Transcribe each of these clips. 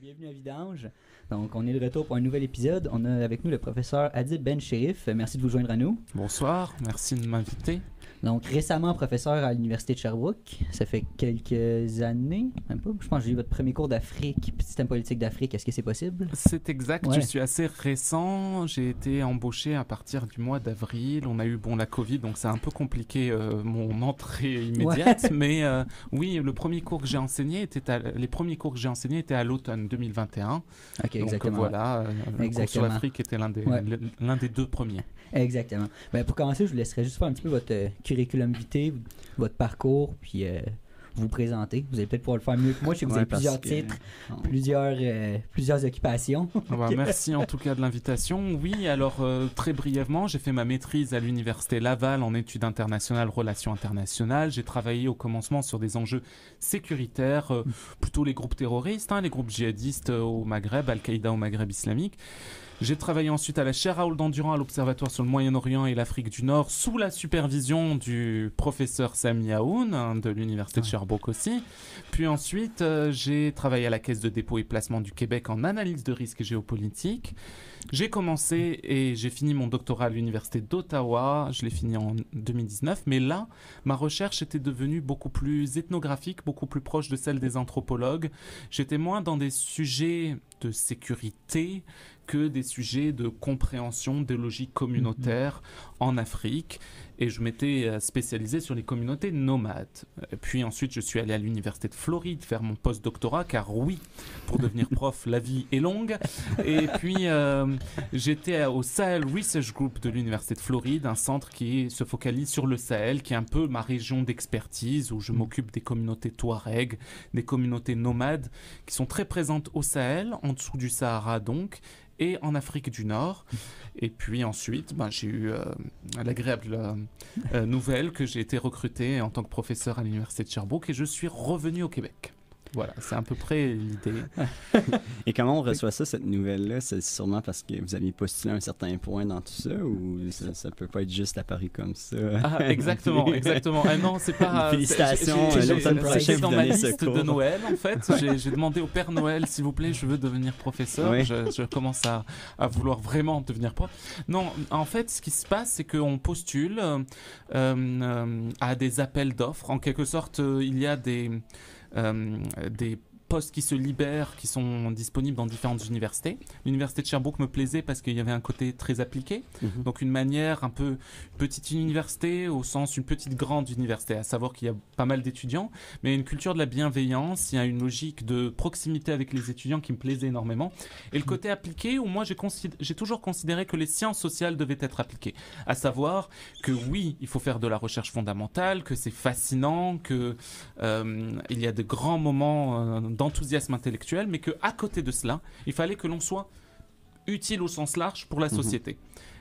bienvenue à Vidange. Donc, on est de retour pour un nouvel épisode. On a avec nous le professeur Adib Ben Sherif. Merci de vous joindre à nous. Bonsoir, merci de m'inviter. Donc, récemment professeur à l'Université de Sherbrooke. Ça fait quelques années, même pas. Je pense que j'ai eu votre premier cours d'Afrique, système politique d'Afrique. Est-ce que c'est possible? C'est exact. Ouais. Je suis assez récent. J'ai été embauché à partir du mois d'avril. On a eu bon la Covid, donc c'est un peu compliqué euh, mon entrée immédiate. Mais euh, oui, le premier cours que j'ai enseigné était à- les premiers cours que j'ai enseignés étaient à l'automne 2021. Ok, donc exactement. voilà, euh, sur l'Afrique était l'un des Ouais. le- l'un des deux premiers. Exactement. Ben, pour commencer, je vous laisserai juste faire un petit peu votre euh, curriculum vitae, votre parcours, puis euh, vous présenter. Vous allez peut-être pouvoir le faire mieux que moi. Je sais que vous Ouais, avez plusieurs que- titres, plusieurs, euh, plusieurs occupations. Ah bah, Merci en tout cas de l'invitation. Oui, alors euh, très brièvement, j'ai fait ma maîtrise à l'université Laval en études internationales, relations internationales. J'ai travaillé au commencement sur des enjeux sécuritaires, euh, plutôt les groupes terroristes, hein, les groupes djihadistes euh, au Maghreb, Al-Qaïda au Maghreb islamique. J'ai travaillé ensuite à la chaire Raoul Dandurand à l'Observatoire sur le Moyen-Orient et l'Afrique du Nord sous la supervision du professeur Sami Aoun hein, de l'Université de Sherbrooke aussi. Puis ensuite, euh, j'ai travaillé à la Caisse de dépôt et placement du Québec en analyse de risque géopolitique. J'ai commencé et j'ai fini mon doctorat à l'Université d'Ottawa. Je l'ai fini en 2019. Mais là, ma recherche était devenue beaucoup plus ethnographique, beaucoup plus proche de celle des anthropologues. J'étais moins dans des sujets de sécurité que des sujets de compréhension des logiques communautaires en Afrique. Et je m'étais euh, spécialisé sur les communautés nomades. Et puis ensuite, je suis allé à l'Université de Floride faire mon post-doctorat, car oui, pour devenir prof, la vie est longue. Et puis, euh, j'étais au Sahel Research Group de l'Université de Floride, un centre qui se focalise sur le Sahel, qui est un peu ma région d'expertise, où je m'occupe des communautés Touareg, des communautés nomades, qui sont très présentes au Sahel, en dessous du Sahara donc, et en Afrique du Nord. Et puis ensuite, ben, j'ai eu euh, l'agréable euh, euh, nouvelle que j'ai été recruté en tant que professeur à l'Université de Sherbrooke et je suis revenu au Québec. Voilà, c'est à peu près l'idée. Et comment on reçoit ça, cette nouvelle-là? C'est sûrement parce que vous aviez postulé un certain point dans tout ça ou ça, ça peut pas être juste apparu comme ça? Ah, exactement, exactement. Ah non, c'est pas. Félicitations, euh, l'automne prochain, vous dans ma liste de. Noël, en fait. J'ai- demandé au Père Noël, s'il vous plaît, je veux devenir professeur. Oui. Je, je commence à, à vouloir vraiment devenir prof. Non, en fait, ce qui se passe, c'est qu'on postule euh, euh, à des appels d'offres. En quelque sorte, il y a des, des postes qui se libèrent, qui sont disponibles dans différentes universités. L'université de Sherbrooke me plaisait parce qu'il y avait un côté très appliqué. Mhm. Donc une manière un peu petite université au sens une petite grande université, à savoir qu'il y a pas mal d'étudiants, mais une culture de la bienveillance, il y a une logique de proximité avec les étudiants qui me plaisait énormément. Et le côté appliqué où moi j'ai consid- j'ai toujours considéré que les sciences sociales devaient être appliquées, à savoir que oui, il faut faire de la recherche fondamentale, que c'est fascinant, que euh, il y a de grands moments euh, d'enthousiasme intellectuel, mais que à côté de cela, il fallait que l'on soit utile au sens large pour la Mhm. société.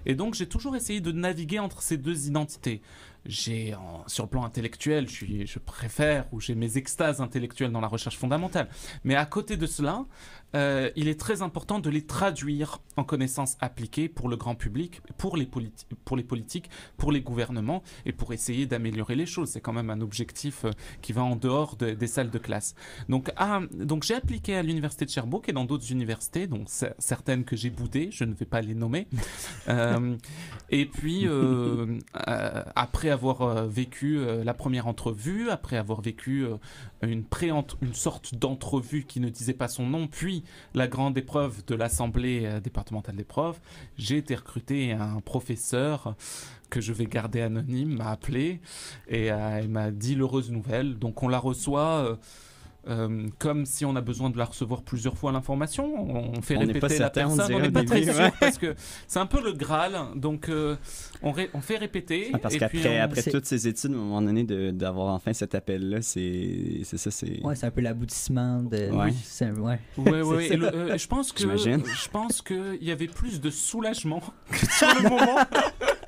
Et donc j'ai toujours essayé de naviguer entre ces deux identités. J'ai sur le plan intellectuel, je, suis, je préfère ou j'ai mes extases intellectuelles dans la recherche fondamentale. Mais à côté de cela, euh, il est très important de les traduire en connaissances appliquées pour le grand public, pour les, politi- pour les politiques, pour les gouvernements et pour essayer d'améliorer les choses. C'est quand même un objectif euh, qui va en dehors de- des salles de classe. Donc, ah, donc j'ai appliqué à l'université de Sherbrooke et dans d'autres universités, donc cer- certaines que j'ai boudées, je ne vais pas les nommer. Euh, et puis après avoir vécu la première entrevue, après avoir vécu une pré une sorte d'entrevue qui ne disait pas son nom, puis la grande épreuve de l'assemblée euh, départementale profs, j'ai été recruté un professeur que je vais garder anonyme m'a appelé et euh, m'a dit l'heureuse nouvelle. Donc on la reçoit euh, euh, comme si on a besoin de la recevoir plusieurs fois l'information. On fait On n'est répéter pas la certain, on personne. On n'est pas très début, sûr ouais. parce que c'est un peu le Graal. Donc euh, on, ré- on fait répéter. Ah, parce qu'après on- après toutes ces études, à un moment donné, de- d'avoir enfin cet appel-là, c'est c'est ça, c'est... Ouais, c'est un peu l'aboutissement de. Ouais. c'est un- ouais. Ouais, ouais, C'est et le- euh, je pense que J'imagine. je pense que il y avait plus de soulagement que sur le moment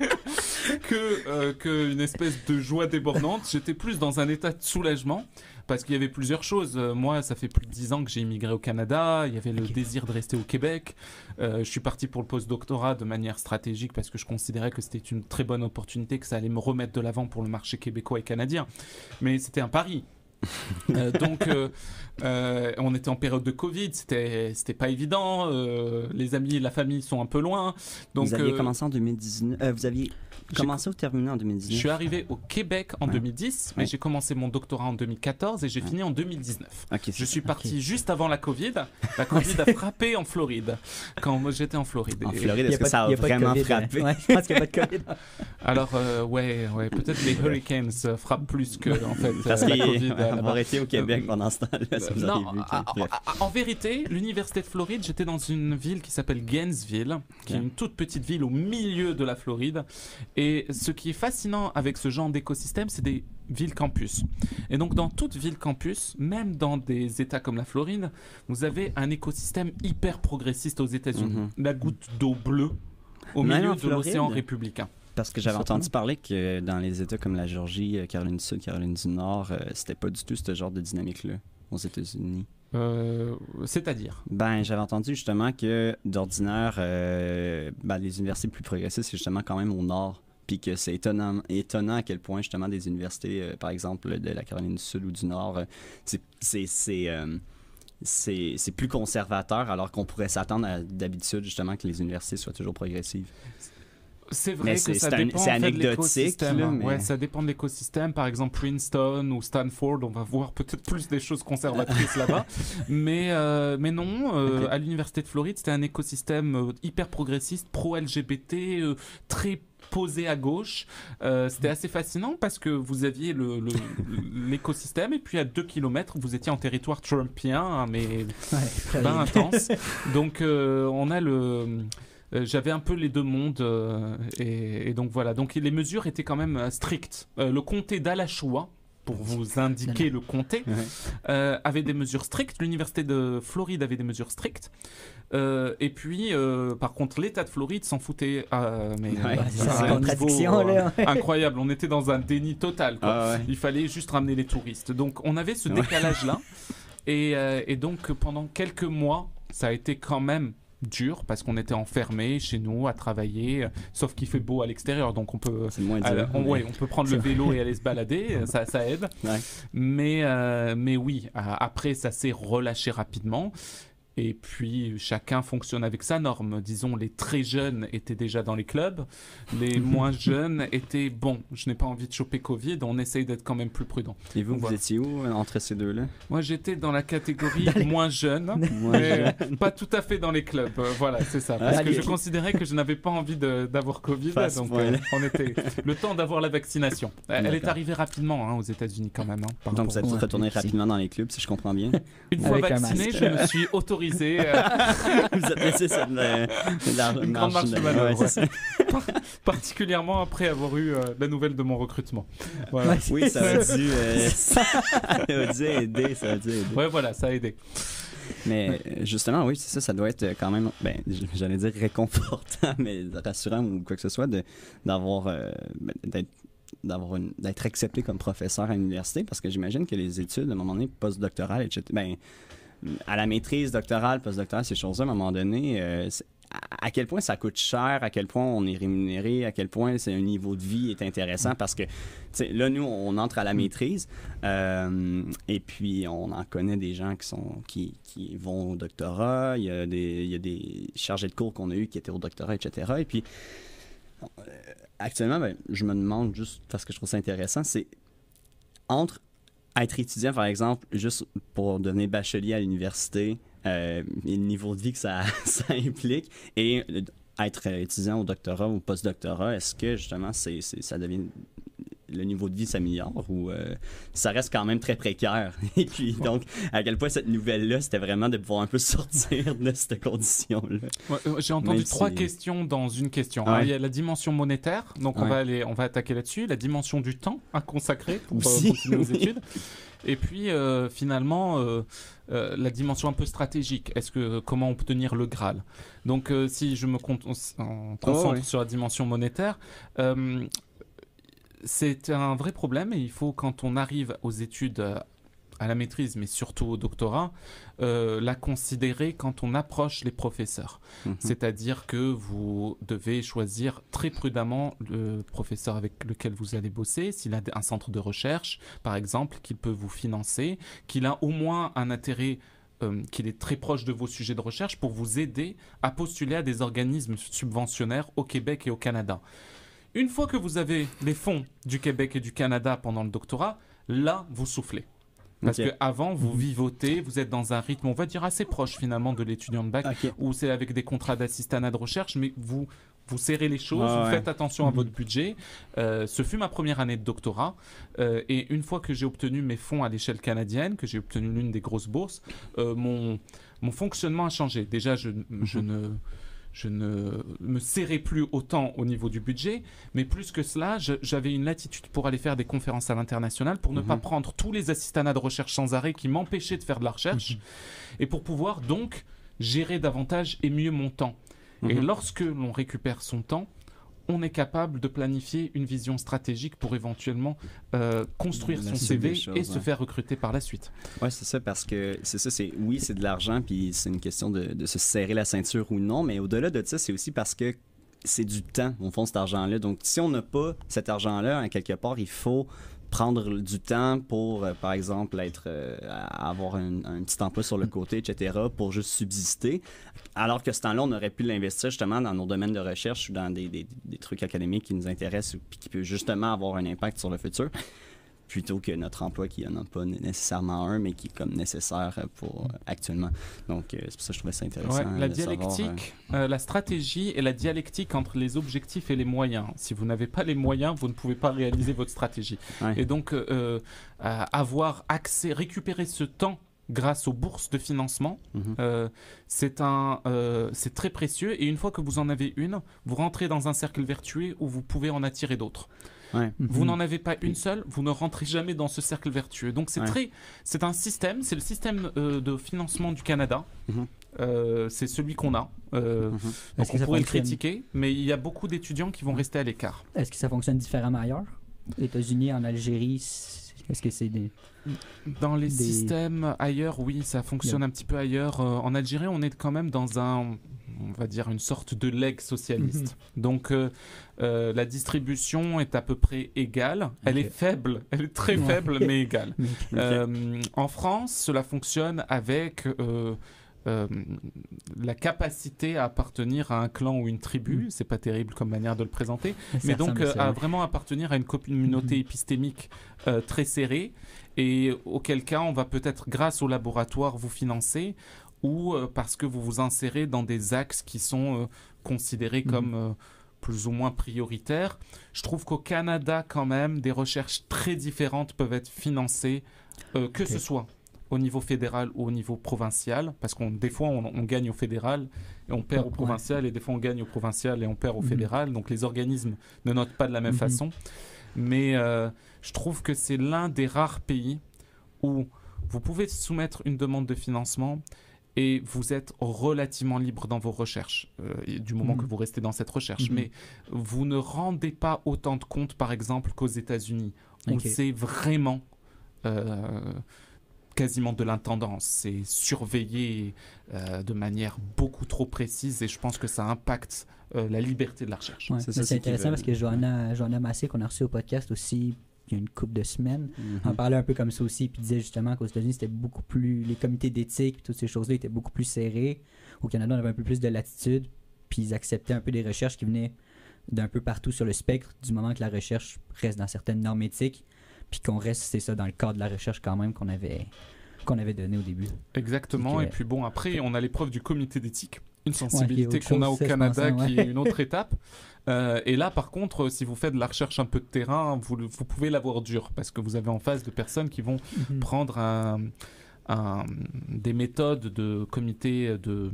que euh, que une espèce de joie débordante. J'étais plus dans un état de soulagement parce qu'il y avait plusieurs choses. Euh, moi, ça fait plus de dix ans que j'ai immigré au Canada. Il y avait le désir de rester au Québec. Euh, je suis parti pour le post-doctorat de manière stratégique parce que je considérais que c'était une très bonne opportunité, que ça allait me remettre de l'avant pour le marché québécois et canadien. Mais c'était un pari. Euh, donc, euh, euh, on était en période de Covid, c'était c'était pas évident. euh, les amis et la famille sont un peu loin. Donc, vous aviez euh, commencé en 2019. euh, vous aviez commencé ou terminé en je 2019 suis arrivé au Québec en Ouais. 2010, mais Ouais. j'ai commencé mon doctorat en 2014 et j'ai Ouais. fini en 2019. Ok, Je suis parti juste avant la Covid. La Covid a frappé en Floride quand moi, j'étais en Floride. En Floride, Il y est-ce que ça a vraiment COVID, hein. frappé? Ouais, je pense qu'il n'y a pas de COVID. Alors euh, ouais, ouais, peut-être les hurricanes frappent plus que en fait euh, la Covid. Qu'avoir été au Québec pendant ce temps-là, vous Non, vu. en vérité, l'université de Floride, j'étais dans une ville qui s'appelle Gainesville, qui est Ok. une toute petite ville au milieu de la Floride. Et ce qui est fascinant avec ce genre d'écosystème, c'est des villes campus. Et donc, dans toute ville campus, même dans des États comme la Floride, vous avez un écosystème hyper progressiste aux États-Unis. Mhm. La goutte d'eau bleue au Même milieu de l'océan républicain. Parce que j'avais entendu parler que dans les États comme la Géorgie, euh, Caroline du Sud, Caroline du Nord, euh, c'était pas du tout ce genre de dynamique-là aux États-Unis. Euh, C'est-à-dire? Ben, j'avais entendu justement que d'ordinaire, euh, ben, les universités plus progressistes, c'est justement quand même au nord. Puis que c'est étonnant, étonnant à quel point justement des universités, euh, par exemple de la Caroline du Sud ou du Nord, c'est- plus conservateur alors qu'on pourrait s'attendre d'habitude justement que les universités soient toujours progressives. C'est vrai Mais que ça un- dépend c'est en fait, de anecdotique, l'écosystème. là, hein. mais- Ouais, ça dépend de l'écosystème. Par exemple, Princeton ou Stanford, on va voir peut-être plus des choses conservatrices là-bas. Mais, euh, mais non, euh, à l'université de Floride, c'était un écosystème euh, hyper progressiste, pro-LGBT, euh, très posé à gauche. Euh, c'était assez fascinant parce que vous aviez le- le- l'écosystème et puis à 2 km, vous étiez en territoire trumpien, hein, mais Ouais, très ben intense. Donc euh, on a le euh, j'avais un peu les deux mondes euh, et, et donc voilà. Donc les mesures étaient quand même euh, strictes. Euh, le comté d'Alachua pour vous indiquer le comté, euh, avait des mesures strictes. L'université de Floride avait des mesures strictes. Euh, et puis, euh, par contre, l'État de Floride s'en foutait. euh, mais Ouais, c'est ça, un contradiction, niveau, là. incroyable. On était dans un déni total. quoi. Ah ouais. Il fallait juste ramener les touristes. Donc on avait ce décalage-là. Et, euh, et donc pendant quelques mois, ça a été quand même dur parce qu'on était enfermés chez nous à travailler, sauf qu'il fait beau à l'extérieur, donc on peut... Moins on, ouais, on peut prendre le vélo et aller se balader, ça, ça aide. Ouais. Mais, euh, mais oui, après ça s'est relâché rapidement. Et puis chacun fonctionne avec sa norme. Disons, les très jeunes étaient déjà dans les clubs. Les moins jeunes étaient bon. Je n'ai pas envie de choper Covid. On essaye d'être quand même plus prudent. Et vous, vous étiez où euh, entre ces deux-là? Moi, j'étais dans la catégorie Dans les- moins jeune. Mais pas tout à fait dans les clubs. Euh, voilà, c'est ça. Parce Ah, que les- je considérais que je n'avais pas envie d'avoir Covid. Donc, euh, on était le temps d'avoir la vaccination. Elle est arrivée rapidement hein, aux États-Unis quand même. hein, Donc, vous êtes retourné rapidement dans les clubs, si je comprends bien. Une fois Avec vacciné, je me suis autorisé. euh, vous êtes laissé cette Une grande marche de manœuvre, particulièrement après avoir eu euh, la nouvelle de mon recrutement. Voilà. Oui, ça a dû, euh, ça a dû aider, ça a dû aider. Ouais, voilà, ça a aidé. Mais justement, oui, c'est ça, ça doit être quand même, ben, j'allais dire réconfortant, mais rassurant ou quoi que ce soit, d'avoir, euh, ben, d'être, d'avoir une- d'être accepté comme professeur à l'université, parce que j'imagine que les études, à un moment donné, postdoctorales, etc., ben, à la maîtrise doctorale, postdoctorale, ces choses-là, à un moment donné, euh, à, quel point ça coûte cher, à quel point on est rémunéré, à quel point c'est un niveau de vie est intéressant, parce que, là, nous, on entre à la maîtrise, euh, et puis on en connaît des gens qui sont qui vont au doctorat, il y a des, il y a des chargés de cours qu'on a eu qui étaient au doctorat, etc. Et puis, euh, actuellement, ben, je me demande juste, parce que je trouve ça intéressant, c'est entre être étudiant, par exemple, juste pour devenir bachelier à l'université, euh, le niveau de vie que ça, ça implique, et être étudiant au doctorat ou post-doctorat, est-ce que justement c'est- ça devient le niveau de vie s'améliore ou euh, ça reste quand même très précaire et puis donc à quel point cette nouvelle là c'était vraiment de pouvoir un peu sortir de cette condition là Ouais, euh, J'ai entendu Même trois si- questions dans une question. Ouais. hein. Il y a la dimension monétaire, donc on va aller, on va attaquer là-dessus. La dimension du temps à consacrer pour euh, Aussi, continuer études. Et puis euh, finalement la dimension un peu stratégique. Est-ce que comment obtenir le Graal? Donc si je me con- en concentre ouais. sur la dimension monétaire. C'est un vrai problème et il faut quand on arrive aux études euh, à la maîtrise, mais surtout au doctorat, euh, la considérer quand on approche les professeurs. Mhm. C'est-à-dire que vous devez choisir très prudemment le professeur avec lequel vous allez bosser, s'il a un centre de recherche, par exemple, qu'il peut vous financer, qu'il a au moins un intérêt euh, qu'il est très proche de vos sujets de recherche pour vous aider à postuler à des organismes subventionnaires au Québec et au Canada. Une fois que vous avez les fonds du Québec et du Canada pendant le doctorat, là, vous soufflez. Parce Ok. que avant, vous vivotez, vous êtes dans un rythme, on va dire, assez proche finalement de l'étudiant de bac, où c'est avec des contrats d'assistanat de recherche, mais vous, vous serrez les choses, vous ouais. faites attention à Mhm. votre budget. Euh, ce fut ma première année de doctorat. euh, et une fois que j'ai obtenu mes fonds à l'échelle canadienne, que j'ai obtenu l'une des grosses bourses, euh, mon, mon fonctionnement a changé. Déjà, je, je ne je ne me serrais plus autant au niveau du budget, mais plus que cela, j'avais une latitude pour aller faire des conférences à l'international, pour ne Mhm. pas prendre tous les assistanats de recherche sans arrêt qui m'empêchaient de faire de la recherche, et pour pouvoir donc gérer davantage et mieux mon temps. Et Mhm. lorsque l'on récupère son temps, on est capable de planifier une vision stratégique pour éventuellement euh, construire son CV choses, et se faire recruter par la suite. Ouais, c'est ça, parce que c'est ça, c'est oui, c'est de l'argent, puis c'est une question de, de se serrer la ceinture ou non, mais au-delà de ça, c'est aussi parce que c'est du temps, au fond, cet argent-là. Donc, si on n'a pas cet argent-là, en quelque part, il faut prendre du temps pour, euh, par exemple, être, euh, avoir un, un petit emploi sur le côté, etc., pour juste subsister. Alors que ce temps-là, on aurait pu l'investir justement dans nos domaines de recherche ou dans des, des- des trucs académiques qui nous intéressent puis qui peut justement avoir un impact sur le futur plutôt que notre emploi qui n'en a pas nécessairement un, mais qui est comme nécessaire pour euh, actuellement. Donc, euh, c'est pour ça que je trouvais ça intéressant. Ouais, la savoir, dialectique, euh, la stratégie et la dialectique entre les objectifs et les moyens. Si vous n'avez pas les moyens, vous ne pouvez pas réaliser votre stratégie. Ouais. Et donc, avoir accès, récupérer ce temps grâce aux bourses de financement, mhm. euh, c'est un, euh, c'est très précieux. Et une fois que vous en avez une, vous rentrez dans un cercle vertueux où vous pouvez en attirer d'autres. Ouais. Vous Mhm. n'en avez pas une seule, vous ne rentrez jamais dans ce cercle vertueux. Donc c'est Ouais. très, c'est un système, c'est le système euh, de financement du Canada. Mhm. Euh, c'est celui qu'on a. Euh, Mhm. donc on pourrait le critiquer, mais il y a beaucoup d'étudiants qui vont rester à l'écart. Est-ce que ça fonctionne différemment ailleurs? États-Unis, en Algérie, est-ce que c'est des. Dans les Des- systèmes ailleurs, oui, ça fonctionne un petit peu ailleurs. Euh, en Algérie, on est quand même dans un, on va dire, une sorte de legs socialiste. Donc, euh, euh, la distribution est à peu près égale. Elle est faible, elle est très faible, mais égale. Euh, en France, cela fonctionne avec euh, la capacité à appartenir à un clan ou une tribu. Mm. C'est pas terrible comme manière de le présenter, mais donc à euh, vraiment appartenir à une communauté Mhm. épistémique euh, très serrée, et auquel cas on va peut-être, grâce au laboratoire, vous financer, ou euh, parce que vous vous insérez dans des axes qui sont euh, considérés Mhm. comme euh, plus ou moins prioritaires. Je trouve qu'au Canada, quand même, des recherches très différentes peuvent être financées, euh, que ce soit au niveau fédéral ou au niveau provincial, parce qu'on des fois on, on gagne au fédéral et on perd au provincial, et des fois on gagne au provincial et on perd au Mhm. fédéral. Donc les organismes ne notent pas de la même Mhm. façon. Mais euh, je trouve que c'est l'un des rares pays où vous pouvez soumettre une demande de financement et vous êtes relativement libre dans vos recherches, euh, du moment Mhm. que vous restez dans cette recherche. Mhm. Mais vous ne rendez pas autant de compte, par exemple, qu'aux États-Unis, où Ok. c'est vraiment euh, quasiment de l'intendance. C'est surveillé euh, de manière beaucoup trop précise et je pense que ça impacte euh, la liberté de la recherche. Ouais. C'est intéressant parce que Johanna, Johanna Massé, qu'on a reçu au podcast aussi il y a une couple de semaines, Mhm. en parlait un peu comme ça aussi, puis disait justement qu'aux États-Unis, c'était beaucoup plus. Les comités d'éthique, toutes ces choses-là étaient beaucoup plus serrés. Au Canada, on avait un peu plus de latitude, puis ils acceptaient un peu des recherches qui venaient d'un peu partout sur le spectre, du moment que la recherche reste dans certaines normes éthiques, puis qu'on reste, c'est ça, dans le cadre de la recherche quand même qu'on avait, qu'on avait donné au début. Exactement. Et puis bon, après, on a l'épreuve du comité d'éthique, une sensibilité qu'on a au Canada pensais, qui est une autre étape. Euh, et là, par contre, si vous faites de la recherche un peu de terrain, vous, pouvez l'avoir dur parce que vous avez en face de personnes qui vont prendre un- un- des méthodes de comité de,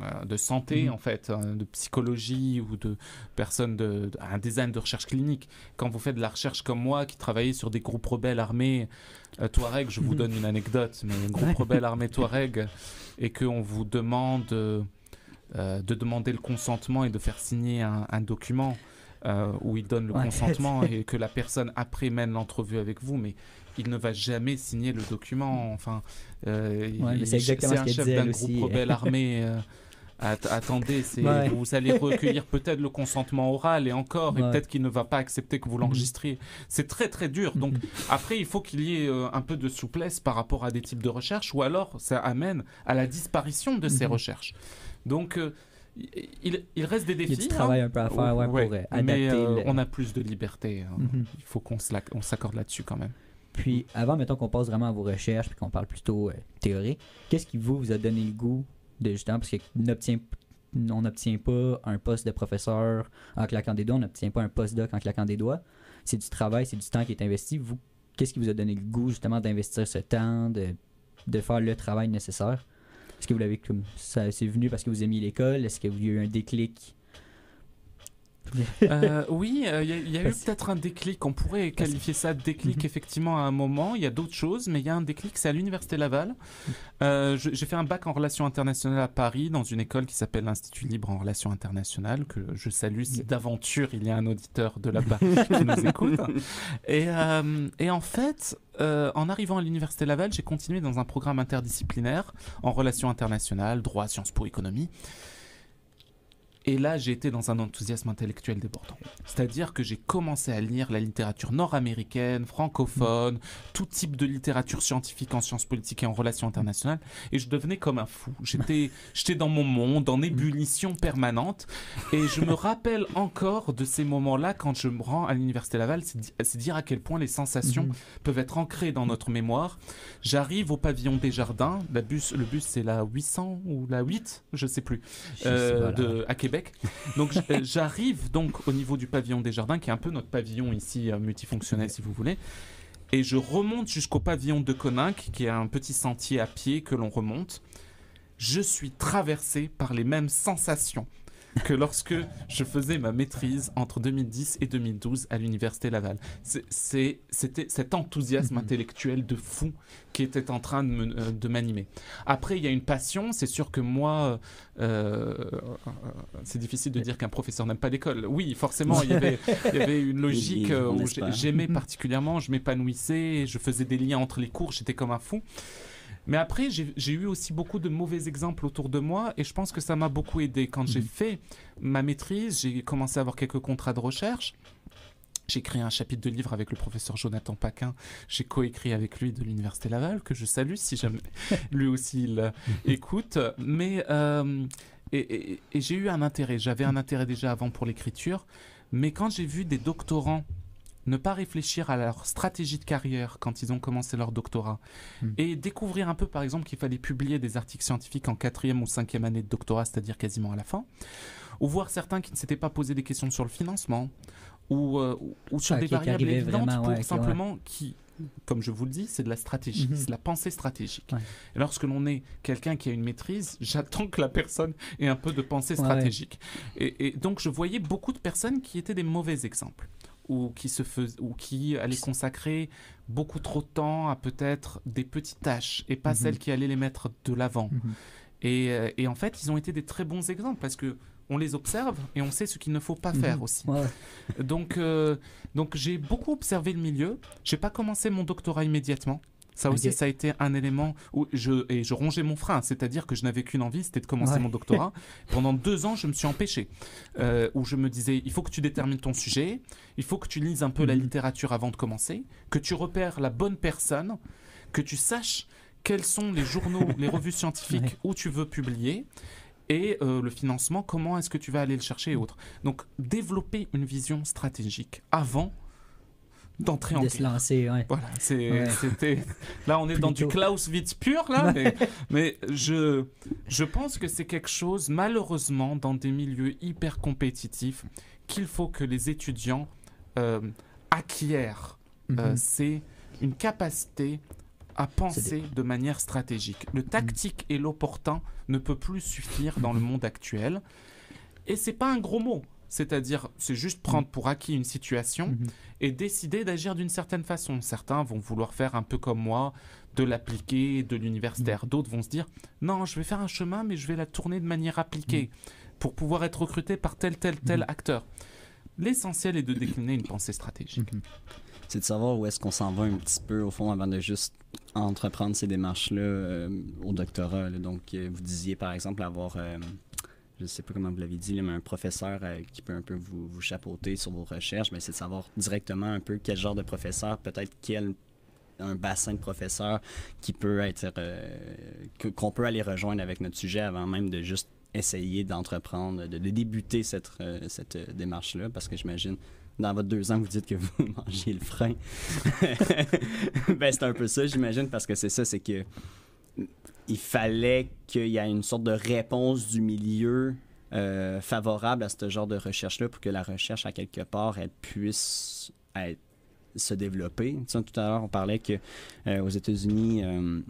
euh, de santé, Mhm. en fait, hein, de psychologie ou de personnes de, de- un design de recherche clinique. Quand vous faites de la recherche comme moi, qui travaillait sur des groupes rebelles armés euh, Touareg, je vous Mhm. donne une anecdote, mais un groupe Ouais. rebelle armé Touareg, et qu'on vous demande euh, de demander le consentement et de faire signer un, un document. euh, où il donne le Ouais. consentement et que la personne après mène l'entrevue avec vous, mais il ne va jamais signer le document. Enfin, euh, Ouais, c'est ce un chef d'un groupe rebelle armé. att- attendez, Ouais. vous allez recueillir peut-être le consentement oral et encore, et peut-être qu'il ne va pas accepter que vous l'enregistriez. C'est très très dur. Donc Mhm. après, il faut qu'il y ait euh, un peu de souplesse par rapport à des types de recherches, ou alors ça amène à la disparition de ces Mhm. recherches. Donc euh, il, il reste des Il y défis. a du travail hein. un peu à faire ouais, Ouais, pour mais euh, le- on a plus de liberté. hein. Mhm. Il faut qu'on s'accorde là-dessus quand même. Puis, avant, mettons qu'on passe vraiment à vos recherches puis qu'on parle plutôt euh, théorique, qu'est-ce qui vous, vous a donné le goût de justement, parce qu'on n'obtient on n'obtient pas un poste de professeur en claquant des doigts, on n'obtient pas un postdoc en claquant des doigts. C'est du travail, c'est du temps qui est investi. Vous, qu'est-ce qui vous a donné le goût justement d'investir ce temps, de, de faire le travail nécessaire? Est-ce que vous l'avez comme ça c'est venu parce que vous aimiez l'école? Est-ce que vous y a eu un déclic? Euh, oui, euh, il y a, il y a eu peut-être un déclic. On pourrait qualifier ça de déclic Mhm. effectivement à un moment. Il y a d'autres choses, mais il y a un déclic. C'est à l'université Laval. Euh, je- J'ai fait un bac en relations internationales à Paris dans une école qui s'appelle l'Institut libre en relations internationales que je salue si d'aventure il y a un auditeur de là-bas qui nous écoute. Et, euh, et en fait, euh, en arrivant à l'université Laval, j'ai continué dans un programme interdisciplinaire en relations internationales, droit, sciences po, économie. Et là, été dans un enthousiasme intellectuel débordant. C'est-à-dire que j'ai commencé à lire la littérature nord-américaine, francophone, tout type de littérature scientifique en sciences politiques et en relations internationales, et je devenais comme un fou. J'étais, j'étais dans mon monde, en ébullition permanente, et je me rappelle encore de ces moments-là quand je me rends à l'université Laval. C'est di- c'est dire à quel point les sensations Mhm. peuvent être ancrées dans notre mémoire. J'arrive au pavillon des Jardins. La bus, le bus, c'est la 800 ou la 8, je sais plus, euh, de, à Québec. Donc euh, j'arrive donc au niveau du pavillon des Jardins, qui est un peu notre pavillon ici euh, multifonctionnel, si vous voulez. Et je remonte jusqu'au pavillon de Coninck, qui est un petit sentier à pied que l'on remonte. Je suis traversé par les mêmes sensations que lorsque je faisais ma maîtrise entre 2010 et 2012 à l'université Laval. C'était cet enthousiasme Mhm. intellectuel de fou qui était en train de euh, de m'animer. Après, il y a une passion. C'est sûr que moi, euh, euh, c'est difficile de dire qu'un professeur n'aime pas l'école. Oui, forcément, il y avait, il y avait une logique où j'aimais particulièrement, je m'épanouissais, je faisais des liens entre les cours, j'étais comme un fou. Mais après, j'ai eu aussi beaucoup de mauvais exemples autour de moi et je pense que ça m'a beaucoup aidé. Quand j'ai Mhm. fait ma maîtrise, j'ai commencé à avoir quelques contrats de recherche. J'ai écrit un chapitre de livre avec le professeur Jonathan Paquin. J'ai coécrit avec lui de l'Université Laval, que je salue si jamais lui aussi il euh, écoute. Mais euh, et, et- et j'ai eu un intérêt. J'avais un intérêt déjà avant pour l'écriture. Mais quand j'ai vu des doctorants ne pas réfléchir à leur stratégie de carrière quand ils ont commencé leur doctorat Hmm. et découvrir un peu par exemple qu'il fallait publier des articles scientifiques en quatrième ou cinquième année de doctorat, c'est-à-dire quasiment à la fin, ou voir certains qui ne s'étaient pas posé des questions sur le financement ou, euh, ou- sur Ah, des variables évidentes vraiment, pour ouais, ok, ouais. simplement qui, comme je vous le dis, c'est de la stratégie, Mhm. c'est de la pensée stratégique. Ouais. Et lorsque l'on est quelqu'un qui a une maîtrise, j'attends que la personne ait un peu de pensée Ouais, ouais. stratégique. Et, et donc je voyais beaucoup de personnes qui étaient des mauvais exemples ou qui se fais- ou qui allaient consacrer beaucoup trop de temps à peut-être des petites tâches et pas Mhm. celles qui allaient les mettre de l'avant. Mhm. Et, euh, et en fait, ils ont été des très bons exemples parce que on les observe et on sait ce qu'il ne faut pas faire Mhm. aussi. Ouais. Donc, euh, donc j'ai beaucoup observé le milieu. J'ai pas commencé mon doctorat immédiatement. Ça aussi, ça a été un élément où je et je rongeais mon frein, c'est-à-dire que je n'avais qu'une envie, c'était de commencer Ouais. mon doctorat. Pendant deux ans, je me suis empêché, euh, où je me disais, il faut que tu détermines ton sujet, il faut que tu lises un peu la Mhm. littérature avant de commencer, que tu repères la bonne personne, que tu saches quels sont les journaux, les revues scientifiques Ouais. où tu veux publier. Et euh, le financement, comment est-ce que tu vas aller le chercher et autres. Donc, développer une vision stratégique avant d'entrer en de se guerre. lancer, ouais. Voilà, Ouais. c'était. Là, on est dans du. Clausewitz pur, là, mais, mais je, je pense que c'est quelque chose, malheureusement, dans des milieux hyper compétitifs, qu'il faut que les étudiants euh, acquièrent. Euh, Mhm. c'est une capacité à penser de manière stratégique. Le tactique et l'opportun ne peut plus suffire dans le monde actuel. Et c'est pas un gros mot. C'est-à-dire, c'est juste prendre pour acquis une situation Mhm. et décider d'agir d'une certaine façon. Certains vont vouloir faire un peu comme moi, de l'appliqué, de l'universitaire. D'autres vont se dire, non, je vais faire un chemin, mais je vais la tourner de manière appliquée pour pouvoir être recruté par tel, tel, tel Mhm. acteur. L'essentiel est de décliner une pensée stratégique. C'est de savoir où est-ce qu'on s'en va un petit peu, au fond, avant de juste entreprendre ces démarches-là euh, au doctorat. là. Donc, euh, vous disiez, par exemple, avoir, euh, je ne sais pas comment vous l'avez dit, mais un professeur euh, qui peut un peu vous, vous chapeauter sur vos recherches, mais c'est de savoir directement un peu quel genre de professeur, peut-être quel un bassin de professeurs qui peut être euh, qu'on peut aller rejoindre avec notre sujet avant même de juste essayer d'entreprendre, de, débuter cette, euh, cette démarche-là, parce que j'imagine, dans votre deux ans, vous dites que vous mangez le frein. ben, c'est un peu ça, j'imagine, parce que c'est ça, c'est que il fallait qu'il y ait une sorte de réponse du milieu euh, favorable à ce genre de recherche-là pour que la recherche, à quelque part, elle puisse être- se développer. Tu sais, tout à l'heure, on parlait que euh, aux États-Unis, euh,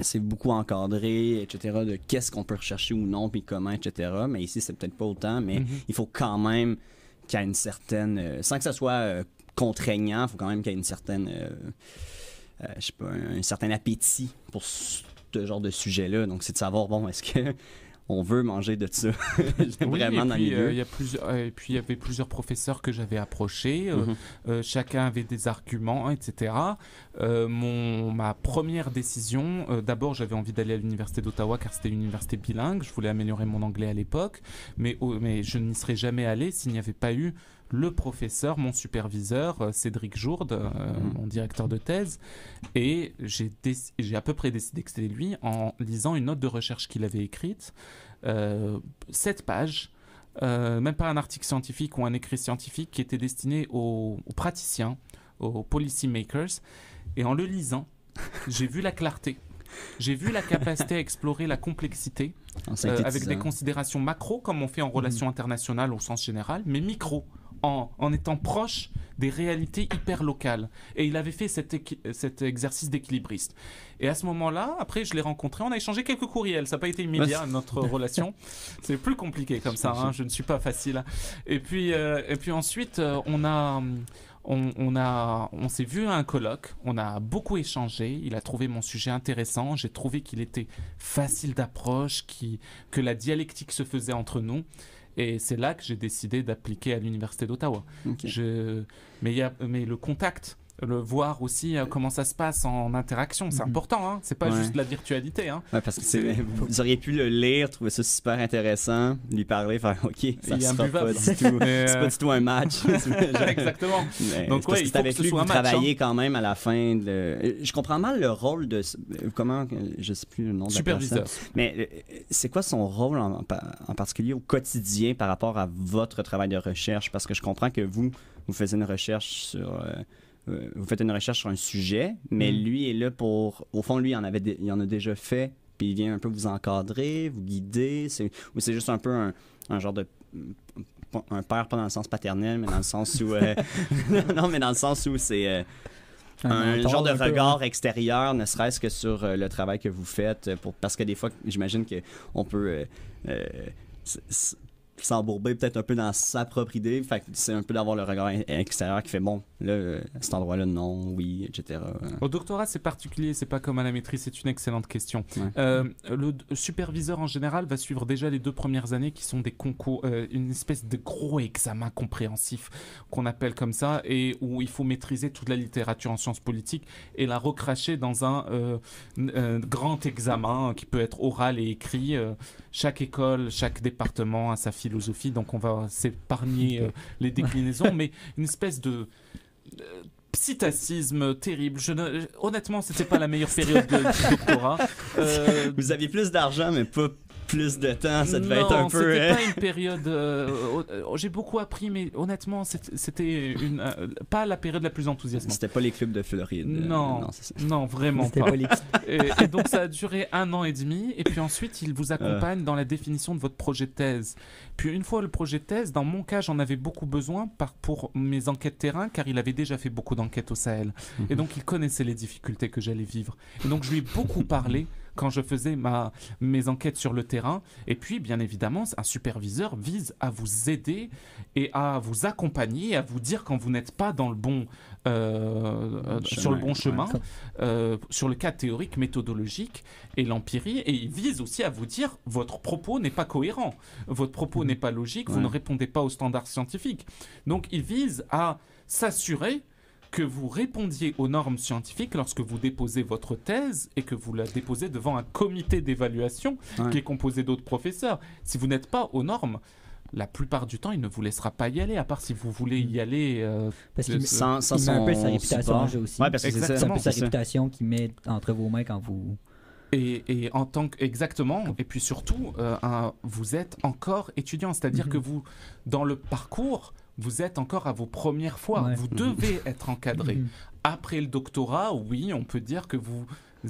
c'est beaucoup encadré, etc., de qu'est-ce qu'on peut rechercher ou non, puis comment, etc. Mais ici, c'est peut-être pas autant, mais Mhm. il faut quand même qu'il y ait une certaine... euh, sans que ça soit contraignant, il faut quand même qu'il y ait une certaine... je sais pas, un, un certain appétit pour ce genre de sujet-là. Donc, c'est de savoir, bon, est-ce que on veut manger de ça? Oui, vraiment et dans le puis, milieu? euh, il y a euh, et puis il y avait plusieurs professeurs que j'avais approchés. euh, Mhm. euh, chacun avait des arguments, etc. Mon, ma première décision, d'abord j'avais envie d'aller à l'université d'Ottawa car c'était une université bilingue. Je voulais améliorer mon anglais à l'époque, mais, oh, mais je n'y serais jamais allé s'il n'y avait pas eu le professeur, mon superviseur, euh, Cédric Jourde, euh, Mhm. mon directeur de thèse, et j'ai à peu près décidé que c'était lui en lisant une note de recherche qu'il avait écrite, euh, sept pages, euh, même pas un article scientifique ou un écrit scientifique qui était destiné aux, aux praticiens, aux policy makers, et en le lisant, j'ai vu la clarté. J'ai vu la capacité à explorer la complexité euh, synthétisant. avec des considérations macro, comme on fait en relations internationales au sens général, mais micro, en, en étant proche des réalités hyper locales. Et il avait fait cet exercice d'équilibriste. Et à ce moment-là, après, je l'ai rencontré, on a échangé quelques courriels. Ça n'a pas été immédiat, notre relation. C'est plus compliqué comme ça, hein, je ne suis pas facile. Et puis, euh, et puis ensuite, euh, on a... On, on a, on s'est vu à un colloque, on a beaucoup échangé. Il a trouvé mon sujet intéressant. J'ai trouvé qu'il était facile d'approche, qui, que la dialectique se faisait entre nous. Et c'est là que j'ai décidé d'appliquer à l'université d'Ottawa. Je... Mais, il y a... Mais le contact, le voir aussi euh, comment ça se passe en interaction, c'est Mhm. important. Hein c'est pas Ouais. juste la virtualité. Hein. Ouais, parce que vous auriez pu le lire, trouver ça super intéressant, lui parler, faire OK, ça sera pas du tout. C'est euh, pas du tout un match. Exactement. Mais Donc, ouais, c'est avec que ce lui que vous match, hein. travaillez quand même à la fin. De... Euh, Je comprends mal le rôle de. euh, Comment. Je sais plus le nom de la Superviseur. personne. Mais euh, c'est quoi son rôle en, en pa- en particulier au quotidien par rapport à votre travail de recherche? Parce que je comprends que vous, vous faites une recherche sur. euh, euh, vous faites une recherche sur un sujet, mais Mm. lui est là pour. Au fond, lui, il en, avait il en a déjà fait, puis il vient un peu vous encadrer, vous guider. Ou c'est juste un peu un, un genre de. Un père, pas dans le sens paternel, mais dans le sens où. euh, non, mais dans le sens où c'est. euh, un, genre de un peu, regard hein. extérieur, ne serait-ce que sur euh, le travail que vous faites, euh, pour, parce que des fois, j'imagine qu'on peut euh, euh, s- s- s'embourber peut-être un peu dans sa propre idée. Fait que c'est un peu d'avoir le regard extérieur qui fait bon, là, euh, cet endroit-là, non, oui, etc. Au doctorat, c'est particulier, c'est pas comme à la maîtrise, c'est une excellente question. Ouais. Euh, le superviseur en général va suivre déjà les deux premières années qui sont des concours, euh, une espèce de gros examen compréhensif qu'on appelle comme ça, et où il faut maîtriser toute la littérature en sciences politiques et la recracher dans un euh, grand examen qui peut être oral et écrit. Chaque école, chaque département a sa philosophie, donc on va s'épargner euh, les déclinaisons, mais une espèce de euh, psittacisme terrible. Je ne- honnêtement, c'était pas la meilleure période de, du doctorat. Euh, Vous aviez plus d'argent, mais pas plus de temps. Ça devait non, être un peu. c'était pas une période. euh, euh, J'ai beaucoup appris, mais honnêtement, c'était- euh, pas la période la plus enthousiasmante. C'était pas les clubs de Floride. euh, Non. ça. Non, vraiment C'était pas. pas les Et, et donc ça a duré un an et demi, et puis ensuite il vous accompagne dans la définition de votre projet de thèse. Puis une fois le projet de thèse, dans mon cas j'en avais beaucoup besoin par, pour mes enquêtes terrain, car il avait déjà fait beaucoup d'enquêtes au Sahel. Et donc il connaissait les difficultés que j'allais vivre. Et donc je lui ai beaucoup parlé quand je faisais ma, mes enquêtes sur le terrain. Et puis, bien évidemment, un superviseur vise à vous aider et à vous accompagner, à vous dire quand vous n'êtes pas dans le bon, euh, euh, sur le bon chemin, euh, sur le cas théorique, méthodologique et l'empirie. Et il vise aussi à vous dire votre propos n'est pas cohérent, votre propos Mhm. n'est pas logique, vous ne répondez pas aux standards scientifiques. Donc, il vise à s'assurer que vous répondiez aux normes scientifiques lorsque vous déposez votre thèse et que vous la déposez devant un comité d'évaluation Ouais. qui est composé d'autres professeurs. Si vous n'êtes pas aux normes, la plupart du temps, il ne vous laissera pas y aller, à part si vous voulez y aller. euh, Parce qu'il met un peu sa réputation en jeu aussi. Ouais, parce que c'est ça. c'est un peu sa réputation qu'il met entre vos mains quand vous. Et, et en tant que exactement, et puis surtout, euh, un- vous êtes encore étudiant, c'est-à dire Mhm. que vous, dans le parcours, vous êtes encore à vos premières fois. Ouais. Vous devez être encadré. Mhm. Après le doctorat, oui, on peut dire que vous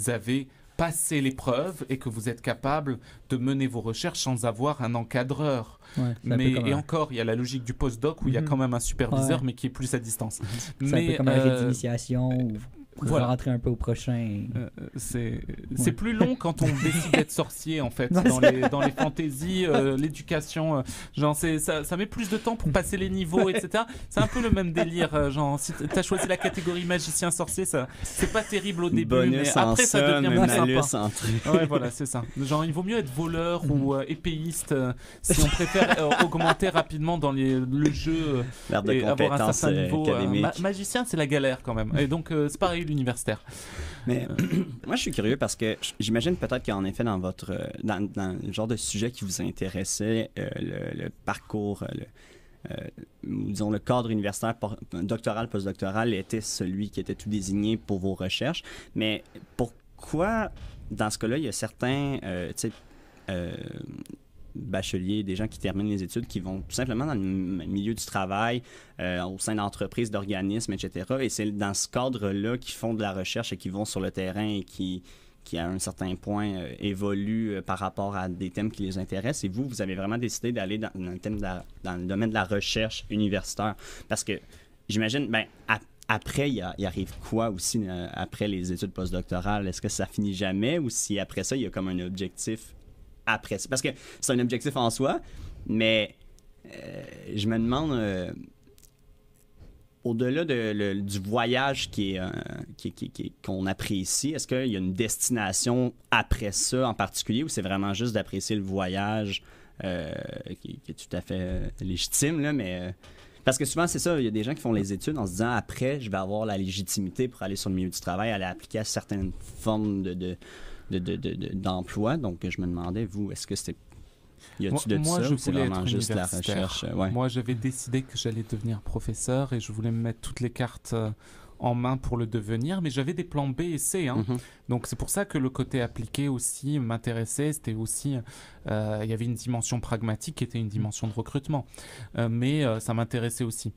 avez passé l'épreuve et que vous êtes capable de mener vos recherches sans avoir un encadreur. Ouais, Mais et encore, il y a la logique du postdoc où il y a Mhm. quand même un superviseur, Ouais. mais qui est plus à distance. c'est un peu comme un euh, rite d'initiation ou voilà. rentrer un peu au prochain. Euh, c'est c'est plus long quand on décide d'être sorcier en fait dans les dans les fantaisies euh, l'éducation euh, genre c'est ça, ça met plus de temps pour passer les niveaux etc c'est un peu le même délire euh, genre si t'as choisi la catégorie magicien sorcier ça c'est pas terrible au début Bonus mais après ça devient plus sympa. ouais voilà c'est ça. Genre il vaut mieux être voleur ou euh, épéiste euh, si on préfère euh, augmenter rapidement dans les, le jeu euh, et avoir un certain euh, niveau euh, ma- magicien c'est la galère quand même. Et donc euh, c'est pareil l'universitaire Mais moi, je suis curieux parce que j'imagine peut-être qu'en effet, dans votre euh, dans, dans le genre de sujet qui vous intéressait, euh, le, le parcours, euh, le, euh, disons le cadre universitaire doctoral, postdoctoral était celui qui était tout désigné pour vos recherches. Mais pourquoi, dans ce cas-là, il y a certains, euh, euh, bacheliers, des gens qui terminent les études, qui vont tout simplement dans le milieu du travail, euh, au sein d'entreprises, d'organismes, etc. Et c'est dans ce cadre-là qu'ils font de la recherche et qui vont sur le terrain et qui, qui à un certain point, euh, évoluent euh, par rapport à des thèmes qui les intéressent. Et vous, vous avez vraiment décidé d'aller dans, le thème dans le domaine de la recherche universitaire. Parce que j'imagine, ben, ap- après, il arrive quoi aussi euh, après les études postdoctorales? Est-ce que ça finit jamais ou si après ça, il y a comme un objectif après ça? Parce que c'est un objectif en soi, mais euh, je me demande, euh, au-delà de, le- du voyage euh, qui, qu'on apprécie, est-ce qu'il y a une destination après ça en particulier ou c'est vraiment juste d'apprécier le voyage qui, est tout à fait légitime, là, mais... parce que souvent, c'est ça, il y a des gens qui font les études en se disant après, je vais avoir la légitimité pour aller sur le milieu du travail, aller appliquer à certaines formes de, de- de- de- de- d'emploi. Donc, je me demandais, vous, est-ce que c'était. Y a-tu de moi, ça je ou c'est voulais vraiment être juste la recherche? Ouais. Moi, j'avais décidé que j'allais devenir professeur et je voulais me mettre toutes les cartes euh, en main pour le devenir, mais j'avais des plans B et C. hein. Mhm. Donc c'est pour ça que le côté appliqué aussi m'intéressait. C'était aussi, euh, il y avait une dimension pragmatique qui était une dimension de recrutement, Euh, mais euh, ça m'intéressait aussi.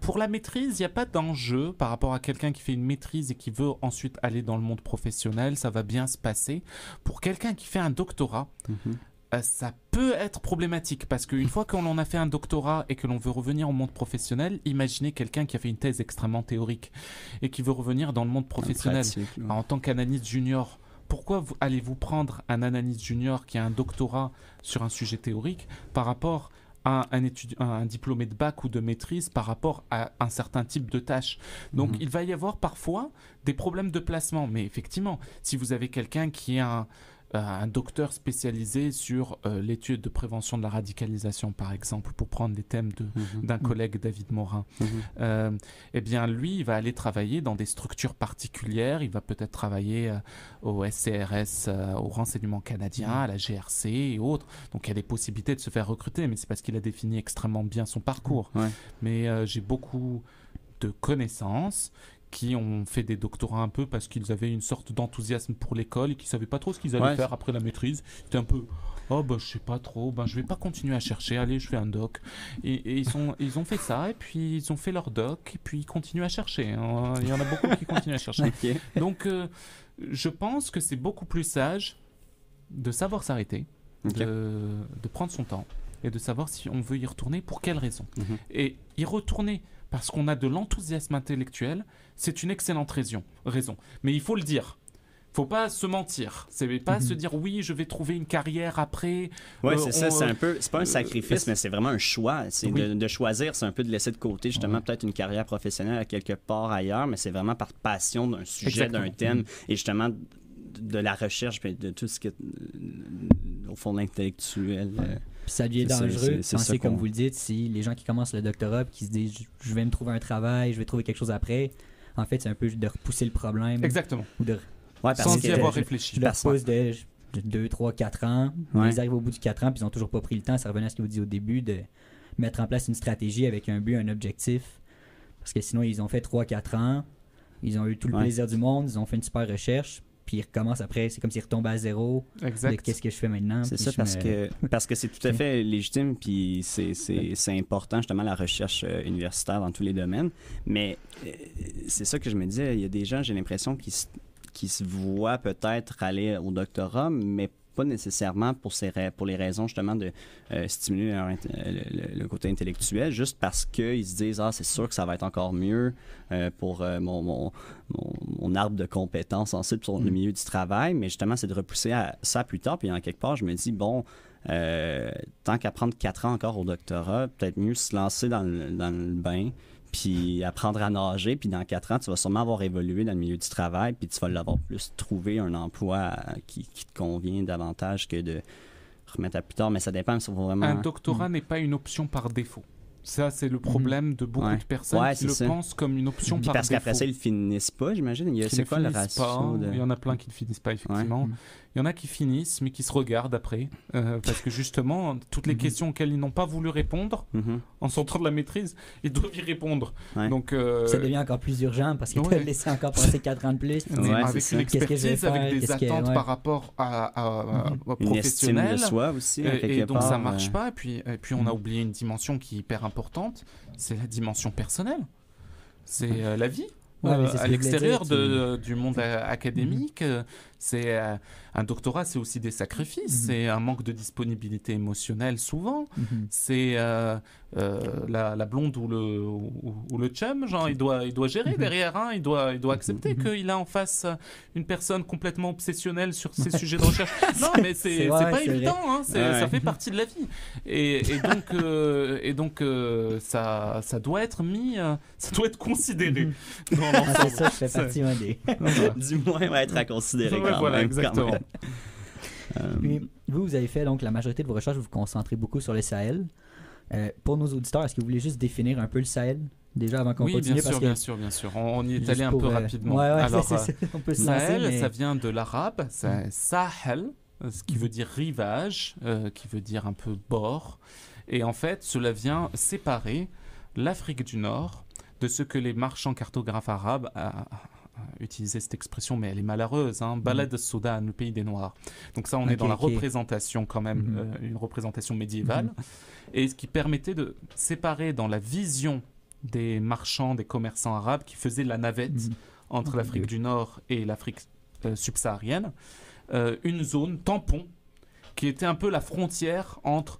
Pour la maîtrise, il n'y a pas d'enjeu par rapport à quelqu'un qui fait une maîtrise et qui veut ensuite aller dans le monde professionnel. Ça va bien se passer. Pour quelqu'un qui fait un doctorat, Mhm. Ça peut être problématique parce qu'une fois qu'on en a fait un doctorat et que l'on veut revenir au monde professionnel, imaginez quelqu'un qui a fait une thèse extrêmement théorique et qui veut revenir dans le monde professionnel Pratique, en tant qu'analyste junior. Pourquoi vous- allez-vous prendre un analyste junior qui a un doctorat sur un sujet théorique par rapport à un, étudi- à un diplômé de bac ou de maîtrise par rapport à un certain type de tâche? Donc Mhm. il va y avoir parfois des problèmes de placement. Mais effectivement, si vous avez quelqu'un qui est un, euh, un docteur spécialisé sur euh, l'étude de prévention de la radicalisation, par exemple, pour prendre les thèmes Mhm. d'un collègue David Morin, Mhm. euh, eh bien lui, il va aller travailler dans des structures particulières. Il va peut-être travailler euh, au SCRS, euh, au renseignement canadien, à la GRC et autres. Donc il y a des possibilités de se faire recruter, mais c'est parce qu'il a défini extrêmement bien son parcours. Ouais. Mais euh, j'ai beaucoup de connaissances qui ont fait des doctorats un peu parce qu'ils avaient une sorte d'enthousiasme pour l'école et qui savaient pas trop ce qu'ils allaient Ouais. faire après la maîtrise. C'était un peu oh bah je sais pas trop, ben je vais pas continuer à chercher, allez je fais un doc. Et, et ils sont ils ont fait ça et puis ils ont fait leur doc et puis ils continuent à chercher. hein. Il y en a beaucoup qui continuent à chercher. Donc euh, je pense que c'est beaucoup plus sage de savoir s'arrêter, de, de prendre son temps et de savoir si on veut y retourner, pour quelles raisons. Mhm. Et y retourner parce qu'on a de l'enthousiasme intellectuel, c'est une excellente raison. raison. Mais il faut le dire. faut pas se mentir. C'est pas Mhm. se dire oui, je vais trouver une carrière après. Oui, Euh, c'est ça. C'est un peu. C'est pas un euh, sacrifice, euh, mais c'est vraiment un choix. C'est Oui. de, de choisir, c'est un peu de laisser de côté justement Ouais. peut-être une carrière professionnelle à quelque part ailleurs, mais c'est vraiment par passion d'un sujet, d'un thème et justement de, de la recherche, de tout ce qui est au fond intellectuel. euh, Puis ça devient dangereux. c'est- comme vous le dites, si les gens qui commencent le doctorat qui se disent je- vais me trouver un travail, je vais trouver quelque chose après, en fait, c'est un peu de repousser le problème. Exactement. Ou de, Ouais, parce Sans que- y avoir je- réfléchi. je repousse de 2, 3, 4 ans. Ouais. Ils arrivent au bout du 4 ans puis ils ont toujours pas pris le temps. Ça revenait à ce que vous disiez au début de mettre en place une stratégie avec un but, un objectif. Parce que sinon, ils ont fait 3-4 ans. Ils ont eu tout le Ouais. plaisir du monde. Ils ont fait une super recherche. Puis ils recommencent après. C'est comme s'ils retombaient à zéro. Exact. Qu'est-ce que je fais maintenant? C'est ça parce me- que parce que c'est tout à fait légitime puis c'est c'est c'est important justement la recherche euh, universitaire dans tous les domaines mais euh, c'est ça que je me disais il y a des gens j'ai l'impression qui se- qui se voient peut-être aller au doctorat mais pas nécessairement pour ces ra- pour les raisons justement de euh, stimuler leur euh, le, le- côté intellectuel juste parce qu'ils se disent ah c'est sûr que ça va être encore mieux euh, pour euh, mon, mon, mon, mon arbre de compétences ensuite pour le Mm. milieu du travail, mais justement, c'est de repousser à ça plus tard. Puis en quelque part, je me dis, bon, tant qu'à prendre quatre ans encore au doctorat, peut-être mieux se lancer dans le, dans le bain, puis apprendre à nager, puis dans quatre ans, tu vas sûrement avoir évolué dans le milieu du travail, puis tu vas l'avoir plus trouvé un emploi euh, qui, qui te convient davantage que de remettre à plus tard. Mais ça dépend vraiment... Un doctorat n'est pas une option par défaut. Ça, c'est le problème de beaucoup Ouais. de personnes Ouais, qui le ça. pensent comme une option Puis par parce défaut. qu'après ça, ils finissent pas, j'imagine. C'est ne quoi le ratio pas. de... Il y en a plein qui ne finissent pas, effectivement. Mhm. Il y en a qui finissent, mais qui se regardent après. euh, parce que justement, toutes les Mhm. questions auxquelles ils n'ont pas voulu répondre, Mhm. en sortant de la maîtrise, ils doivent y répondre. Ouais. Donc, euh, Ça devient encore plus urgent parce qu'ils ouais. te laissé encore passer 4 ans de plus. Ouais, c'est avec une expertise, avec des que- attentes ouais. par rapport à, à- à- Mhm. professionnel. soi aussi, à Et, donc part, ça marche pas. Et puis, et puis on a oublié une dimension qui est hyper importante, c'est la dimension personnelle. C'est euh, la vie. Ouais, Euh, à l'extérieur du monde académique, euh, c'est euh, un doctorat, c'est aussi des sacrifices, Mhm. c'est un manque de disponibilité émotionnelle souvent, Mhm. c'est euh, euh, la, la blonde ou le, ou, ou le chum, genre il doit, il doit gérer Mhm. derrière, hein, il doit, il doit accepter qu'il a en face une personne complètement obsessionnelle sur ses sujets de recherche. Non, mais c'est pas évident, hein, Ouais. ça fait partie de la vie. Et, et donc, euh, et donc euh, ça, ça doit être mis, ça doit être considéré dans Ah, ça, je fais partie du moins va être à considérer Ouais, quand voilà, même. exactement. quand même. Euh, Puis, vous, vous avez fait donc la majorité de vos recherches, vous vous concentrez beaucoup sur le Sahel. Euh, pour nos auditeurs, est-ce que vous voulez juste définir un peu le Sahel déjà avant qu'on Oui, continue? Bien sûr, parce que bien sûr, bien sûr. On, on y est allé un peu euh, rapidement. Ouais, ouais, Alors, c'est- c'est- on peut se lancer. Sahel, mais- ça vient de l'arabe, c'est Sahel, ce qui veut dire rivage, euh, qui veut dire un peu bord. Et en fait, cela vient séparer l'Afrique du Nord de ce que les marchands cartographes arabes a utilisé cette expression, mais elle est malheureuse, hein, Balad Soudan, le pays des Noirs. Donc ça, on est dans la représentation quand même, Mhm. euh, une représentation médiévale, Mhm. et ce qui permettait de séparer dans la vision des marchands, des commerçants arabes qui faisaient la navette Mhm. entre Mhm. l'Afrique du Nord et l'Afrique euh, subsaharienne, euh, une zone tampon qui était un peu la frontière entre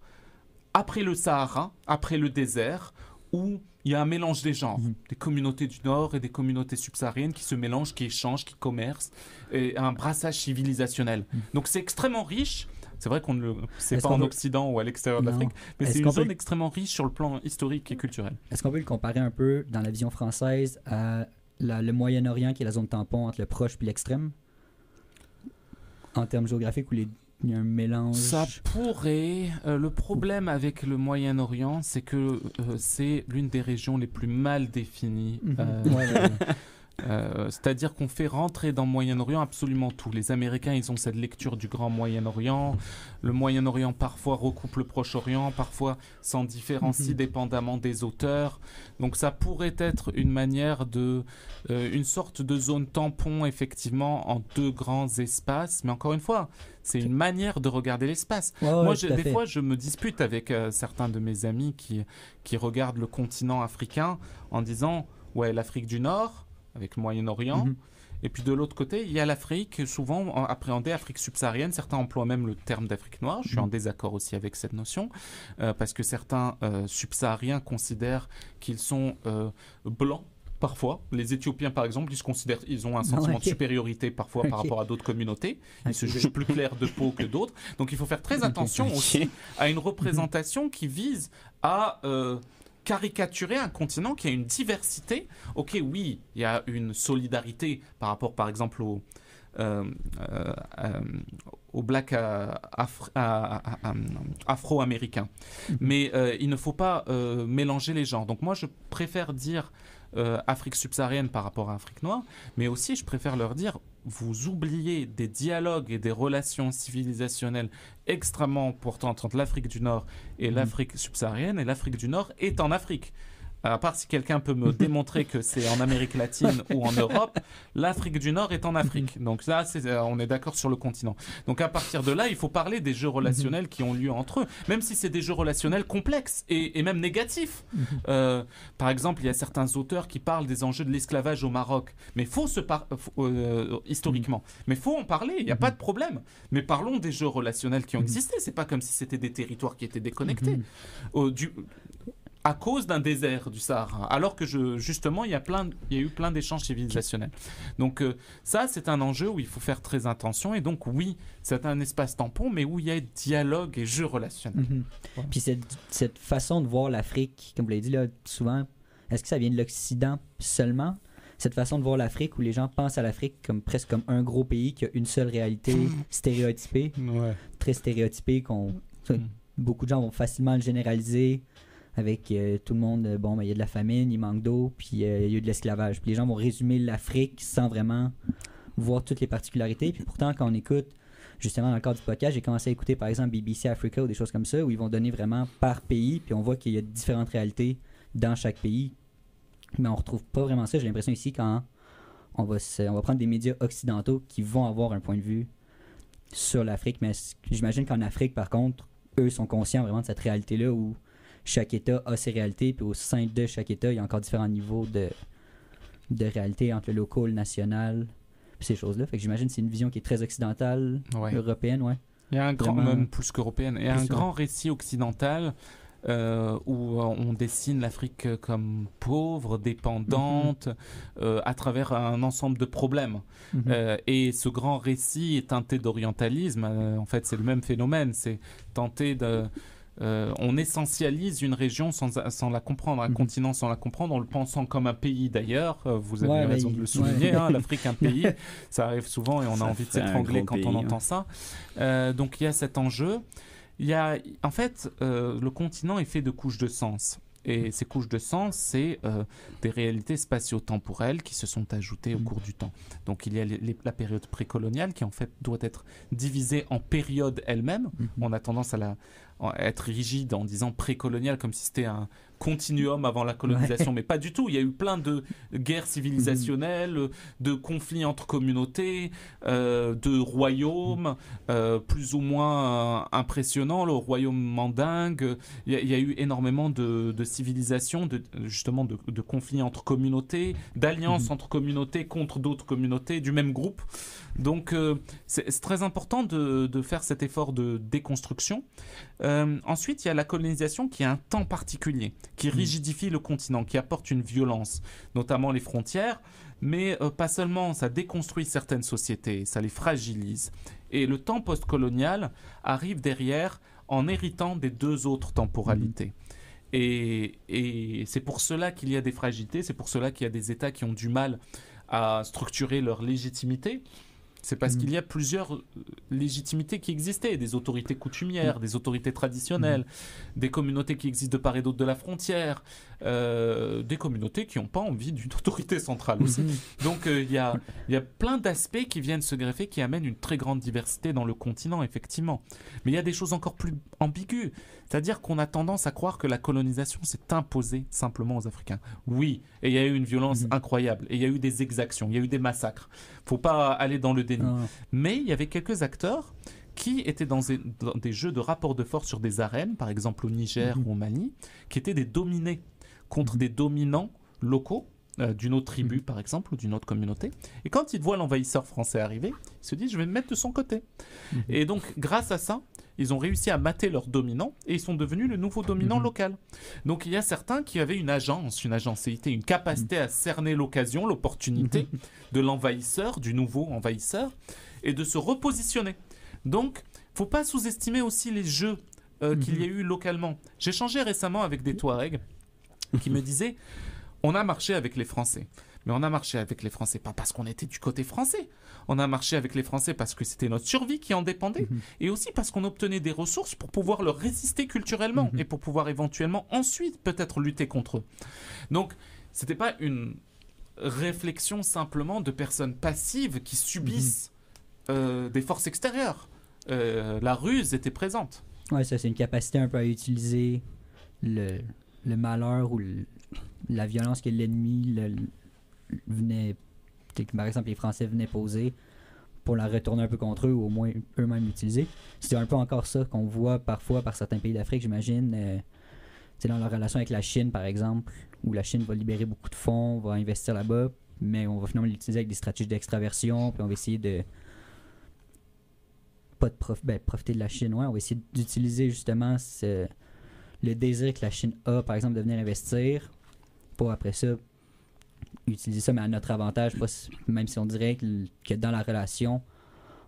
après le Sahara, après le désert, où il y a un mélange des genres, Mhm. des communautés du Nord et des communautés subsahariennes qui se mélangent, qui échangent, qui commercent, et un brassage civilisationnel. Mhm. Donc c'est extrêmement riche. C'est vrai qu'on ne le sait pas en peut- Occident ou à l'extérieur de l'Afrique, mais c'est une qu'on peut- zone extrêmement riche sur le plan historique et culturel. Est-ce qu'on peut le comparer un peu dans la vision française à la- le Moyen-Orient qui est la zone tampon entre le proche puis l'extrême? En termes géographiques où les- il y a un mélange. Ça pourrait. euh, le problème avec le Moyen-Orient, c'est que euh, c'est l'une des régions les plus mal définies. Mhm. euh, Ouais, ouais, ouais. euh, C'est-à-dire qu'on fait rentrer dans le Moyen-Orient absolument tout. Les Américains, ils ont cette lecture du Grand Moyen-Orient. Le Moyen-Orient parfois recoupe le Proche-Orient, parfois s'en différencie Mhm. dépendamment des auteurs. Donc ça pourrait être une manière de... euh, une sorte de zone tampon, effectivement, en deux grands espaces. Mais encore une fois, c'est une manière de regarder l'espace. Ouais, ouais, Moi, je- des fait. fois, je me dispute avec euh, certains de mes amis qui, qui regardent le continent africain en disant Ouais, l'Afrique du Nord, avec le Moyen-Orient. Mhm. Et puis de l'autre côté, il y a l'Afrique, souvent en- appréhendée Afrique subsaharienne. Certains emploient même le terme d'Afrique noire. Je suis en Mhm. désaccord aussi avec cette notion, euh, parce que certains euh, subsahariens considèrent qu'ils sont euh, blancs parfois. Les Éthiopiens, par exemple, ils se considèrent, ils ont un sentiment de supériorité parfois par rapport à d'autres communautés. Ils se jugent plus clairs de peau que d'autres. Donc il faut faire très attention aussi à une représentation qui vise à euh, caricaturer un continent qui a une diversité. Ok, oui, il y a une solidarité par rapport, par exemple, au, euh, euh, euh, aux blacks euh, afro-américains. Mais euh, il ne faut pas mélanger les genres. Donc moi, je préfère dire euh, Afrique subsaharienne par rapport à Afrique noire, mais aussi je préfère leur dire vous oubliez des dialogues et des relations civilisationnelles extrêmement importantes entre l'Afrique du Nord et Mhm. l'Afrique subsaharienne, et l'Afrique du Nord est en Afrique. À part si quelqu'un peut me démontrer que c'est en Amérique latine ou en Europe, l'Afrique du Nord est en Afrique. Donc là, euh, on est d'accord sur le continent. Donc à partir de là, il faut parler des jeux relationnels qui ont lieu entre eux, même si c'est des jeux relationnels complexes et, et même négatifs. Euh, par exemple, il y a certains auteurs qui parlent des enjeux de l'esclavage au Maroc, mais faut se par- euh, historiquement, mais faut en parler. Il n'y a pas de problème. Mais parlons des jeux relationnels qui ont existé. C'est pas comme si c'était des territoires qui étaient déconnectés. Mhm. Du- à cause d'un désert du Sahara, alors que je, justement il y a plein, de- il y a eu plein d'échanges civilisationnels. Donc euh, ça c'est un enjeu où il faut faire très attention et donc oui c'est un espace tampon mais où il y a dialogue et jeu relationnel. Mhm. Voilà. Puis cette, cette façon de voir l'Afrique, comme vous l'avez dit là, souvent, est-ce que ça vient de l'Occident seulement? Cette façon de voir l'Afrique où les gens pensent à l'Afrique comme presque comme un gros pays qui a une seule réalité stéréotypée, Ouais. très stéréotypée, qu'on Mm. beaucoup de gens vont facilement le généraliser avec euh, tout le monde, euh, bon, ben, il y a de la famine, il manque d'eau, puis euh, il y a eu de l'esclavage. Puis les gens vont résumer l'Afrique sans vraiment voir toutes les particularités. Puis pourtant, quand on écoute, justement, dans le cadre du podcast, j'ai commencé à écouter, par exemple, BBC Africa ou des choses comme ça, où ils vont donner vraiment par pays, puis on voit qu'il y a différentes réalités dans chaque pays. Mais on retrouve pas vraiment ça, j'ai l'impression ici, quand on va, se- on va prendre des médias occidentaux qui vont avoir un point de vue sur l'Afrique. Mais j'imagine qu'en Afrique, par contre, eux sont conscients vraiment de cette réalité-là où chaque État a ses réalités, puis au sein de chaque État, il y a encore différents niveaux de, de réalité entre le local, le national, puis ces choses-là. Fait que j'imagine que c'est une vision qui est très occidentale, Ouais. européenne, ouais. Il y a un grand, Vraiment- même plus qu'européenne, il y a un grand récit occidental euh, où euh, on dessine l'Afrique comme pauvre, dépendante, euh, à travers un ensemble de problèmes. Mhm. Euh, et ce grand récit est teinté d'orientalisme. Euh, en fait, c'est le même phénomène. C'est tenter de. Euh, on essentialise une région sans, sans la comprendre, un Mhm. continent sans la comprendre, en le pensant comme un pays d'ailleurs. Euh, vous avez Ouais, raison de le souligner. ouais. hein, L'Afrique, un pays, ça arrive souvent et on a envie de s'étrangler quand pays, on ouais. entend ça. Euh, donc il y a cet enjeu. Il y a, en fait, euh, le continent est fait de couches de sens. Et ces couches de sens, c'est euh, des réalités spatio-temporelles qui se sont ajoutées au Mhm. cours du temps. Donc il y a les- les- la période précoloniale qui en fait doit être divisée en périodes elle-même. Mhm. On a tendance à, la, être rigide en disant précolonial comme si c'était un continuum avant la colonisation, mais pas du tout. Il y a eu plein de guerres civilisationnelles, de conflits entre communautés, euh, de royaumes euh, plus ou moins euh, impressionnants. Le royaume mandingue, il y, a- il y a eu énormément de, de civilisations, de, justement de, de conflits entre communautés, d'alliances Mhm. entre communautés contre d'autres communautés du même groupe. Donc euh, c'est c'est très important de, de faire cet effort de déconstruction. Euh, ensuite, il y a la colonisation qui a un temps particulier, qui rigidifie le continent, qui apporte une violence, notamment les frontières, mais euh, pas seulement, ça déconstruit certaines sociétés, ça les fragilise. Et le temps postcolonial arrive derrière en héritant des deux autres temporalités. Et, et c'est pour cela qu'il y a des fragilités, c'est pour cela qu'il y a des États qui ont du mal à structurer leur légitimité. C'est parce Mhm. qu'il y a plusieurs euh, légitimités qui existaient, des autorités coutumières, des autorités traditionnelles, des communautés qui existent de part et d'autre de la frontière, euh, des communautés qui n'ont pas envie d'une autorité centrale aussi. Mhm. Donc euh, il y, a, il y a plein d'aspects qui viennent se greffer, qui amènent une très grande diversité dans le continent, effectivement. Mais il y a des choses encore plus ambiguës. C'est-à-dire qu'on a tendance à croire que la colonisation s'est imposée simplement aux Africains. Oui, et il y a eu une violence Mhm. incroyable, et il y a eu des exactions, il y a eu des massacres. faut pas aller dans le déni. Ah, Mais il y avait quelques acteurs qui étaient dans des, dans des jeux de rapport de force sur des arènes, par exemple au Niger Mhm. ou au Mali, qui étaient des dominés contre des dominants locaux euh, d'une autre tribu, Mhm. par exemple, ou d'une autre communauté. Et quand ils voient l'envahisseur français arriver, ils se disent, je vais me mettre de son côté. Mhm. Et donc, grâce à ça, ils ont réussi à mater leur dominant et ils sont devenus le nouveau dominant Mhm. local. Donc il y a certains qui avaient une agence, une agencéité, une capacité à cerner l'occasion, l'opportunité de l'envahisseur, du nouveau envahisseur, et de se repositionner. Donc, faut pas sous-estimer aussi les jeux euh, qu'il y a eu localement. J'ai échangé récemment avec des Touaregs qui me disaient on a marché avec les Français. Mais on a marché avec les Français pas parce qu'on était du côté français. On a marché avec les Français parce que c'était notre survie qui en dépendait. Et aussi parce qu'on obtenait des ressources pour pouvoir leur résister culturellement Mhm. et pour pouvoir éventuellement ensuite peut-être lutter contre eux. Donc, c'était pas une réflexion simplement de personnes passives qui subissent euh, des forces extérieures. Euh, la ruse était présente. Ouais, ça, c'est une capacité un peu à utiliser le, le malheur ou la violence que l'ennemi le- le- venait. Par exemple, les Français venaient poser pour la retourner un peu contre eux ou au moins eux-mêmes l'utiliser. C'est un peu encore ça qu'on voit parfois par certains pays d'Afrique, j'imagine. euh, dans leur relation avec la Chine, par exemple, où la Chine va libérer beaucoup de fonds, va investir là-bas, mais on va finalement l'utiliser avec des stratégies d'extraversion, puis on va essayer de pas de prof- ben, profiter de la Chine, ouais, on va essayer d'utiliser justement ce- le désir que la Chine a, par exemple, de venir investir, pour après ça utiliser ça, mais à notre avantage, pas même si on dirait que, dans la relation,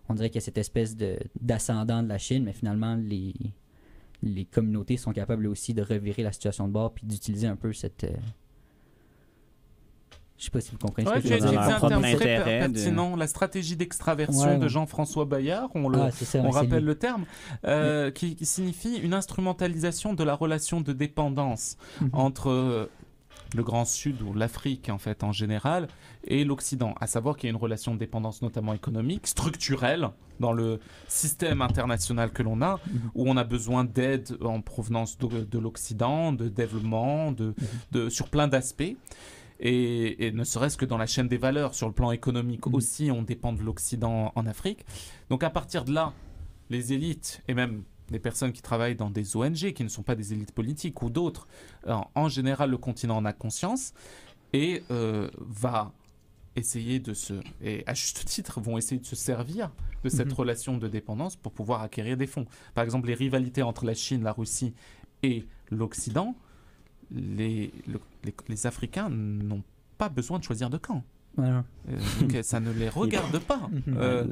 on dirait qu'il y a cette espèce de d'ascendant de la Chine, mais finalement, les, les communautés sont capables aussi de revirer la situation de bord puis d'utiliser un peu cette. euh, Je sais pas si vous comprenez Ouais, ce que dire. leur dit un terme très de- pertinent, la stratégie d'extraversion Ouais, de. Jean-François Bayard. On le, Ah, ça, on rappelle lui. le terme, euh, qui, qui signifie une instrumentalisation de la relation de dépendance Mhm. entre euh, le Grand Sud ou l'Afrique en fait en général et l'Occident, à savoir qu'il y a une relation de dépendance notamment économique, structurelle dans le système international que l'on a, Mhm. où on a besoin d'aide en provenance de, de l'Occident, de développement, de, de- sur plein d'aspects. Et, et ne serait-ce que dans la chaîne des valeurs, sur le plan économique Mhm. aussi, on dépend de l'Occident en Afrique. Donc à partir de là, les élites et même des personnes qui travaillent dans des ONG, qui ne sont pas des élites politiques ou d'autres, euh, en général, le continent en a conscience et euh, va essayer de se, et à juste titre, vont essayer de se servir de cette Mhm. relation de dépendance pour pouvoir acquérir des fonds. Par exemple, les rivalités entre la Chine, la Russie et l'Occident, les, le- les, les Africains n'ont pas besoin de choisir de camp. Voilà. Euh, donc, ça ne les regarde pas. Euh,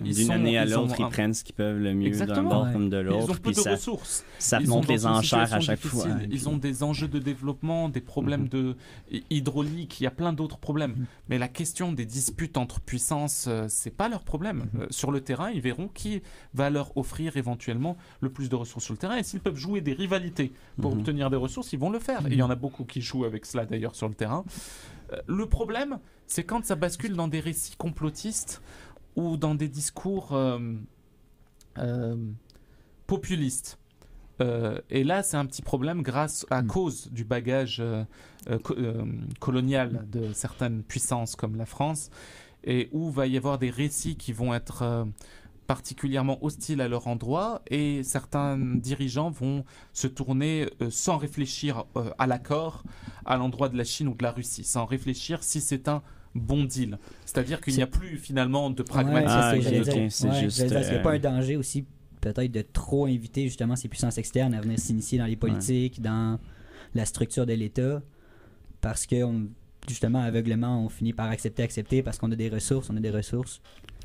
D'une année à l'autre, ils prennent ce qu'ils peuvent le mieux d'un bord Ouais. comme de ils ont l'autre. peu de ça, ressources. ça Ils monte les enchères à chaque fois. hein, Ils puis- ont des enjeux de développement, des problèmes de hydraulique, il y a plein d'autres problèmes. Mhm. Mais la question des disputes entre puissances, euh, c'est pas leur problème. Mhm. Euh, sur le terrain, ils verront qui va leur offrir éventuellement le plus de ressources sur le terrain. Et s'ils peuvent jouer des rivalités pour Mhm. obtenir des ressources, ils vont le faire. Et il y en a beaucoup qui jouent avec cela d'ailleurs sur le terrain. Euh, le problème, c'est quand ça bascule dans des récits complotistes ou dans des discours euh, euh, populistes. Euh, et là, c'est un petit problème grâce à Mm. cause du bagage co- colonial de certaines puissances comme la France, et où va y avoir des récits qui vont être particulièrement hostiles à leur endroit, et certains dirigeants vont se tourner euh, sans réfléchir euh, à l'accord à l'endroit de la Chine ou de la Russie, sans réfléchir si c'est un bon deal. C'est-à-dire qu'il n'y a plus finalement de pragmatisme. Ah, Ouais, juste, qu'il n'y a euh, pas un danger aussi, peut-être, de trop inviter justement ces puissances externes à venir s'initier dans les politiques, dans la structure de l'État, parce que on- justement, aveuglement, on finit par accepter, accepter, parce qu'on a des ressources, on a des ressources,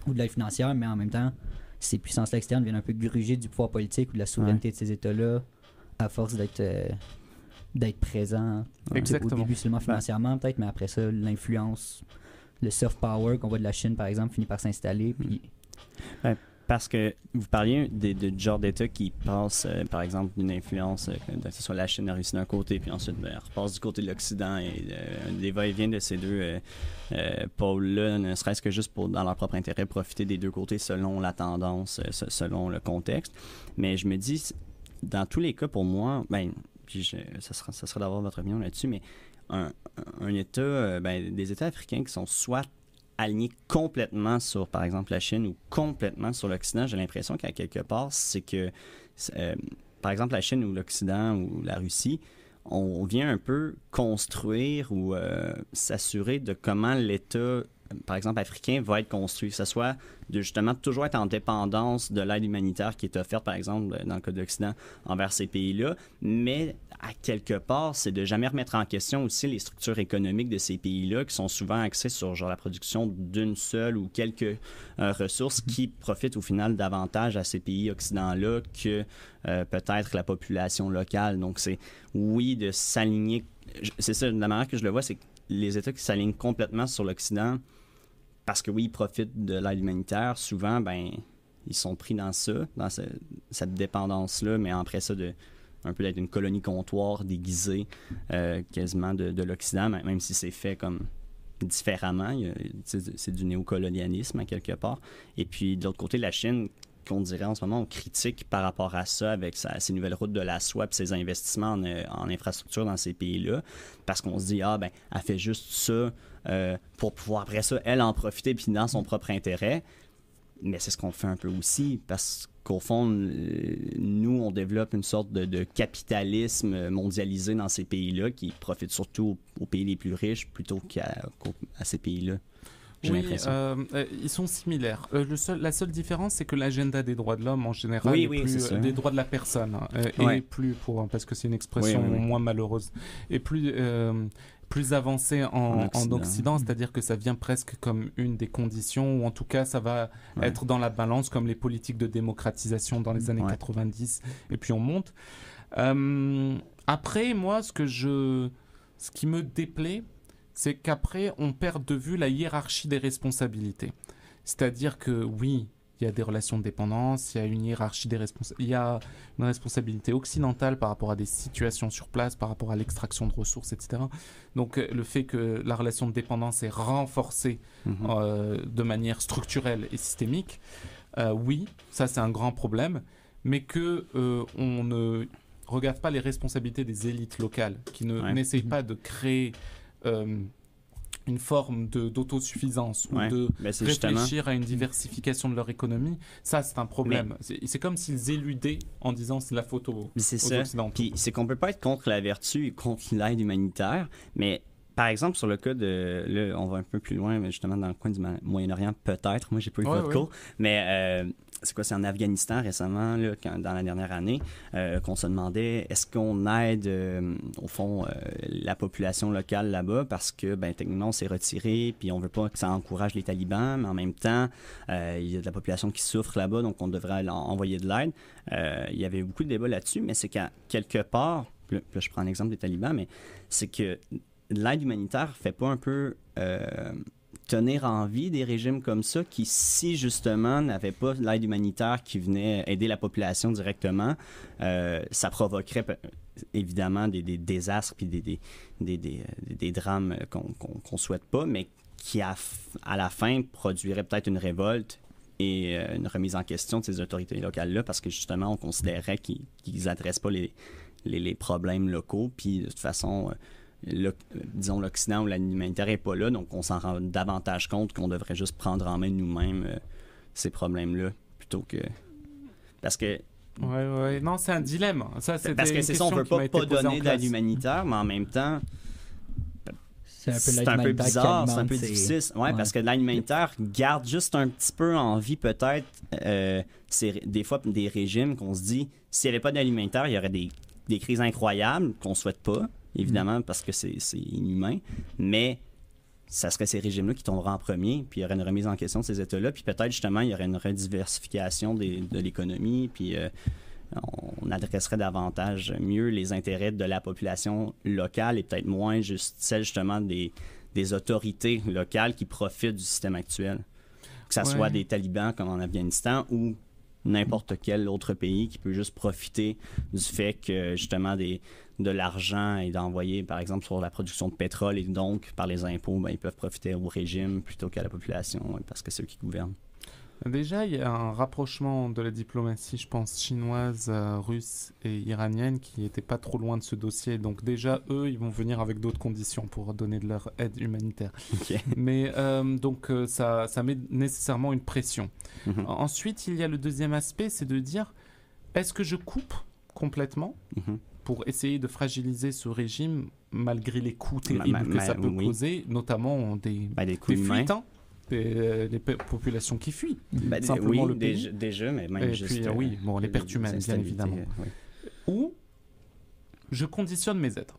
ou de l'aide financière, mais en même temps, ces puissances externes viennent un peu gruger du pouvoir politique ou de la souveraineté de ces États-là, à force d'être euh, d'être présents. Tu sais, Au Exactement. début, seulement financièrement, peut-être, mais après ça, l'influence, le soft power qu'on voit de la Chine, par exemple, finit par s'installer. Puis Parce que vous parliez de, de, genre d'État qui passe, euh, par exemple, d'une influence, euh, que ce soit la Chine, la Russie d'un côté, puis ensuite ben, repasse du côté de l'Occident, et euh, des va-et-vient de ces deux euh, pôles-là, ne serait-ce que juste pour, dans leur propre intérêt, profiter des deux côtés selon la tendance, se- selon le contexte. Mais je me dis, dans tous les cas, pour moi, ben, puis ça sera, d'avoir votre opinion là-dessus, mais un, un État, ben, des États africains qui sont soit alignés complètement sur, par exemple, la Chine ou complètement sur l'Occident, j'ai l'impression qu'à quelque part, c'est que, euh, par exemple, la Chine ou l'Occident ou la Russie, on vient un peu construire ou euh, s'assurer de comment l'État par exemple, africain va être construit, que ce soit de justement toujours être en dépendance de l'aide humanitaire qui est offerte, par exemple, dans le cas de l'Occident, envers ces pays-là, mais à quelque part, c'est de jamais remettre en question aussi les structures économiques de ces pays-là qui sont souvent axées sur genre la production d'une seule ou quelques euh, ressources qui profitent au final davantage à ces pays occidentaux que euh, peut-être la population locale. Donc c'est oui de s'aligner. C'est ça, la manière que je le vois, c'est que les États qui s'alignent complètement sur l'Occident parce que oui, ils profitent de l'aide humanitaire, souvent, ben ils sont pris dans ça, dans cette dépendance-là, mais après ça, de un peu d'être une colonie comptoir déguisée euh, quasiment de, l'Occident, même si c'est fait comme différemment. C'est du néocolonialisme à quelque part. Et puis de l'autre côté, la Chine, qu'on dirait en ce moment, on critique par rapport à ça avec ses nouvelles routes de la soie et ses investissements en, euh, en infrastructure dans ces pays-là, parce qu'on se dit, ah ben, elle fait juste ça euh, pour pouvoir après ça, elle en profiter puis dans son propre intérêt. Mais c'est ce qu'on fait un peu aussi, parce qu'au fond, euh, nous, on développe une sorte de, capitalisme mondialisé dans ces pays-là qui profite surtout aux, pays les plus riches plutôt qu'à ces pays-là. Oui, euh, euh, ils sont similaires. le seul, la seule différence, c'est que l'agenda des droits de l'homme, en général, est plus, des droits de la personne, hein, et plus pour, parce que c'est une expression moins malheureuse, et plus plus avancé en, Occident, c'est-à-dire que ça vient presque comme une des conditions, ou en tout cas ça va être dans la balance comme les politiques de démocratisation dans les années 90, et puis on monte. Euh, après, moi, ce, que je, ce qui me déplaît, c'est qu'après, on perd de vue la hiérarchie des responsabilités. C'est-à-dire que oui, il y a des relations de dépendance, il y a une hiérarchie des responsabilités, il y a une responsabilité occidentale par rapport à des situations sur place, par rapport à l'extraction de ressources, etc. Donc euh, le fait que la relation de dépendance est renforcée mhm. euh, de manière structurelle et systémique, euh, oui, ça c'est un grand problème, mais que on ne regarde pas les responsabilités des élites locales, qui ne n'essayent pas de créer une forme d'autosuffisance ou de ben, réfléchir à une diversification de leur économie, ça c'est un problème. C'est comme s'ils éludaient en disant c'est la photo. C'est ça. Puis c'est qu'on peut pas être contre la vertu et contre l'aide humanitaire, mais par exemple, sur le cas de. Là, on va un peu plus loin, mais justement dans le coin du Moyen-Orient, peut-être. Moi, j'ai pas eu ouais, de cours. Mais euh, c'est quoi, c'est en Afghanistan récemment, dans la dernière année, euh, qu'on se demandait est-ce qu'on aide, euh, au fond, la population locale là-bas? Parce que, ben, techniquement, on s'est retiré, puis on veut pas que ça encourage les talibans, mais en même temps, il y a de la population qui souffre là-bas, donc on devrait envoyer de l'aide. il y avait beaucoup de débats là-dessus, mais c'est qu'à quelque part, là, je prends l'exemple des talibans, mais c'est que l'aide humanitaire fait pas un peu euh, tenir en vie des régimes comme ça qui, si justement n'avaient pas l'aide humanitaire qui venait aider la population directement, euh, ça provoquerait évidemment des, désastres puis des, drames qu'on ne souhaite pas, mais qui, à, la fin, produirait peut-être une révolte et euh, une remise en question de ces autorités locales-là parce que justement, on considérait qu'ils n'adressent pas les, les, les, problèmes locaux. Puis de toute façon, disons, l'Occident ou l'alimentaire n'est pas là, donc on s'en rend davantage compte qu'on devrait juste prendre en main nous-mêmes euh, ces problèmes-là plutôt que. Parce que. Ouais, ouais, non, c'est un dilemme. Ça, Parce que c'est ça, on veut pas, pas donner d'aide humanitaire, mais en même temps. C'est un peu, bizarre, c'est un peu difficile. Ouais, parce que l'aide humanitaire garde juste un petit peu en vie, peut-être, euh, des fois, des régimes qu'on se dit, s'il n'y avait pas d'alimentaire, il y aurait des, des crises incroyables qu'on souhaite pas évidemment, parce que c'est inhumain, mais ça serait ces régimes-là qui tomberaient en premier, puis il y aurait une remise en question de ces États-là, puis peut-être justement il y aurait une rediversification de l'économie, puis euh, on adresserait davantage mieux les intérêts de la population locale et peut-être moins juste celle justement des, des, autorités locales qui profitent du système actuel. Que ce soit des talibans comme en Afghanistan ou n'importe quel autre pays qui peut juste profiter du fait que justement des, de l'argent est d'envoyer par exemple sur la production de pétrole et donc par les impôts, ben, ils peuvent profiter au régime plutôt qu'à la population parce que c'est eux qui gouvernent. Déjà, il y a un rapprochement de la diplomatie, je pense, chinoise, euh, russe et iranienne qui n'était pas trop loin de ce dossier. Donc déjà, eux, ils vont venir avec d'autres conditions pour donner de leur aide humanitaire. Mais euh, donc euh, ça, ça met nécessairement une pression. Mhm. Ensuite, il y a le deuxième aspect, c'est de dire, est-ce que je coupe complètement mhm. pour essayer de fragiliser ce régime malgré les coûts terribles que ça peut causer, notamment des, bah, des, fuites, hein des, des populations qui fuient. Des- Simplement oui, le pays. déjà, déjà, mais même Et juste... puis, euh, oui, bon, les pertes humaines, bien évidemment. euh, oui. Ou je conditionne mes aides.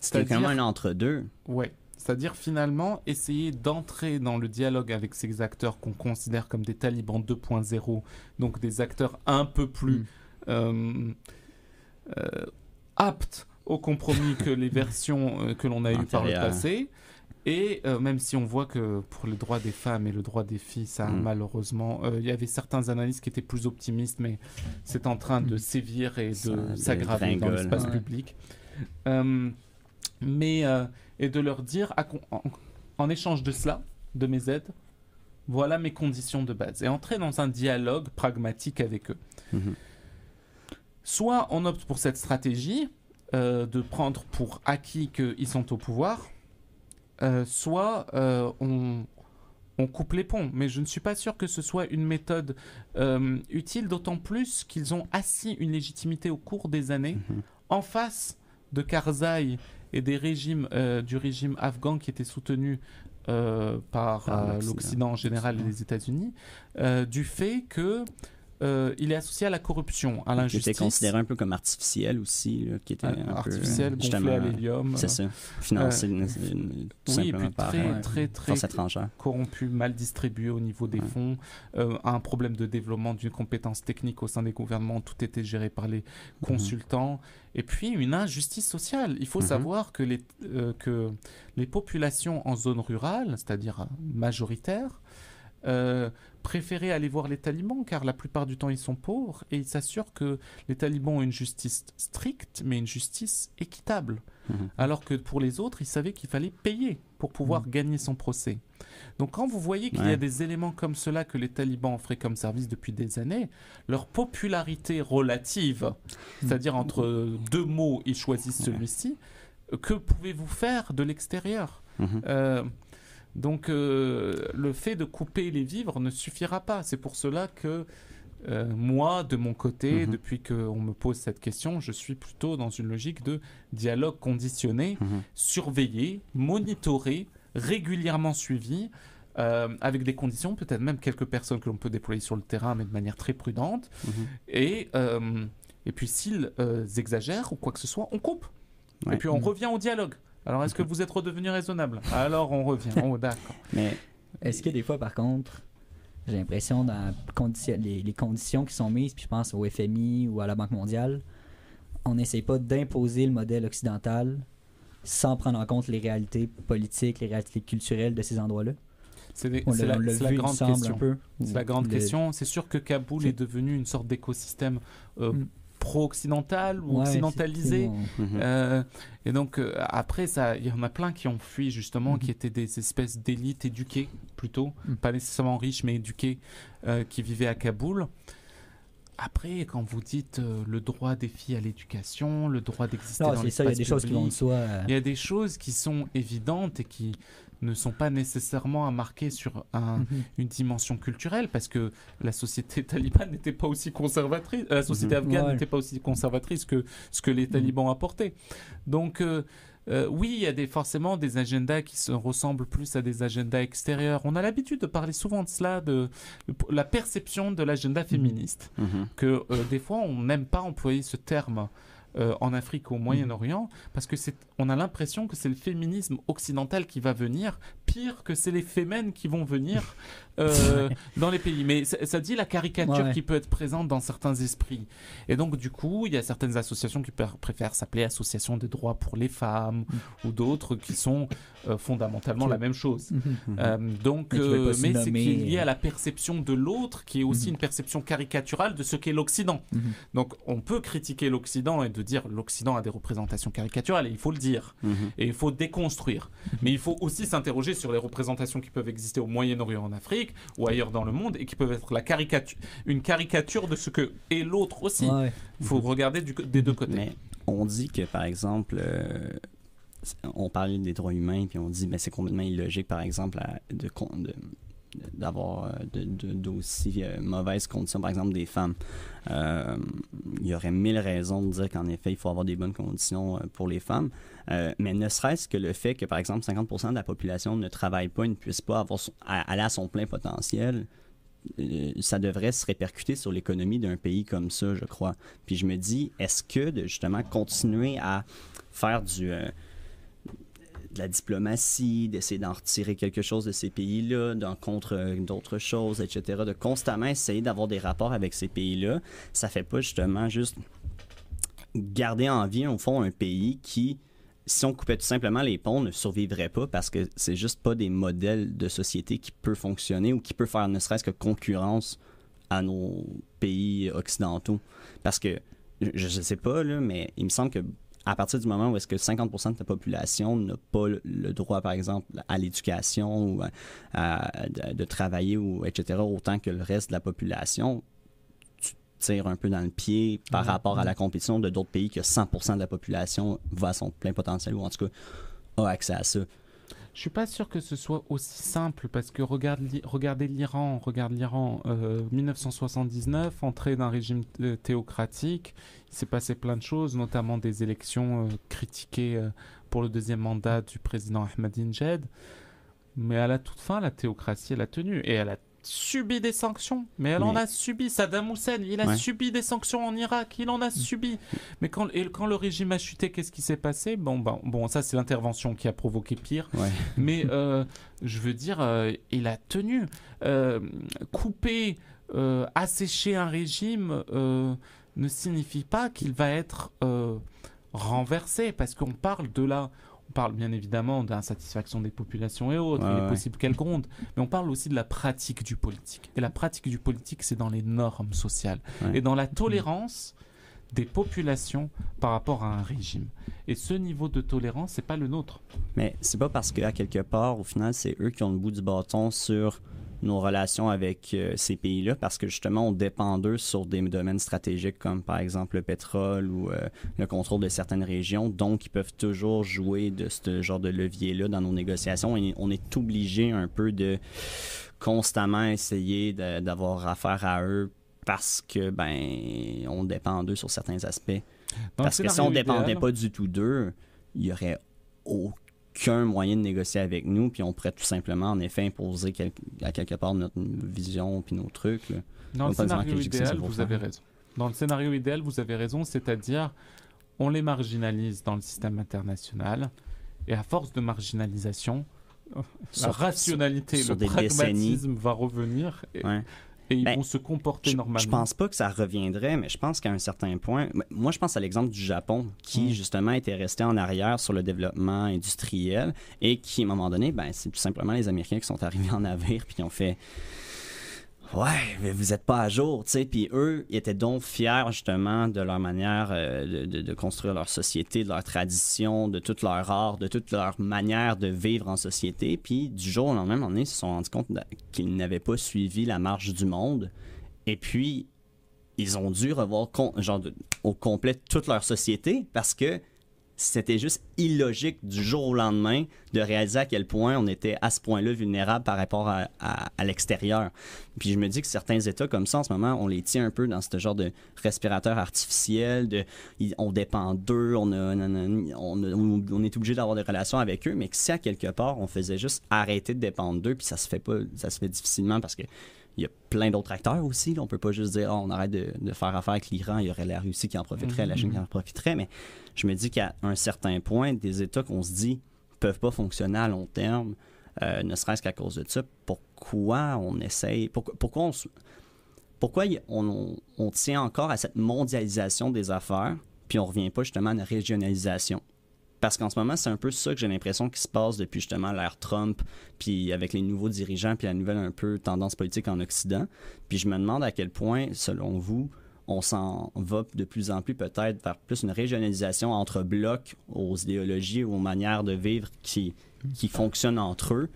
C'était quand C'est-à-dire- même un entre-deux. Ouais. C'est-à-dire finalement essayer d'entrer dans le dialogue avec ces acteurs qu'on considère comme des talibans 2.0, donc des acteurs un peu plus Mm. euh, euh, aptes au compromis que les versions que l'on a eues par le passé. Et euh, même si on voit que pour les droits des femmes et le droit des filles, ça Mm. malheureusement, euh, il y avait certains analystes qui étaient plus optimistes, mais c'est en train de Mm. sévir et de s'aggraver dans l'espace Ouais. public. Euh, mais et de leur dire à en, en échange de cela, de mes aides, voilà mes conditions de base et entrer dans un dialogue pragmatique avec eux. Mhm. Soit on opte pour cette stratégie de prendre pour acquis qu'ils sont au pouvoir, euh, soit euh, on, on coupe les ponts. Mais je ne suis pas sûr que ce soit une méthode euh, utile, d'autant plus qu'ils ont assis une légitimité au cours des années Mhm. en face de Karzai et des régimes du régime afghan qui était soutenu par, Par l'Occident. en général et les États-Unis, du fait que euh, il est associé à la corruption, à Qui était l'injustice, considéré un peu comme artificiel aussi, là, qui était un peu, artificiel, gonflé justement, à l'hélium, C'est ça. Financé Euh, tout oui, et puis par très, euh, très, très étrangère. corrompu, mal distribué au niveau des Ouais. fonds, euh, un problème de développement d'une compétence technique au sein des gouvernements, tout était géré par les consultants, et puis une injustice sociale. Il faut Mhm. savoir que les, euh, que les populations en zone rurale, c'est-à-dire majoritaires, euh, préféraient aller voir les talibans car la plupart du temps ils sont pauvres et ils s'assurent que les talibans ont une justice stricte mais une justice équitable. Mhm. Alors que pour les autres, ils savaient qu'il fallait payer pour pouvoir gagner son procès. Donc quand vous voyez qu'il y a des éléments comme cela que les talibans offraient comme service depuis des années, leur popularité relative, c'est-à-dire entre deux mots, ils choisissent Ouais. celui-ci, que pouvez-vous faire de l'extérieur? Mhm. Euh, donc euh, le fait de couper les vivres ne suffira pas. C'est pour cela que euh, moi, de mon côté, Mhm. depuis qu'on me pose cette question, je suis plutôt dans une logique de dialogue conditionné, Mhm. surveillé, monitoré, régulièrement suivi. euh, avec des conditions, peut-être même quelques personnes que l'on peut déployer sur le terrain, mais de manière très prudente. Mhm. Et, euh, et puis s'ils euh, exagèrent ou quoi que ce soit, on coupe. Ouais. Et puis on revient au dialogue. Alors est-ce que vous êtes redevenu raisonnable? Alors on revient. Oh, d'accord. Mais Est-ce que des fois, par contre, j'ai l'impression dans les, les conditions qui sont mises, puis je pense au FMI ou à la Banque mondiale, on n'essaie pas d'imposer le modèle occidental sans prendre en compte les réalités politiques, les réalités culturelles de ces endroits-là? C'est l'a la, grande question. C'est la grande Le- question. C'est sûr que Kaboul est devenu une sorte d'écosystème euh, Mm. Pro-occidental ou Ouais, occidentalisé. Euh, et donc euh, après, il y en a plein qui ont fui justement, Mhm. qui étaient des espèces d'élites éduquées plutôt, Mhm. pas nécessairement riches mais éduquées, euh, qui vivaient à Kaboul. Après, quand vous dites le droit des filles à l'éducation, le droit d'exister dans c'est ça, il y a l'espace des choses qui vont de public, il y a des choses qui sont évidentes et qui ne sont pas nécessairement à marquer sur un, mhm. une dimension culturelle parce que la société talibane n'était pas aussi conservatrice, euh, la société Mhm. afghane Ouais. n'était pas aussi conservatrice que ce que les talibans apportaient. Donc euh, euh, oui, il y a des, forcément des agendas qui se ressemblent plus à des agendas extérieurs. On a l'habitude de parler souvent de cela, de, de la perception de l'agenda féministe Mhm. que euh, des fois on n'aime pas employer ce terme euh, en Afrique ou au Moyen-Orient parce que c'est on a l'impression que c'est le féminisme occidental qui va venir pire que c'est les fémènes qui vont venir euh, dans les pays mais ça, ça dit la caricature Ouais. qui peut être présente dans certains esprits et donc du coup il y a certaines associations qui pr- préfèrent s'appeler association des droits pour les femmes ou d'autres qui sont euh, fondamentalement la même chose Mhm. Mhm. euh, donc, Mais c'est nommer, lié à la perception de l'autre, qui est aussi Mhm. une perception caricaturale de ce qu'est l'Occident. Donc, on peut critiquer l'Occident et de dire l'Occident a des représentations caricaturales, et il faut le dire, Mhm. et il faut déconstruire. Mais il faut aussi s'interroger sur les représentations qui peuvent exister au Moyen-Orient, en Afrique ou ailleurs dans le monde, et qui peuvent être la caricature, une caricature de ce que est l'autre aussi. Il Ouais. faut regarder du des deux côtés. Mais on dit que, par exemple, euh, on parle des droits humains, puis on dit mais c'est complètement illogique, par exemple, à- de, con- de, d'avoir euh, d'aussi euh, mauvaises conditions, par exemple des femmes. Euh, il y aurait mille raisons de dire qu'en effet, il faut avoir des bonnes conditions pour les femmes, mais ne serait-ce que le fait que, par exemple, 50% de la population ne travaille pas et ne puisse pas avoir aller à son plein potentiel, ça devrait se répercuter sur l'économie d'un pays comme ça, je crois. Puis je me dis, est-ce que de justement continuer à faire du de la diplomatie, d'essayer d'en retirer quelque chose de ces pays-là, d'en contre euh, d'autres choses, etc., de constamment essayer d'avoir des rapports avec ces pays-là, ça fait pas justement juste garder en vie, au fond, un pays qui, si on coupait tout simplement les ponts, ne survivrait pas parce que c'est juste pas des modèles de société qui peuvent fonctionner ou qui peuvent faire ne serait-ce que concurrence à nos pays occidentaux. Parce que, je ne sais pas, là, mais il me semble que à partir du moment où est-ce que 50% de la population n'a pas le droit, par exemple, à l'éducation ou de, travailler, ou etc., autant que le reste de la population, tu tires un peu dans le pied par rapport à la compétition de d'autres pays que 100% de la population va à son plein potentiel ou en tout cas a accès à ça. Je suis pas sûr que ce soit aussi simple parce que regarde, regardez l'Iran, regarde l'Iran, 1979, euh, entrée d'un régime euh, théocratique, il s'est passé plein de choses, notamment des élections euh, critiquées pour le deuxième mandat du président Ahmadinejad. Mais à la toute fin, la théocratie, elle a tenu et elle a subi des sanctions, mais elle en a subi. Saddam Hussein, il a subi des sanctions en Irak, il en a subi. Mais quand, et quand le régime a chuté, qu'est-ce qui s'est passé? Bon, bon, bon, ça c'est l'intervention qui a provoqué pire. Mais euh, je veux dire, euh, il a tenu. Euh, couper, assécher un régime ne signifie pas qu'il va être renversé, parce qu'on parle de la on parle bien évidemment d'insatisfaction des populations et autres, il est possible qu'elles grondent, mais on parle aussi de la pratique du politique. Et la pratique du politique, c'est dans les normes sociales et dans la tolérance des populations par rapport à un régime. Et ce niveau de tolérance, c'est pas le nôtre. Mais c'est pas parce qu'à quelque part, au final, c'est eux qui ont le bout du bâton sur nos relations avec euh, ces pays-là parce que justement, on dépend d'eux sur des domaines stratégiques comme par exemple le pétrole ou euh, le contrôle de certaines régions. Donc, ils peuvent toujours jouer de ce genre de levier-là dans nos négociations et on est obligé un peu de constamment essayer d'avoir affaire à eux parce que ben on dépend d'eux sur certains aspects. parce que si on ne dépendait pas du tout d'eux, il y aurait aucun qu'un moyen de négocier avec nous, puis on pourrait tout simplement, en effet, imposer à quelque part notre vision puis nos trucs. Dans le scénario idéal, vous avez raison. Dans le scénario idéal, vous avez raison, c'est-à-dire on les marginalise dans le système international, et à force de marginalisation, la rationalité, le pragmatisme va revenir. Et, et ils ben, vont se comporter normalement. Je pense pas que ça reviendrait, mais je pense qu'à un certain point, moi je pense à l'exemple du Japon qui mm. justement était resté en arrière sur le développement industriel et qui à un moment donné, ben c'est tout simplement les Américains qui sont arrivés en navire puis qui ont fait Ouais, mais vous n'êtes pas à jour, tu sais. Puis eux, ils étaient donc fiers justement de leur manière euh, de, construire leur société, de leur tradition, de toute leur art, de toute leur manière de vivre en société. Puis du jour au lendemain, ils se sont rendus compte qu'ils n'avaient pas suivi la marche du monde. Et puis, ils ont dû revoir genre, au complet toute leur société parce que c'était juste illogique du jour au lendemain de réaliser à quel point on était à ce point-là vulnérable par rapport à, l'extérieur. Puis je me dis que certains États comme ça, en ce moment, on les tient un peu dans ce genre de respirateur artificiel, de, on dépend d'eux, on, on, est obligé d'avoir des relations avec eux, mais que si à quelque part, on faisait juste arrêter de dépendre d'eux, puis ça se fait pas, ça se fait difficilement parce que il y a plein d'autres acteurs aussi. On peut pas juste dire oh, on arrête de, faire affaire avec l'Iran, il y aurait la Russie qui en profiterait, la Chine qui en profiterait. Mais je me dis qu'à un certain point, des États qu'on se dit peuvent pas fonctionner à long terme, euh, ne serait-ce qu'à cause de ça. Pourquoi on essaye Pourquoi, on pourquoi on, on, tient encore à cette mondialisation des affaires, puis on revient pas justement à une régionalisation? Parce qu'en ce moment, c'est un peu ça que j'ai l'impression qui se passe depuis justement l'ère Trump, puis avec les nouveaux dirigeants, puis la nouvelle un peu tendance politique en Occident. Puis je me demande à quel point, selon vous, on s'en va de plus en plus peut-être vers plus une régionalisation entre blocs aux idéologies ou aux manières de vivre qui, qui fonctionnent entre eux,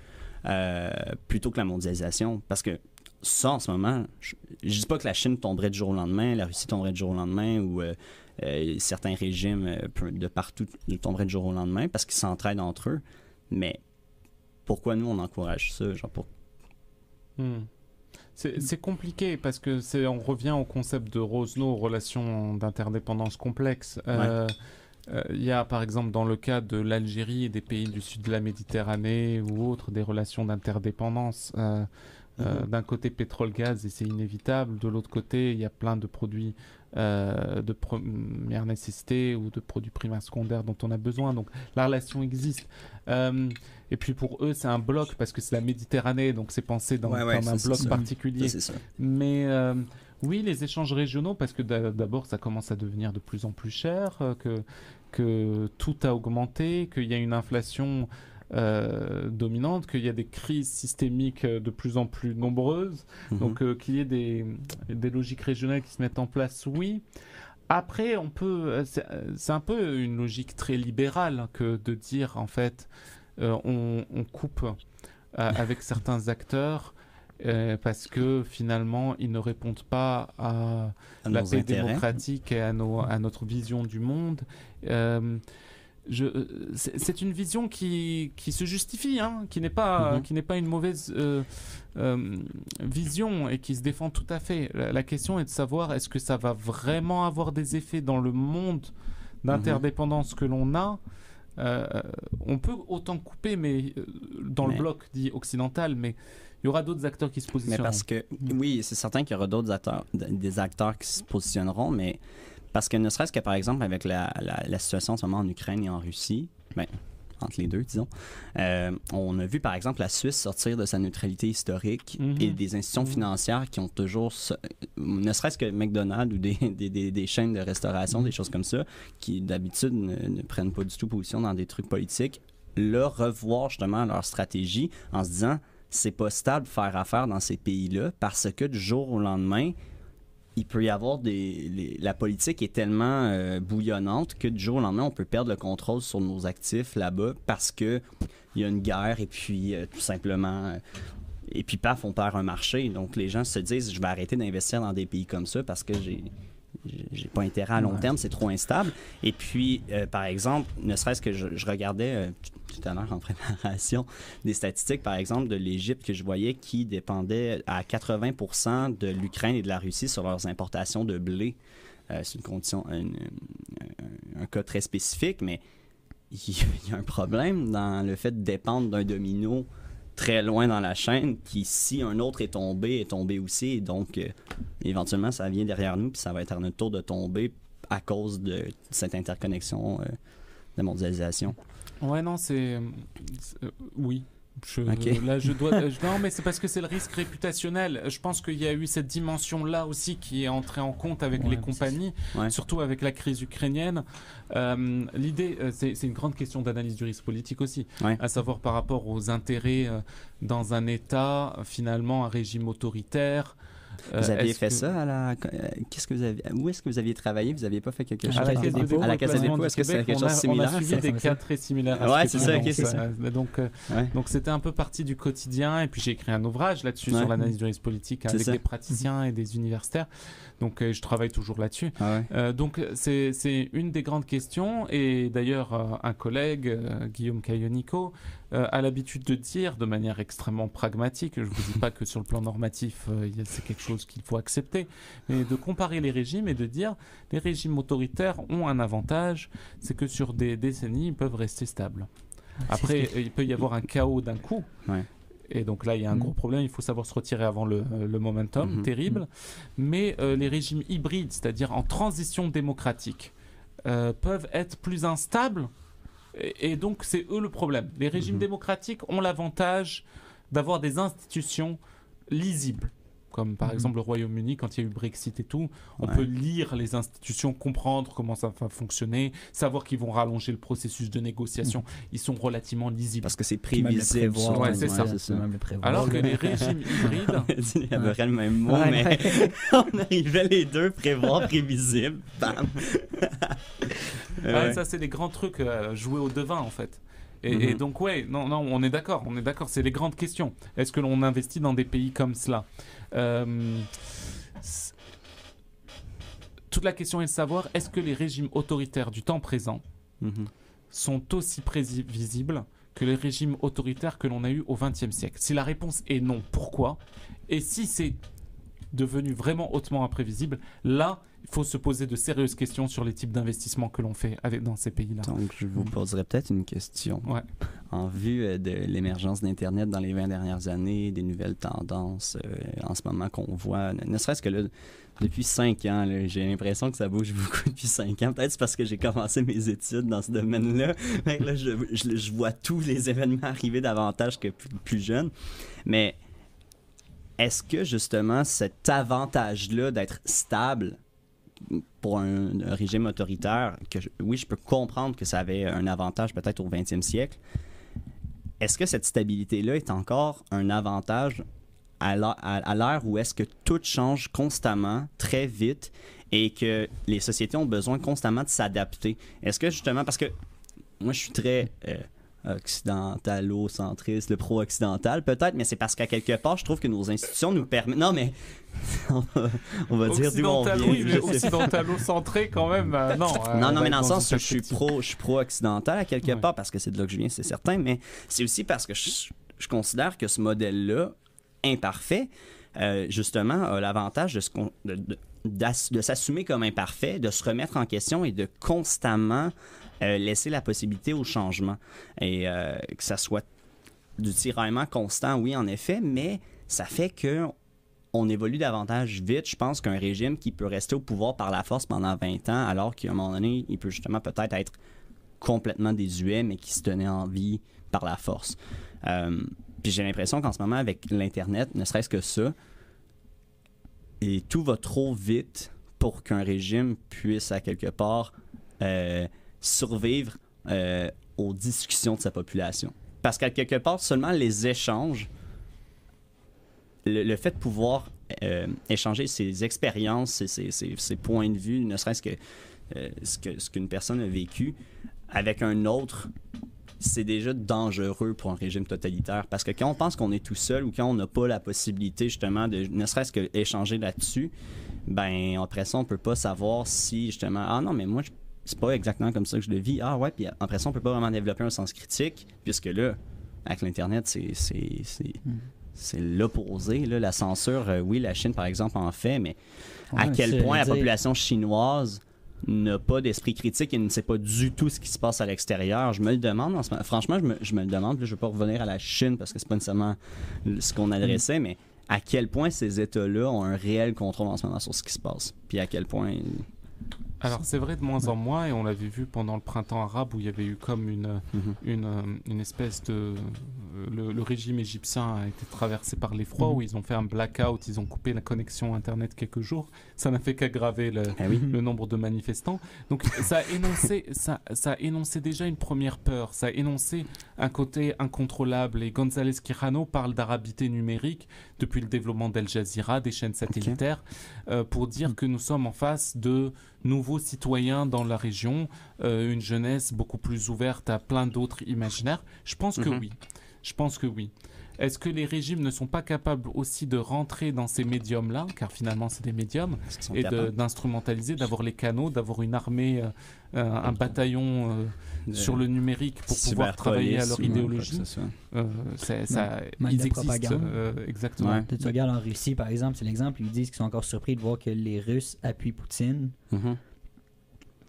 euh, plutôt que la mondialisation. Parce que ça, en ce moment, je, ne dis pas que la Chine tomberait du jour au lendemain, la Russie tomberait du jour au lendemain, ou euh, euh, certains régimes de partout tomberaient du jour au lendemain parce qu'ils s'entraident entre eux. Mais pourquoi nous, on encourage ça? Genre. Hmm. C'est compliqué parce que c'est on revient au concept de Rosno, relations d'interdépendance complexes. Euh, euh, il y a par exemple dans le cas de l'Algérie et des pays du sud de la Méditerranée ou autres des relations d'interdépendance. Euh, mhm. D'un côté pétrole-gaz et c'est inévitable, de l'autre côté il y a plein de produits de première nécessité ou de produits primaires secondaires dont on a besoin. Donc la relation existe. Et puis pour eux, c'est un bloc parce que c'est la Méditerranée, donc c'est pensé dans, comme un bloc particulier. Mais euh, oui, les échanges régionaux, parce que d'abord, ça commence à devenir de plus en plus cher, euh, que, que tout a augmenté, qu'il y a une inflation euh, dominante, qu'il y a des crises systémiques de plus en plus nombreuses, mhm. donc qu'il y ait des, des, logiques régionales qui se mettent en place, oui. Après, on peut, c'est un peu une logique très libérale que de dire en fait, euh, on, coupe euh, avec certains acteurs euh, parce que finalement ils ne répondent pas à, la paix démocratique et à, notre vision du monde. C'est une vision qui, se justifie, hein, qui n'est pas, mm-hmm. pas une mauvaise vision et qui se défend tout à fait. La, question est de savoir est-ce que ça va vraiment avoir des effets dans le monde d'interdépendance que l'on a? Euh, on peut autant couper, mais euh, dans le bloc dit occidental, mais il y aura d'autres acteurs qui se positionneront. Mais parce que, oui, c'est certain qu'il y aura d'autres acteurs, des acteurs qui se positionneront, mais parce que ne serait-ce que, par exemple, avec la, la, situation en ce moment en Ukraine et en Russie, ben, entre les deux, disons. Euh, on a vu, par exemple, la Suisse sortir de sa neutralité historique et mhm. des institutions mhm. financières qui ont toujours, ne serait-ce que McDonald's ou des, des, des, chaînes de restauration, mhm. des choses comme ça, qui d'habitude ne, prennent pas du tout position dans des trucs politiques, leur revoir justement leur stratégie en se disant c'est pas stable faire affaire dans ces pays-là parce que du jour au lendemain, il peut y avoir des. la politique est tellement euh, bouillonnante que du jour au lendemain, on peut perdre le contrôle sur nos actifs là-bas parce que il y a une guerre et puis euh, tout simplement. Euh, et puis paf, on perd un marché. Donc les gens se disent je vais arrêter d'investir dans des pays comme ça parce que j'ai j'ai pas intérêt à long terme, c'est trop instable. Et puis, par exemple, ne serait-ce que je, regardais tout à l'heure en préparation des statistiques, par exemple, de l'Égypte que je voyais qui dépendait à 80 de l'Ukraine et de la Russie sur leurs importations de blé. Euh, c'est une condition, un, cas très spécifique, mais il y a un problème dans le fait de dépendre d'un domino très loin dans la chaîne qui, si un autre est tombé, est tombé aussi. Donc, euh, éventuellement, ça vient derrière nous, puis ça va être à notre tour de tomber à cause de cette interconnexion euh, de mondialisation. Ouais, non, c'est. Euh, oui, Là, je dois. non, mais c'est parce que c'est le risque réputationnel. Je pense qu'il y a eu cette dimension-là aussi qui est entrée en compte avec les compagnies, surtout avec la crise ukrainienne. Euh, l'idée, euh, c'est une grande question d'analyse du risque politique aussi, à savoir par rapport aux intérêts euh, dans un État, finalement, un régime autoritaire. Vous euh, aviez fait ça à la. Euh, qu'est-ce que vous avez... Où est-ce que vous aviez travaillé? Vous n'aviez pas fait quelque chose à la Caisse des dépôts À la Caisse des dépôts, est-ce que c'est quelque chose de similaire? On a suivi des cas très similaires. Ouais, c'est ça, c'est ça. Donc, euh, donc c'était un peu partie du quotidien. Et puis j'ai écrit un ouvrage là-dessus sur l'analyse du risque politique avec des praticiens et des universitaires. Donc je travaille toujours là-dessus. Ah donc c'est une des grandes questions. Et d'ailleurs, un collègue, Guillaume Cayonico, euh, a l'habitude de dire de manière extrêmement pragmatique, je ne vous dis pas que sur le plan normatif euh, c'est quelque chose qu'il faut accepter, mais de comparer les régimes et de dire les régimes autoritaires ont un avantage, c'est que sur des décennies ils peuvent rester stables. Après, il peut y avoir un chaos d'un coup. Et donc là, il y a un mm. gros problème. Il faut savoir se retirer avant le, momentum, mm-hmm. terrible. Mm. Mais euh, les régimes hybrides, c'est-à-dire en transition démocratique, peuvent être plus instables et, donc, c'est eux le problème. Les régimes mhm. démocratiques ont l'avantage d'avoir des institutions lisibles comme par mhm. exemple le Royaume-Uni quand il y a eu Brexit et tout, on peut lire les institutions, comprendre comment ça va fonctionner, savoir qu'ils vont rallonger le processus de négociation. Mhm. Ils sont relativement lisibles. Parce que c'est prévisible. Ouais, c'est ça. Alors que les régimes hybrides... il y avait le même mot, mais on arrivait les deux, prévoir, prévisible, bam ah, ça, c'est des grands trucs euh, jouer au devin, en fait. Et, mhm. donc, ouais, non, non, on est d'accord, on est d'accord, c'est les grandes questions. Est-ce que l'on investit dans des pays comme cela? Toute la question est de savoir, est-ce que les régimes autoritaires du temps présent mhm. sont aussi prévisibles que les régimes autoritaires que l'on a eus au XXe siècle? Si la réponse est non, pourquoi? Et si c'est devenu vraiment hautement imprévisible, là, il faut se poser de sérieuses questions sur les types d'investissements que l'on fait avec, dans ces pays-là. Donc, je vous poserai peut-être une question. Ouais. En vue euh, de l'émergence d'Internet dans les 20 dernières années, des nouvelles tendances euh, en ce moment qu'on voit, ne, serait-ce que là, depuis 5 ans, j'ai l'impression que ça bouge beaucoup depuis 5 ans. Peut-être c'est parce que j'ai commencé mes études dans ce domaine-là. Là, je, je- je vois tous les événements arriver davantage que plus, plus jeune. Mais est-ce que justement cet avantage-là d'être stable pour un, régime autoritaire, que oui, je peux comprendre que ça avait un avantage peut-être au 20e siècle, est-ce que cette stabilité-là est encore un avantage à l'heure- où est-ce que tout change constamment, très vite, et que les sociétés ont besoin constamment de s'adapter? Est-ce que justement, parce que moi je suis très euh, occidentalo-centriste, le pro-occidental peut-être, mais c'est parce qu'à quelque part, je trouve que nos institutions nous permettent... Non, mais on va, on va dire d'où on vient. Oui, mais occidentalo-centré quand même. euh, non, euh, Non, on non, mais dans le sens où je suis pro, je suis pro-occidental à quelque Ouais. part parce que c'est de là que je viens, c'est certain, mais c'est aussi parce que je, je considère que ce modèle-là, imparfait, euh, justement, a l'avantage de, s'assumer comme imparfait, de se remettre en question et de constamment euh, laisser la possibilité au changement. Et euh, que ça soit du tiraillement constant, oui, en effet, mais ça fait que on évolue davantage vite, je pense, qu'un régime qui peut rester au pouvoir par la force pendant 20 ans, alors qu'à un moment donné, il peut justement peut-être être complètement désuet, mais qui se tenait en vie par la force. Euh, puis j'ai l'impression qu'en ce moment, avec l'Internet, ne serait-ce que ça, et tout va trop vite pour qu'un régime puisse, à quelque part, euh, survivre euh, aux discussions de sa population. Parce qu'à quelque part, seulement les échanges, le, fait de pouvoir euh, échanger ses expériences, ses, points de vue, ne serait-ce que euh, ce que- ce qu'une personne a vécu avec un autre, c'est déjà dangereux pour un régime totalitaire. Parce que quand on pense qu'on est tout seul ou quand on n'a pas la possibilité justement de ne serait-ce que échanger là-dessus, ben après ça, on peut pas savoir si justement, ah non, mais moi, je- c'est pas exactement comme ça que je le vis. Ah ouais, puis après ça, on peut pas vraiment développer un sens critique, puisque là, avec l'Internet, c'est, c'est, Mm. c'est l'opposé. La censure, euh, oui, la Chine, par exemple, en fait, mais à quel point la dire- population chinoise n'a pas d'esprit critique et ne sait pas du tout ce qui se passe à l'extérieur. Je me le demande. en ce moment. Franchement, je me, je me le demande. Je ne veux pas revenir à la Chine parce que c'est pas nécessairement ce qu'on adressait, mais à quel point ces États-là ont un réel contrôle en ce moment sur ce qui se passe. Puis à quel point... Alors c'est vrai de moins en moins, et on l'avait vu pendant le printemps arabe où il y avait eu comme une, Mhm. une, euh, une espèce de... euh, Le, le régime égyptien a été traversé par l'effroi, Mhm. où ils ont fait un blackout, ils ont coupé la connexion Internet quelques jours. Ça n'a fait qu'aggraver le, Ah oui. le nombre de manifestants. Donc ça a, énoncé, ça, ça a énoncé déjà une première peur, ça a énoncé un côté incontrôlable. Et González Quijano parle d'arabité numérique depuis le développement d'Al Jazeera, des chaînes satellitaires, euh, pour dire que nous sommes en face de nouveaux citoyens dans la région, euh, une jeunesse beaucoup plus ouverte à plein d'autres imaginaires. Je pense que Mhm. oui. Je pense que oui. Est-ce que les régimes ne sont pas capables aussi de rentrer dans ces médiums-là, car finalement c'est des médiums, et d'instrumentaliser, d'avoir les canaux, d'avoir une armée, euh, euh, un bataillon euh, de- sur le numérique pour pouvoir travailler à leur idéologie? Euh, c'est- ça, ils de existent propagande. euh, exactement. Ouais. Tu regardes en Russie, par exemple, c'est l'exemple, ils disent qu'ils sont encore surpris de voir que les Russes appuient Poutine. Mhm.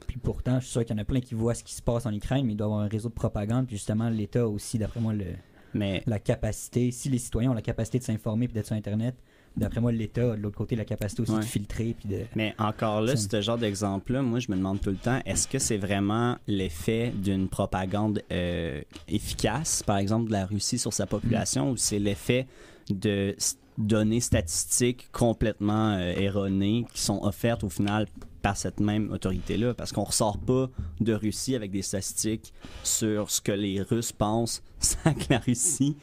Puis pourtant, je suis sûr qu'il y en a plein qui voient ce qui se passe en Ukraine, mais il doit y avoir un réseau de propagande. Puis justement, l'État aussi, d'après moi, le, Mais la capacité, si les citoyens ont la capacité de s'informer puis d'être sur Internet, d'après moi, l'État a de l'autre côté la capacité aussi Ouais. de filtrer. Puis de... Mais encore là, ce genre d'exemple-là, moi, je me demande tout le temps, est-ce que c'est vraiment l'effet d'une propagande euh, efficace, par exemple, de la Russie sur sa population, ou c'est l'effet de données statistiques complètement euh, erronées qui sont offertes au final par cette même autorité-là? Parce qu'on ressort pas de Russie avec des statistiques sur ce que les Russes pensent sans que la Russie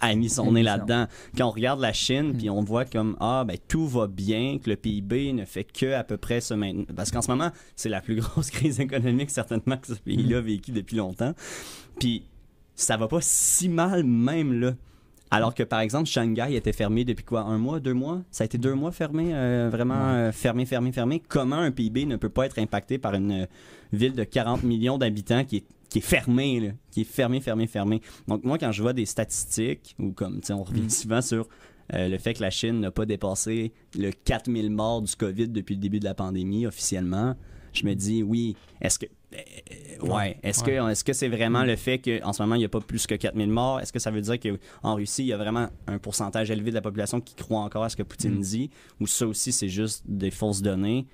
a mis son nez là-dedans. Quand on regarde la Chine, puis on voit comme ah ben tout va bien, que le PIB ne fait que à peu près se maintenir. Parce qu'en ce moment, c'est la plus grosse crise économique certainement que ce pays-là a vécu depuis longtemps. Puis ça va pas si mal même là. Alors que par exemple, Shanghai était fermé depuis quoi Un mois, deux mois? Ça a été deux mois fermé, euh, vraiment Ouais. euh, fermé, fermé, fermé. Comment un PIB ne peut pas être impacté par une euh, ville de 40 millions d'habitants qui est qui est fermé, là, qui est fermé, fermé, fermé. Donc, moi, quand je vois des statistiques, ou comme, on revient Mm. souvent sur euh, le fait que la Chine n'a pas dépassé le 4000 morts du COVID depuis le début de la pandémie officiellement, je me dis, oui, est-ce que. Euh, ouais, est-ce Ouais. que est-ce que c'est vraiment le fait qu'en ce moment, il n'y a pas plus que 4000 morts? Est-ce que ça veut dire qu'en Russie, il y a vraiment un pourcentage élevé de la population qui croit encore à ce que Poutine Mm. dit? Ou ça aussi, c'est juste des fausses données?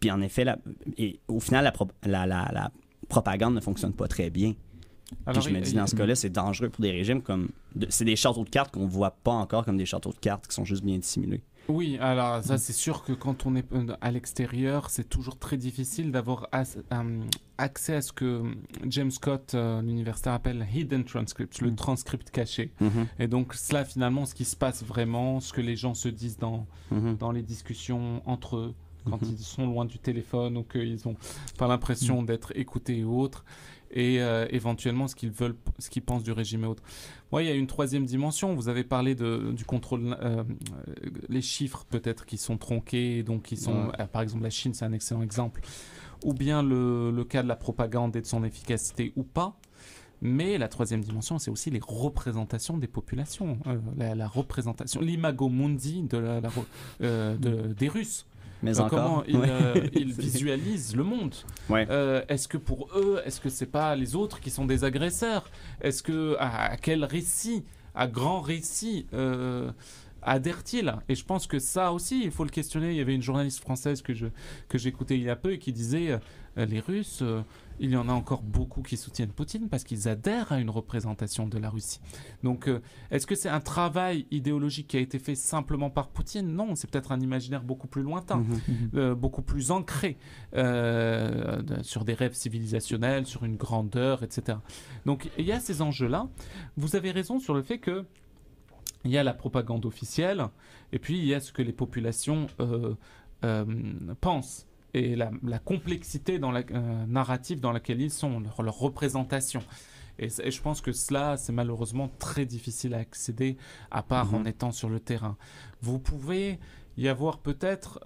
Puis en effet, la- et au final, la, pro- la, la- la propagande ne fonctionne pas très bien. Alors, Puis je me dis, dans ce cas-là, c'est dangereux pour des régimes comme. de- c'est des châteaux de cartes qu'on voit pas encore comme des châteaux de cartes qui sont juste bien dissimulés. Oui, alors ça c'est sûr que quand on est euh, à l'extérieur, c'est toujours très difficile d'avoir euh, accès à ce que James Scott, euh, l'universitaire, appelle hidden transcript, le Mm. transcript caché. Mhm, Et donc cela finalement, ce qui se passe vraiment, ce que les gens se disent dans, mhm. dans les discussions entre eux, quand Mhm. ils sont loin du téléphone ou qu'ils n'ont pas l'impression d'être écoutés ou autres, et euh, éventuellement ce qu'ils veulent, ce qu'ils pensent du régime et autres. Moi, il y a une troisième dimension. Vous avez parlé de, du contrôle, euh, euh, les chiffres peut-être qui sont tronqués, donc qui sont, Ouais. euh, par exemple, la Chine, c'est un excellent exemple, ou bien le, le cas de la propagande et de son efficacité ou pas. Mais la troisième dimension, c'est aussi les représentations des populations, la, la représentation, l'imago mundi de la, la re- de- des Russes. Mais Euh, encore. comment ils, ouais. euh, ils visualisent le monde. Ouais. Euh, est-ce que pour eux, est-ce que c'est pas les autres qui sont des agresseurs? Est-ce que à, à quel récit, à grand récit euh, adhère-t-il Et je pense que ça aussi, il faut le questionner. Il y avait une journaliste française que je que j'écoutais il y a peu et qui disait euh, les Russes, euh, il y en a encore beaucoup qui soutiennent Poutine parce qu'ils adhèrent à une représentation de la Russie. Donc, euh, est-ce que c'est un travail idéologique qui a été fait simplement par Poutine? Non, c'est peut-être un imaginaire beaucoup plus lointain Mhm. euh, beaucoup plus ancré sur des rêves civilisationnels, sur une grandeur, etc. Donc il y a ces enjeux-là. Vous avez raison sur le fait que il y a la propagande officielle et puis il y a ce que les populations euh, euh, pensent et la, la complexité dans la euh, narrative dans laquelle ils sont, leur, leur représentation. Et je pense que cela, c'est malheureusement très difficile à accéder, à part Mhm. en étant sur le terrain. Vous pouvez y avoir peut-être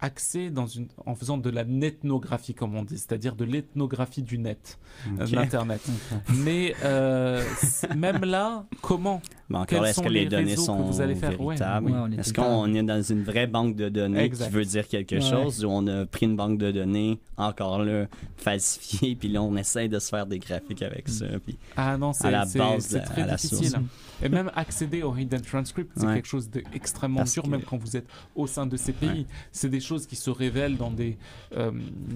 accès dans une, en faisant de la netnographie, comme on dit, c'est-à-dire de l'ethnographie du net, euh, Ok. de l'Internet. Mais euh, même là, comment? Mais encore, est-ce que les, les données sont vous allez faire? Véritables? ouais, est-ce qu'on est dans une vraie banque de données Exact. qui veut dire quelque Ouais. chose ou on a pris une banque de données, encore là, falsifiée, puis là, on essaie de se faire des graphiques avec ça. Puis... Ah non, c'est la c'est- base, c'est à très la difficile. source. Et même accéder au hidden transcript, c'est Ouais. quelque chose d'extrêmement dur, que- même quand vous êtes au sein de ces pays. Ouais. C'est des choses qui se révèlent dans des euh,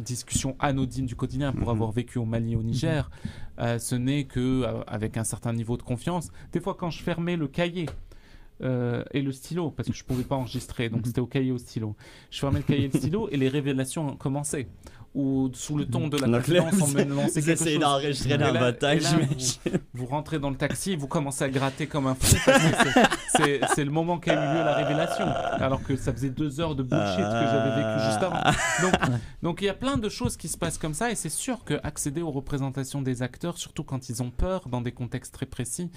discussions anodines du quotidien. Pour Mhm. avoir vécu au Mali, au Niger, euh, ce n'est que euh, avec un certain niveau de confiance. Des fois, quand je fermais le cahier. et le stylo, parce que je pouvais pas enregistrer, donc Mhm. c'était au cahier au stylo. Je fermais le cahier et le stylo et les révélations commençaient. Ou sous le ton de la confidence, on me vous, vous quelque chose. d'enregistrer dans votre tête, j'imagine. vous rentrez dans le taxi, vous commencez à gratter comme un fou. c'est- le moment qu'a eu lieu la révélation. Alors que ça faisait deux heures de bullshit que j'avais vécu juste avant. Ah. Donc, donc il y a plein de choses qui se passent comme ça. Et c'est sûr que accéder aux représentations des acteurs, surtout quand ils ont peur dans des contextes très précis,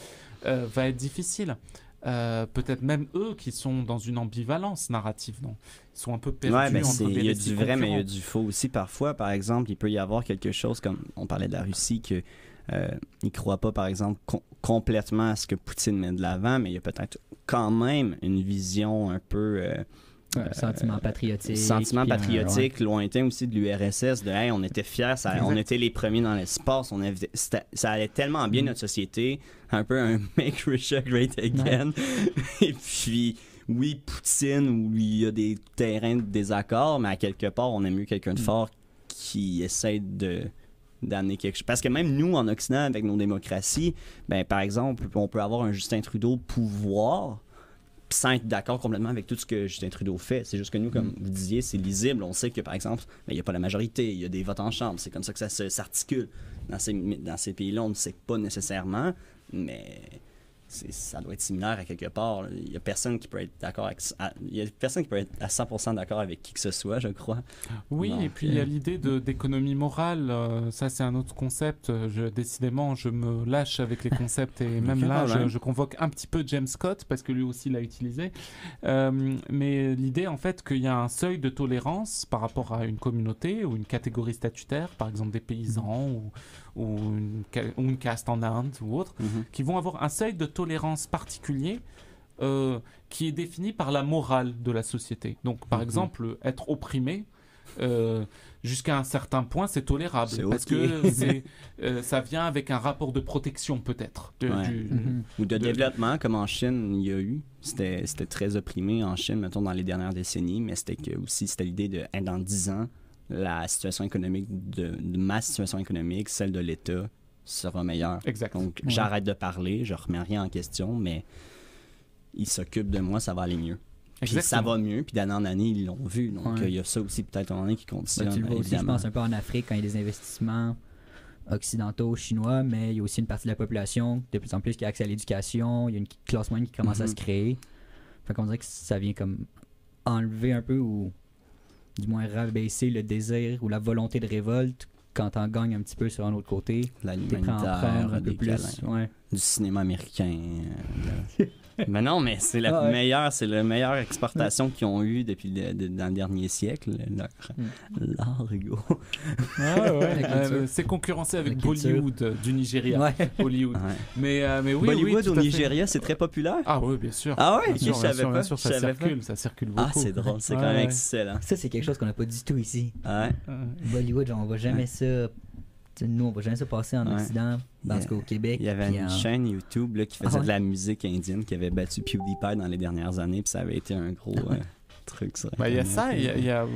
euh, va être difficile. Euh, Peut-être même eux qui sont dans une ambivalence narrative. Non? Ils sont un peu perdus Ouais, entre il y a du vrai, mais il y a du faux aussi. Parfois, par exemple, il peut y avoir quelque chose comme on parlait de la Russie que euh, ils croient pas, par exemple, com- complètement à ce que Poutine met de l'avant, mais il y a peut-être quand même une vision un peu euh, Sentiment patriotique. sentiment un- patriotique lointain aussi de l'URSS de hey, on était fiers ça- on était les premiers dans l'espace on avait- ça allait tellement bien Mm. notre société un peu un make Russia great again et puis oui Poutine où il y a des terrains de désaccord mais à quelque part on aime mieux quelqu'un de Mm. fort qui essaie de d'amener quelque chose parce que même nous en Occident avec nos démocraties ben par exemple on peut avoir un Justin Trudeau au pouvoir sans être d'accord complètement avec tout ce que Justin Trudeau fait. C'est juste que nous, comme Mm. vous disiez, c'est lisible. On sait que, par exemple, ben, il n'y a pas la majorité, il y a des votes en chambre. C'est comme ça que ça s'articule. Dans ces, dans ces pays-là, on ne sait pas nécessairement, mais ça doit être similaire à quelque part. Il y a personne qui peut être d'accord avec à- il y a personne qui peut être à 100% d'accord avec qui que ce soit, je crois. Oui, Donc, et puis il y a euh, l'idée d'économie morale. euh, ça, c'est un autre concept. Je, décidément, je me lâche avec les concepts et même là, je convoque un petit peu James Scott parce que lui aussi l'a utilisé. Euh, mais l'idée, en fait, qu'il y a un seuil de tolérance par rapport à une communauté ou une catégorie statutaire, par exemple des paysans ou, ou, une, ou une caste en Inde ou autre, qui vont avoir un seuil de tolérance particulier euh, qui est défini par la morale de la société. Donc, par Mhm. exemple, être opprimé. euh, jusqu'à un certain point, c'est tolérable C'est parce que c'est, euh, ça vient avec un rapport de protection peut-être. de- Ouais. du- Mhm. Ou de, de- développement, comme en Chine, il y a eu. C'était c'était très opprimé en Chine, mettons, dans les dernières décennies, mais c'était que aussi, c'était l'idée de, dans 10 ans, la situation économique, de, de ma situation économique, celle de l'État, sera meilleure. Exact. Donc, Ouais. j'arrête de parler, je remets rien en question, mais ils s'occupent de moi, ça va aller mieux. Puis ça va mieux, puis d'année en année, ils l'ont vu. Donc, Ouais. il y a ça aussi, peut-être, en année qui Ben, conditionne, tu le vois aussi, je pense, un peu en Afrique, quand il y a des investissements occidentaux, chinois, mais il y a aussi une partie de la population, de plus en plus, qui a accès à l'éducation, il y a une classe moyenne qui commence à Mhm. se créer. Fait qu'on dirait que ça vient comme enlever un peu, ou du moins rabaisser le désir ou la volonté de révolte quand t'en gagnes un petit peu sur un autre côté. La T'es prêt à en prendre un peu plus. Ouais. du cinéma américain. euh, mais non, mais c'est la Ah ouais. meilleure, c'est la meilleure exportation qu'ils ont eue depuis le, de- dans le dernier siècle. Leur, Mm. leur Hugo. Ah ouais, euh, c'est concurrencé avec. Bollywood euh, du Nigeria. Ouais. Ouais. Mais, euh, mais oui, Bollywood oui, tout au. Nigeria, c'est très populaire? Ah oui, bien sûr. Ah ouais, sûr, je bien savais sûr, pas. bien sûr, je ça pas. circule, ça circule beaucoup. Ah, c'est drôle, c'est quand même ouais. excellent. Ça, c'est quelque chose qu'on n'a pas du tout ici. Ouais. Bollywood, genre, on voit jamais Ouais. ça. Nous, on voit jamais ça passer en Ouais. Occident, parce qu'au Québec. Il y avait une en- chaîne YouTube là, qui Ah faisait ouais? de la musique indienne qui avait battu PewDiePie dans les dernières années, puis ça avait été un gros euh, truc. Bah, il y a ça, il y a, il y a euh,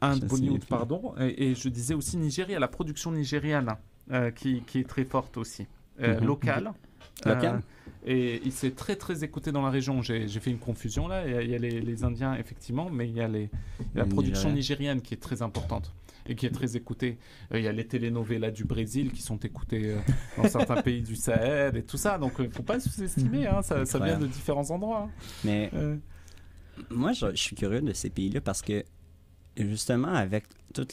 un de Bollywood, pardon, et, et je disais aussi Nigeria, la production nigériane euh, qui, qui est très forte aussi, euh, Mhm. locale. Locale? Euh, et il s'est très très écouté dans la région. J'ai j'ai fait une confusion là. Il y a, il y a les, les Indiens effectivement, mais il y a les, il y a la production Nigériens. nigériane qui est très importante et qui est très écoutée. Euh, il y a les telenovelas du Brésil qui sont écoutées euh, dans certains pays du Sahel et tout ça. Donc il ne faut pas sous-estimer. hein, ça, ça vient de différents endroits. hein. Mais Euh, moi, je, je suis curieux de ces pays-là parce que, justement, avec tout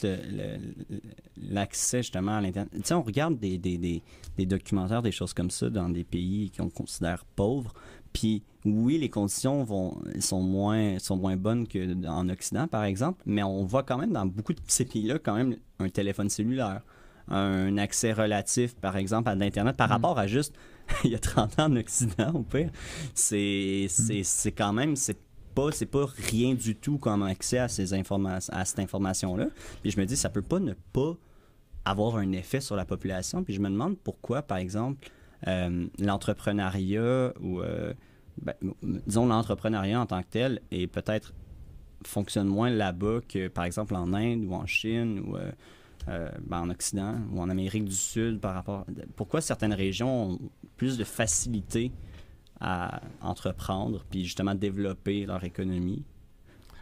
l'accès justement à l'Internet, tu sais, on regarde des, des, des, des documentaires, des choses comme ça dans des pays qu'on considère pauvres. Puis, oui, les conditions vont, sont, moins, sont moins bonnes qu'en Occident, par exemple, mais on voit quand même dans beaucoup de ces pays-là, quand même, un téléphone cellulaire, un accès relatif, par exemple, à l'Internet, par Mm. rapport à juste il y a 30 ans en Occident, au pire. C'est c'est- quand même, c'est pas, c'est pas rien du tout comme accès à, ces informations à cette information-là. Puis je me dis, ça peut pas ne pas avoir un effet sur la population. Puis je me demande pourquoi, par exemple, euh, l'entrepreneuriat ou, euh, ben, disons, l'entrepreneuriat en tant que tel est peut-être fonctionne moins là-bas que, par exemple, en Inde ou en Chine ou euh, euh, ben, en Occident ou en Amérique du Sud par rapport... Pourquoi certaines régions ont plus de facilité à entreprendre puis justement développer leur économie?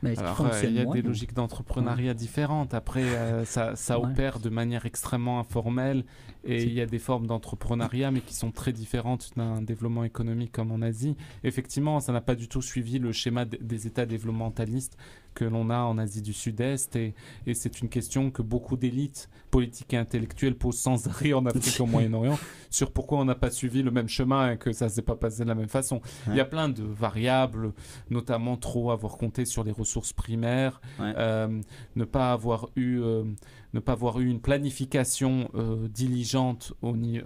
Mais qu'il Alors, euh, il y a moins, des ou- logiques d'entrepreneuriat différentes. Après, euh, ça, ça Ouais. opère de manière extrêmement informelle et il y a des formes d'entrepreneuriat, mais qui sont très différentes d'un développement économique comme en Asie. Effectivement, ça n'a pas du tout suivi le schéma des États développementalistes que l'on a en Asie du Sud-Est et, et c'est une question que beaucoup d'élites politiques et intellectuelles posent sans arrêt en Afrique et au Moyen-Orient sur pourquoi on n'a pas suivi le même chemin et que ça ne s'est pas passé de la même façon. Il y a plein de variables, notamment trop avoir compté sur les ressources primaires, Ouais. euh, ne pas avoir eu euh, ne pas avoir eu une planification euh, diligente au euh,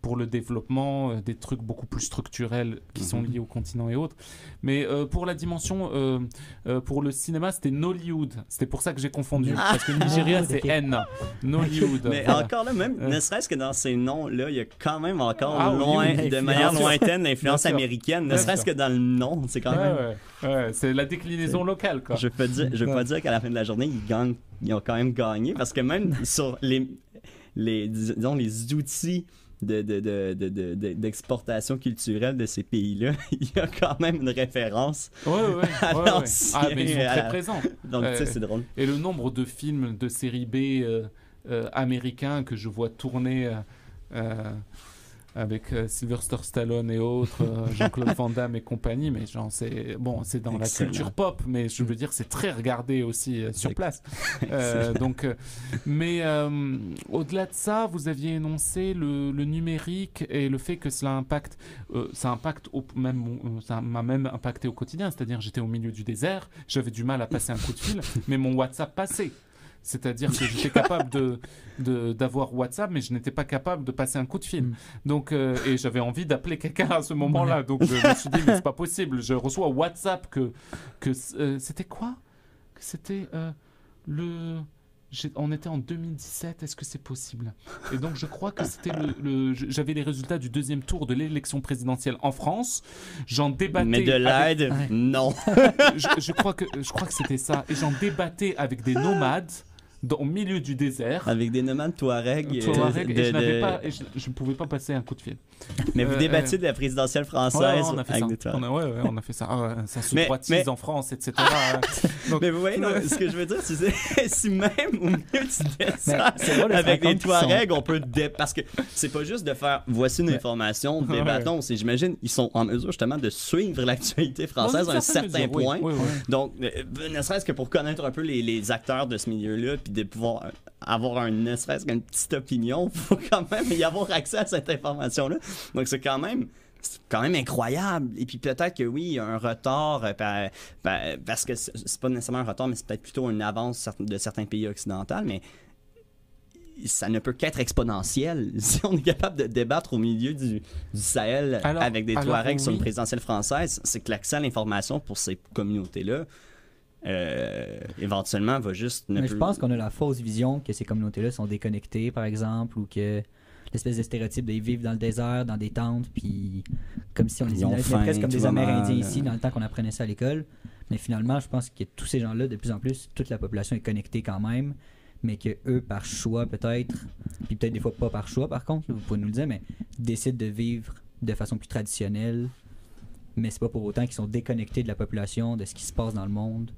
pour le développement, euh, des trucs beaucoup plus structurels qui sont Mhm. liés au continent et autres. Mais euh, pour la dimension, euh, euh, pour le cinéma, c'était Nollywood. C'était pour ça que j'ai confondu. Ah. Parce que Nigeria, Ah, c'est. N. Nollywood. Mais voilà. encore là, même, ne serait-ce que dans ces noms-là, il y a quand même encore Ah loin, oui, de manière lointaine l'influence américaine, ne serait-ce que dans le nom, c'est quand même... ouais, ouais, c'est la déclinaison locale. Quoi. Je peux dire, je veux Ouais. pas dire qu'à la fin de la journée, ils gagnent, ils ont quand même gagné parce que même sur les, les disons les outils de, de, de, de- de- de- d'exportation culturelle de ces pays-là, il y a quand même une référence. Ouais, ouais, ouais, ouais, ouais. Ah, mais ils sont à très la- présents. Donc, tu sais, Euh, c'est drôle. Et le nombre de films de série B euh, euh, américains que je vois tourner euh, euh, avec euh, Sylvester Stallone et autres, euh, Jean-Claude Van Damme et compagnie, mais genre c'est bon, c'est dans Excellent. la culture pop, mais je veux dire c'est très regardé aussi euh, sur place. Euh, donc, mais au-delà de ça, vous aviez énoncé le, le numérique et le fait que cela impacte, ça impacte au, même, ça m'a même impacté au quotidien, c'est-à-dire j'étais au milieu du désert, j'avais du mal à passer un coup de fil, mais mon WhatsApp passait. C'est-à-dire que j'étais capable de de- d'avoir WhatsApp, mais je n'étais pas capable de passer un coup de fil. Mm. Donc, euh, et j'avais envie d'appeler quelqu'un à ce moment-là. Donc, je me suis dit, mais c'est pas possible. Je reçois WhatsApp que que euh, c'était quoi? C'était euh, le on était en 2017, est-ce que c'est possible? Et donc je crois que c'était le, le- j'avais les résultats du deuxième tour de l'élection présidentielle en France. J'en débattais. Mais de avec- l'aide, Ouais. non. je, je crois que je crois que c'était ça. Et j'en débattais avec des nomades dans, au milieu du désert. Avec des nomades Touareg. de- et je n'avais de- pas, et je, je ne pouvais pas passer un coup de fil. Mais vous euh, débattiez euh, de la présidentielle française Ouais, on a fait avec ça. des Touaregs. On a, ouais, on a fait ça. Ah ça se Mais- mais- en France, etc. Donc- Mais vous voyez, non, ce que je veux dire, c'est que si même au milieu du désert, Mais c'est drôle de se avec des Touaregs, on peut dé... parce que c'est pas juste de faire voici une information, débattons. C'est j'imagine ils sont en mesure justement de suivre l'actualité française à un certain oui, point. oui, oui. Donc, euh, ne serait-ce que pour connaître un peu les, les acteurs de ce milieu-là, puis de pouvoir avoir un, ne serait-ce qu'une petite opinion, il faut quand même y avoir accès à cette information-là. Donc, c'est quand même. C'est quand même incroyable. Et puis peut-être que oui, il y a un retard, euh, pa- pa- parce que c'est pas nécessairement un retard, mais c'est peut-être plutôt une avance de certains pays occidentaux, mais ça ne peut qu'être exponentiel. Si on est capable de débattre au milieu du, du Sahel Alors- avec des Touaregs sur une présidentielle française, c'est que l'accès à l'information pour ces communautés-là, euh, éventuellement, va juste ne Mais je pense qu'on a la fausse vision que ces communautés-là sont déconnectées, par exemple, ou que l'espèce de stéréotype de vivre dans le désert, dans des tentes, puis comme si on les Ils imaginait presque comme des Amérindiens ici, dans le temps qu'on apprenait ça à l'école. Mais finalement, je pense que tous ces gens-là, de plus en plus, toute la population est connectée quand même, mais que eux, par choix peut-être, puis peut-être des fois pas par choix par contre, vous pouvez nous le dire, mais décident de vivre de façon plus traditionnelle. Mais c'est pas pour autant qu'ils sont déconnectés de la population, de ce qui se passe dans le monde.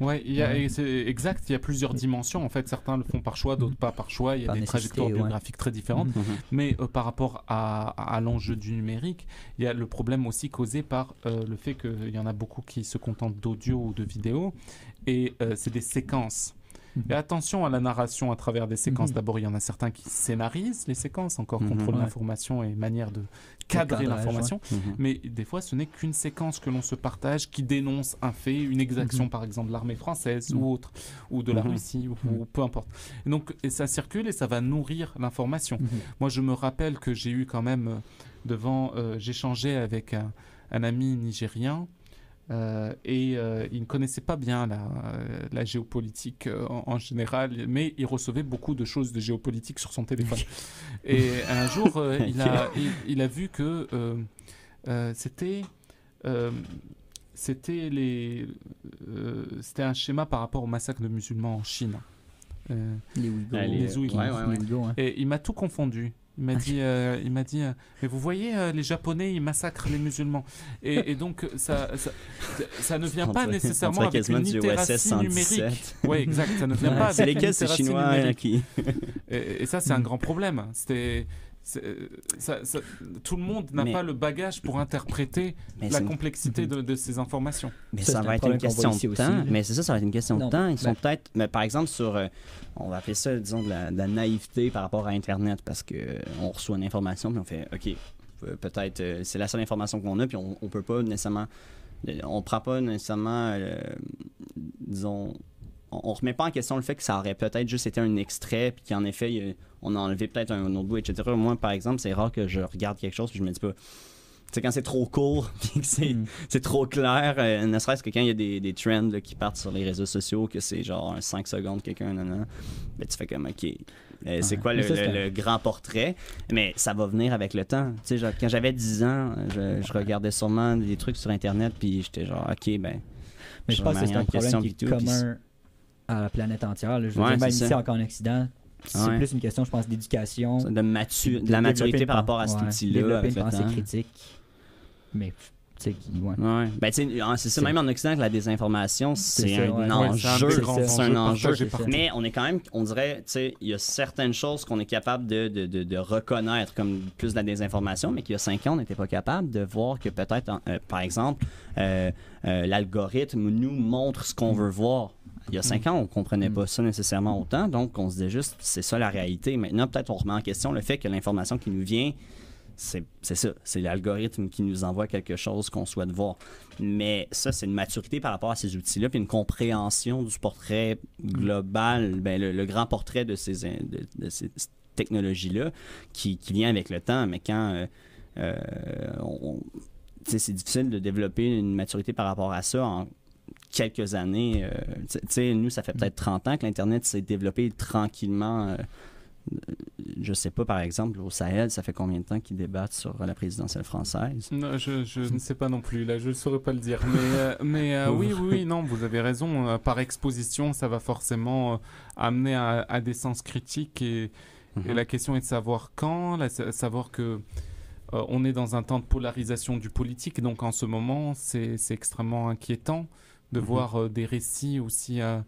Ouais, il y a, Ouais. et c'est exact, il y a plusieurs dimensions. En fait, certains le font par choix, d'autres pas par choix. Il y a Par des trajectoires ouais. biographiques très différentes. Mhm. Mais euh, par rapport à, l'enjeu du numérique, il y a le problème aussi causé par euh, le fait qu'il y en a beaucoup qui se contentent d'audio ou de vidéo. Et euh, c'est des séquences. Mhm. Et attention à la narration à travers des séquences. Mhm. D'abord, il y en a certains qui scénarisent les séquences, encore Mhm. contrôle Ouais. l'information et manière de cadrer l'information. Mhm. Mais des fois, ce n'est qu'une séquence que l'on se partage qui dénonce un fait, une exaction, Mhm. par exemple, de l'armée française Mhm. ou autre, ou de la. Russie, ou, ou peu importe. Et donc, et ça circule et ça va nourrir l'information. Moi, je me rappelle que j'ai eu quand même euh, devant, euh, j'échangeais avec un, un ami nigérien. Euh, et euh, il ne connaissait pas bien la, la géopolitique euh, en, en général, mais il recevait beaucoup de choses de géopolitique sur son téléphone. et un jour, euh, il, a, il, il a vu que euh, euh, c'était euh, c'était les euh, c'était un schéma par rapport au massacre de musulmans en Chine. Euh, Les Ouïghours. Ah, les- les Ouïghours. ouais, ouais, et il m'a tout confondu. Il m'a dit, euh, il m'a dit, euh, mais vous voyez, euh, les Japonais, ils massacrent les musulmans. Et, et donc, ça, ça, ça ne vient pas nécessairement avec une 117. numérique. Oui, exact. Ça ne vient Ouais. pas C'est ces littératie Chinois numérique. qui. Et, et ça, c'est un Mm. grand problème. C'était, ça- ça- tout le monde n'a pas le bagage pour interpréter Mais la complexité Mhm. de, de ces informations. Mais Ça, va être une qu'on question de temps. Mais c'est ça, ça va être une question Non, de temps. Ils sont ben- peut-être, mais par exemple, sur, euh, on va appeler ça, disons, de la, de la naïveté par rapport à Internet, parce que euh, on reçoit une information, puis on fait, OK, euh, peut-être, euh, c'est la seule information qu'on a, puis on, on peut pas nécessairement, euh, on prend pas nécessairement, euh, disons, on, on remet pas en question le fait que ça aurait peut-être juste été un extrait, puis qu'en effet, il y a- on a enlevé peut-être un autre bout, etc. Moi, par exemple, c'est rare que je regarde quelque chose, puis je me dis pas, tu sais, quand c'est trop court, puis que c'est Mhm. c'est trop clair, euh, ne serait-ce que quand il y a des, des trends là, qui partent sur les réseaux sociaux, que c'est genre un 5 secondes, quelqu'un, non, non, ben, tu fais comme, OK, euh, c'est quoi le, Mais ça, c'est le- un- le grand portrait? Mais ça va venir avec le temps. Tu sais, quand j'avais 10 ans, je, je regardais sûrement des trucs sur Internet, puis j'étais genre, OK, ben, Mais je pense que c'est un problème qui est tout, commun à la planète entière. là. Je veux Ouais, dire, même c'est ici, encore en Occident, c'est Ouais. plus une question, je pense, d'éducation. de, matu- de de la maturité par rapport à cet ouais, outil-là. Développer une pensée temps. critique. Mais tu sais, qui, ouais. Ouais. Ben, c'est ça, C'est- même en Occident, que la désinformation, C'est c'est un ouais. Ouais, enjeu. c'est un C'est enjeu. C'est. Mais on est quand même, on dirait, tu sais, il y a certaines choses qu'on est capable de, de, de, de reconnaître comme plus de la désinformation, mais qu'il y a cinq ans, on n'était pas capable de voir que peut-être, euh, par exemple, euh, euh, l'algorithme nous montre ce qu'on veut voir. Il y a cinq ans, on comprenait Mm. pas ça nécessairement autant, donc on se disait juste, c'est ça la réalité. Maintenant, peut-être on remet en question le fait que l'information qui nous vient, c'est ça, c'est l'algorithme qui nous envoie quelque chose qu'on souhaite voir. Mais ça, c'est une maturité par rapport à ces outils-là, puis une compréhension du portrait global, ben, le, le grand portrait de ces, in- de, de ces technologies-là qui, qui vient avec le temps. Mais quand euh, euh, on- c'est difficile de développer une maturité par rapport à ça en quelques années. euh, tu sais- nous, ça fait peut-être 30 ans que l'Internet s'est développé tranquillement. euh, je sais pas, par exemple, au Sahel, ça fait combien de temps qu'ils débattent sur la présidentielle française? Non, je, je ne sais pas non plus, là, je ne saurais pas le dire. Mais, euh, mais euh, oui, oui, oui, non, vous avez raison. euh, par exposition, ça va forcément euh, amener à, à des sens critiques. Et, et la question est de savoir quand, la- savoir que euh, on est dans un temps de polarisation du politique. Donc en ce moment, c'est c'est extrêmement inquiétant de Mhm. voir voir euh, des récits aussi, euh,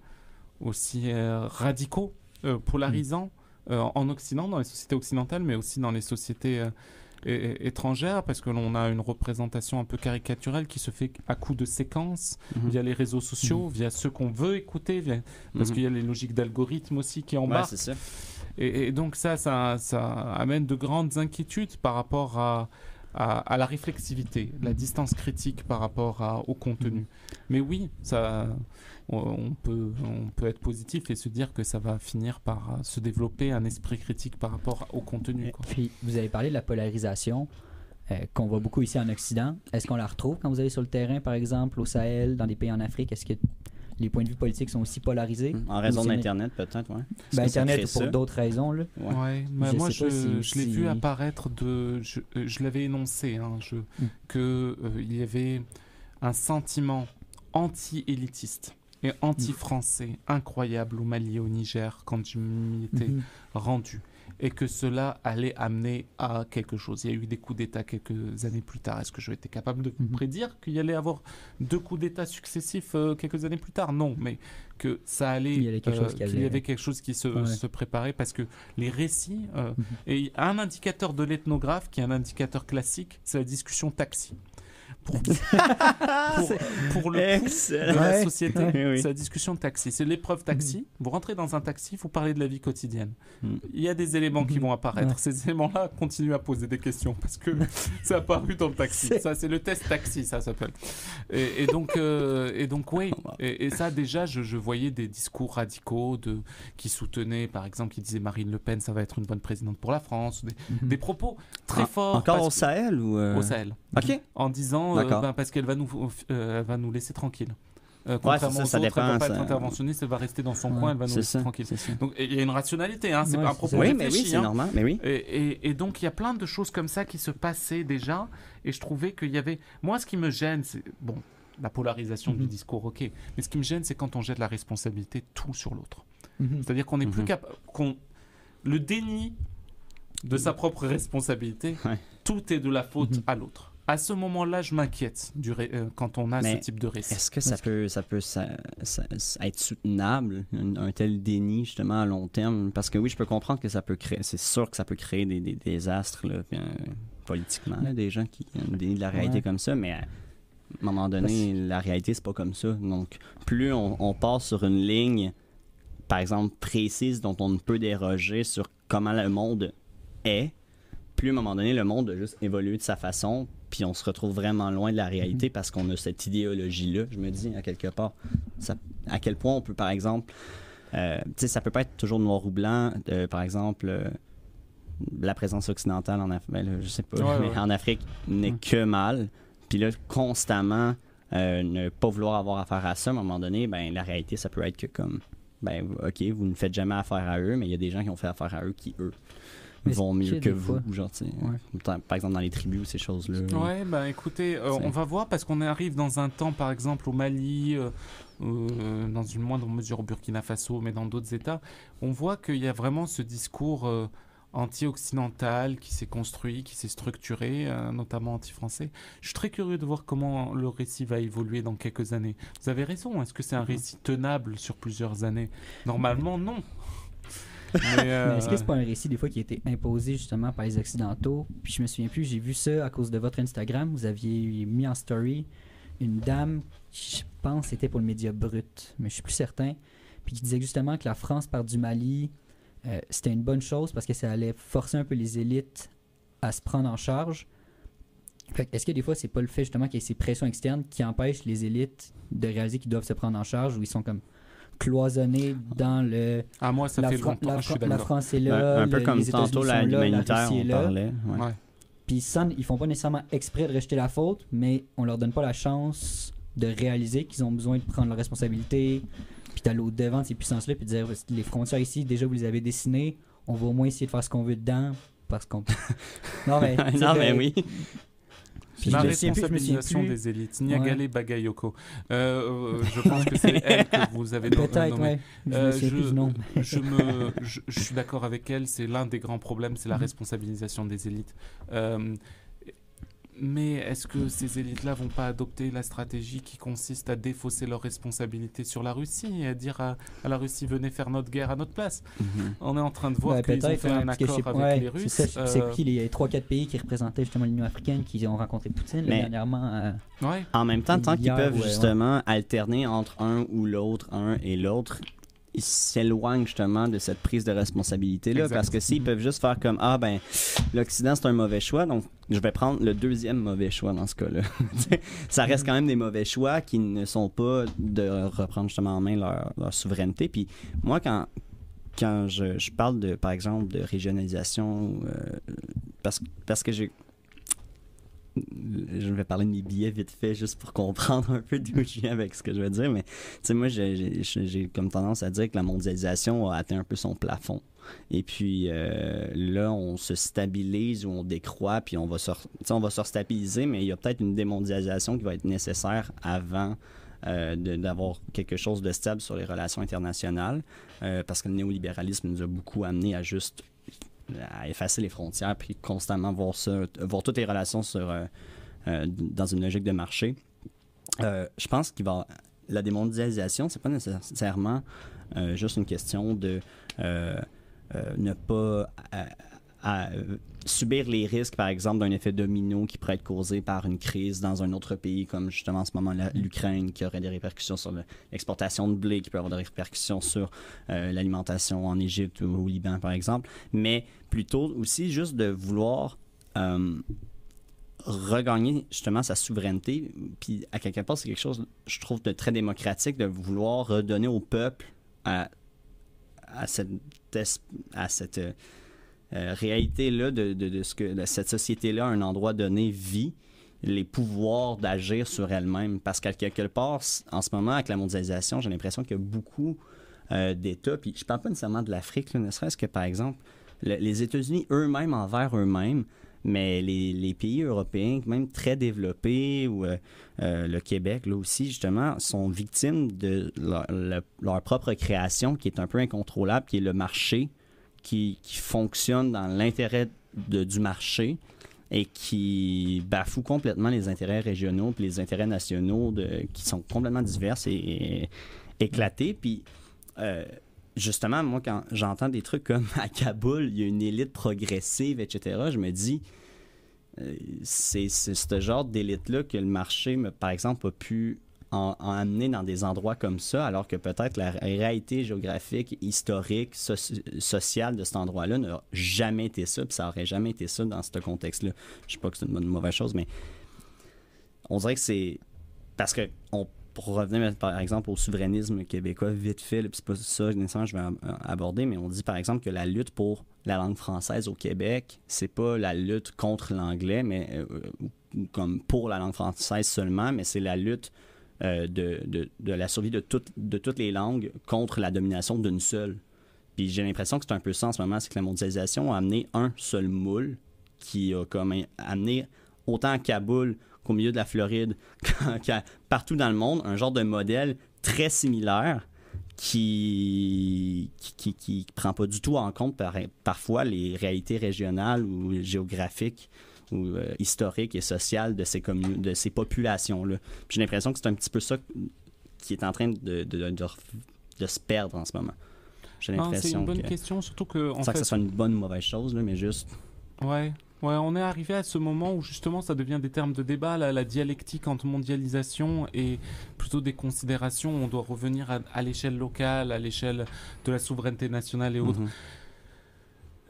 aussi euh, radicaux, polarisants euh, en Occident, dans les sociétés occidentales, mais aussi dans les sociétés étrangères, parce que l'on a une représentation un peu caricaturelle qui se fait à coup de séquences Mhm. via les réseaux sociaux, via ceux qu'on veut écouter, via- parce Mhm. qu'il y a les logiques d'algorithme aussi qui Ouais, embarquent. ça. Et, et donc ça, ça, ça amène de grandes inquiétudes par rapport à, à, à la réflexivité, la distance critique par rapport à- au contenu. Mais oui, ça, on, peut, on peut être positif et se dire que ça va finir par euh, se développer un esprit critique par rapport au contenu. quoi. Puis, vous avez parlé de la polarisation euh, qu'on voit beaucoup ici en Occident. Est-ce qu'on la retrouve quand vous allez sur le terrain, par exemple, au Sahel, dans des pays en Afrique? Est-ce que les points de vue politiques sont aussi polarisés? En raison d'Internet, peut-être. Est-ce Ben, Internet pour d'autres raisons, là. Ouais. Ouais, mais Je moi je, pas si- je l'ai si- vu apparaître de, je, euh, je l'avais énoncé, hein, je, Mm. que euh, il y avait un sentiment anti-élitiste et anti-français incroyable au Mali et au Niger quand je m'y étais Mhm. rendu et que cela allait amener à quelque chose. Il y a eu des coups d'État quelques années plus tard. Est-ce que je été capable de Mhm. prédire qu'il y allait avoir deux coups d'État successifs euh, quelques années plus tard? Non, mais que ça allait, Il y avait quelque chose qui qu'il y allait- avait quelque chose qui se, Ouais. se préparait parce que les récits euh, Mhm. et un indicateur de l'ethnographe qui est un indicateur classique, c'est la discussion taxi. Pour, pour, pour le coup de la société, oui. c'est la discussion taxi. C'est l'épreuve taxi. Vous rentrez dans un taxi, vous parlez de la vie quotidienne. Mm. Il y a des éléments qui Mhm. vont apparaître. Ces éléments-là continuent à poser des questions parce que c'est apparu dans le taxi. C'est- Ça, c'est le test taxi, ça s'appelle. Et, et donc, euh, et donc, oui. Et, et ça, déjà, je, je voyais des discours radicaux de qui soutenaient, par exemple, qui disaient Marine Le Pen, ça va être une bonne présidente pour la France. Des, Mhm. des propos très En- forts. Encore au Sahel ou euh, au Sahel. Ok. En disant, euh, ben, parce qu'elle va nous, euh, va nous laisser tranquilles. Euh, Ouais, contrairement c'est ça, aux ça autres, elle dépend, va pas ça- être interventionniste, elle va rester dans son Ouais. coin, elle va nous laisser ça. Donc il y a une rationalité, hein, c'est Ouais, pas un propos. Oui, mais oui, réfléchi. c'est hein. normal. Mais oui. Et, et- et donc il y a plein de choses comme ça qui se passaient déjà, et je trouvais qu'il y avait. Moi, ce qui me gêne, c'est bon, la polarisation du Mhm. discours, ok, mais ce qui me gêne, c'est quand on jette la responsabilité tout sur l'autre. Mhm. C'est-à-dire qu'on n'est plus Mhm. capable, qu'on le déni de sa propre responsabilité, Ouais. tout est de la faute à l'autre. À ce moment-là, je m'inquiète du ré- euh, quand on a Mais ce type de récit. Est-ce que ça peut, ça peut ça- ça- ça être soutenable, un, un tel déni, justement, à long terme? Parce que oui, je peux comprendre que ça peut créer, c'est sûr que ça peut créer des, des désastres, là, euh, politiquement, là, des gens qui ont un déni de la réalité Ouais. comme ça, mais à un moment donné, la réalité, c'est pas comme ça. Donc, plus on, on passe sur une ligne, par exemple, précise, dont on ne peut déroger sur comment le monde est, plus à un moment donné, le monde a juste évolué de sa façon, puis on se retrouve vraiment loin de la réalité parce qu'on a cette idéologie-là, je me dis, à quelque part. Ça- à quel point on peut, par exemple, euh, tu sais, ça peut pas être toujours noir ou blanc, euh, par exemple, euh, la présence occidentale en Afrique, ben là, je sais pas, Ouais, mais ouais. en Afrique n'est Ouais. que mal, puis là, constamment, euh, ne pas vouloir avoir affaire à ça, à un moment donné, ben la réalité, ça peut être que comme, ben ok, vous ne faites jamais affaire à eux, mais il y a des gens qui ont fait affaire à eux qui, eux, vont mieux que vous, fois- genre, tu sais, Ouais. par par exemple dans les tribus ou ces choses-là. Ouais, bah écoutez, euh, on va voir parce qu'on arrive dans un temps, par exemple au Mali, euh, euh, dans une moindre mesure au Burkina Faso, mais dans d'autres États, on voit qu'il y a vraiment ce discours euh, anti-occidental qui s'est construit, qui s'est structuré, euh, notamment anti-français. Je suis très curieux de voir comment le récit va évoluer dans quelques années. Vous avez raison, est-ce que c'est un Mhm. récit tenable sur plusieurs années? Normalement, non. Mais, Mais euh, est-ce que c'est pas un récit des fois qui a été imposé justement par les Occidentaux? Puis je me souviens plus, j'ai vu ça à cause de votre Instagram. Vous aviez mis en story une dame, je pense c'était pour le média brut, mais je suis plus certain, puis qui disait justement que la France part du Mali, euh, c'était une bonne chose parce que ça allait forcer un peu les élites à se prendre en charge. Fait est-ce que des fois c'est pas le fait justement qu'il y ait ces pressions externes qui empêchent les élites de réaliser qu'ils doivent se prendre en charge ou ils sont comme cloisonnés dans le Ah, moi, ça la, fait Fran- longtemps, la je suis Fran- la d'accord. France est là, un peu le- comme tantôt sont l'aide là, la humanitaire, Russie est on là. parlait. ouais. Ouais. Puis sans, ils font pas nécessairement exprès de rejeter la faute, mais on leur donne pas la chance de réaliser qu'ils ont besoin de prendre leurs responsabilités, puis d'aller au devant de ces puissances-là, puis de dire les frontières ici, déjà vous les avez dessinées, on va au moins essayer de faire ce qu'on veut dedans, parce qu'on. non mais. non, mais oui. La responsabilisation des élites. Niagale Ouais. Bagayoko. Euh, euh, je pense que c'est elle que vous avez nommée. Je Euh, je, me, je, suis d'accord avec elle, c'est l'un des grands problèmes, c'est la Mhm. responsabilisation des élites. Euh, mais est-ce que ces élites-là vont pas adopter la stratégie qui consiste à défausser leurs responsabilités sur la Russie et à dire à, à la Russie venez faire notre guerre à notre place Mhm. On est en train de voir Ouais, qu'ils ont peut-être, fait ouais, un accord avec ouais, les Russes. C'est ça, c'est euh, qui les 3-4 pays qui représentaient justement l'Union africaine qui ont rencontré Poutine Mais- dernièrement euh, ouais. En même temps, tant qu'ils peuvent ouais, ouais. justement alterner entre un ou l'autre, un et l'autre, ils s'éloignent justement de cette prise de responsabilité-là. Parce que s'ils Mhm. peuvent juste faire comme Ah, ben, l'Occident, c'est un mauvais choix, donc je vais prendre le deuxième mauvais choix dans ce cas-là. ça reste quand même des mauvais choix qui ne sont pas de reprendre justement en main leur, leur souveraineté. Puis moi, quand, quand je, je parle de, par exemple, de régionalisation, euh, parce, parce que j'ai je vais parler de mes billets vite fait juste pour comprendre un peu d'où je viens avec ce que je veux dire mais tu sais moi j'ai- comme tendance à dire que la mondialisation a atteint un peu son plafond. Et puis euh, là on se stabilise ou on décroît puis on va se on va se stabiliser mais il y a peut-être une démondialisation qui va être nécessaire avant euh, d'avoir quelque chose de stable sur les relations internationales euh, parce que le néolibéralisme nous a beaucoup amené à juste à effacer les frontières puis constamment voir toutes les relations euh, euh, dans une logique de marché. Euh, je pense qu'il va la démondialisation, c'est pas nécessairement juste une question de ne pas à- euh, subir les risques, par exemple, d'un effet domino qui pourrait être causé par une crise dans un autre pays, comme justement en ce moment l'Ukraine, qui aurait des répercussions sur le- l'exportation de blé, qui peut avoir des répercussions sur euh, l'alimentation en Égypte ou au Liban, par exemple, mais plutôt aussi juste de vouloir euh, regagner justement sa souveraineté. Puis à quelque part, c'est quelque chose, je trouve, de très démocratique de vouloir redonner au peuple à, cette, à cette euh, réalité-là de, de, ce que cette société-là, à un endroit donné, vit les pouvoirs d'agir sur elle-même. Parce qu'à quelque part, en ce moment, avec la mondialisation, j'ai l'impression qu'il y a beaucoup euh, d'États, puis je parle pas nécessairement de l'Afrique, ne serait-ce que, par exemple, le- les États-Unis eux-mêmes envers eux-mêmes, mais les, les pays européens, même très développés, ou euh, le Québec, là aussi, justement, sont victimes de leur, le- leur propre création qui est un peu incontrôlable, qui est le marché, qui, fonctionne dans l'intérêt du marché et qui bafoue complètement les intérêts régionaux puis les intérêts nationaux de, qui sont complètement divers et, éclatés. Puis, euh, justement, moi, quand j'entends des trucs comme à Kaboul, il y a une élite progressive, etc., je me dis, euh, c'est ce genre d'élite-là que le marché, par exemple, a pu en, en amener dans des endroits comme ça, alors que peut-être la réalité géographique, historique, soci- sociale de cet endroit-là n'a jamais été ça, puis ça aurait jamais été ça dans ce contexte-là. Je sais pas que c'est une mauvaise chose, mais on dirait que c'est parce que on pour revenir par exemple au souverainisme québécois vite fait, c'est pas ça nécessairement que je vais ab- aborder, mais on dit par exemple que la lutte pour la langue française au Québec, c'est pas la lutte contre l'anglais, mais euh, comme pour la langue française seulement, mais c'est la lutte euh, de, de, de la survie de, toutes de toutes les langues contre la domination d'une seule. Puis j'ai l'impression que c'est un peu ça en ce moment, c'est que la mondialisation a amené un seul moule qui a comme amené autant à Kaboul qu'au milieu de la Floride, qu'à- partout dans le monde, un genre de modèle très similaire qui qui, qui, qui prend pas du tout en compte par- parfois les réalités régionales ou géographiques ou euh, historiques et sociales de ces, de ces populations-là. J'ai l'impression que c'est un petit peu ça qui est en train de, de, de, de ref- de se perdre en ce moment. J'ai Non, C'est l'impression une bonne que... question, surtout que en Sans que fait, ce soit une bonne ou mauvaise chose, là, mais juste... Ouais. Ouais, on est arrivé à ce moment où justement ça devient des termes de débat, la, la dialectique entre mondialisation et plutôt des considérations. On doit revenir à, à l'échelle locale, à l'échelle de la souveraineté nationale et autres. Mhm.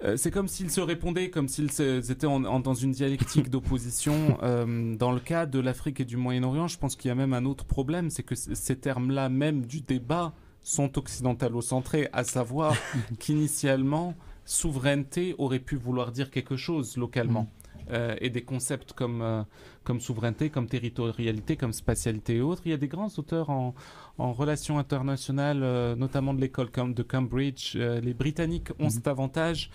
Euh, c'est comme s'ils se répondaient, comme s'ils étaient en- en- dans une dialectique d'opposition. Euh, dans le cas de l'Afrique et du Moyen-Orient, je pense qu'il y a même un autre problème, c'est que ces termes-là, même du débat, sont occidentalo-centrés, à savoir qu'initialement, souveraineté aurait pu vouloir dire quelque chose localement. Euh, et des concepts comme, comme souveraineté, comme territorialité, comme spatialité et autres. Il y a des grands auteurs en, en relations internationales, euh, notamment de l'école comme de Cambridge. Euh, les Britanniques ont Mhm. cet avantage,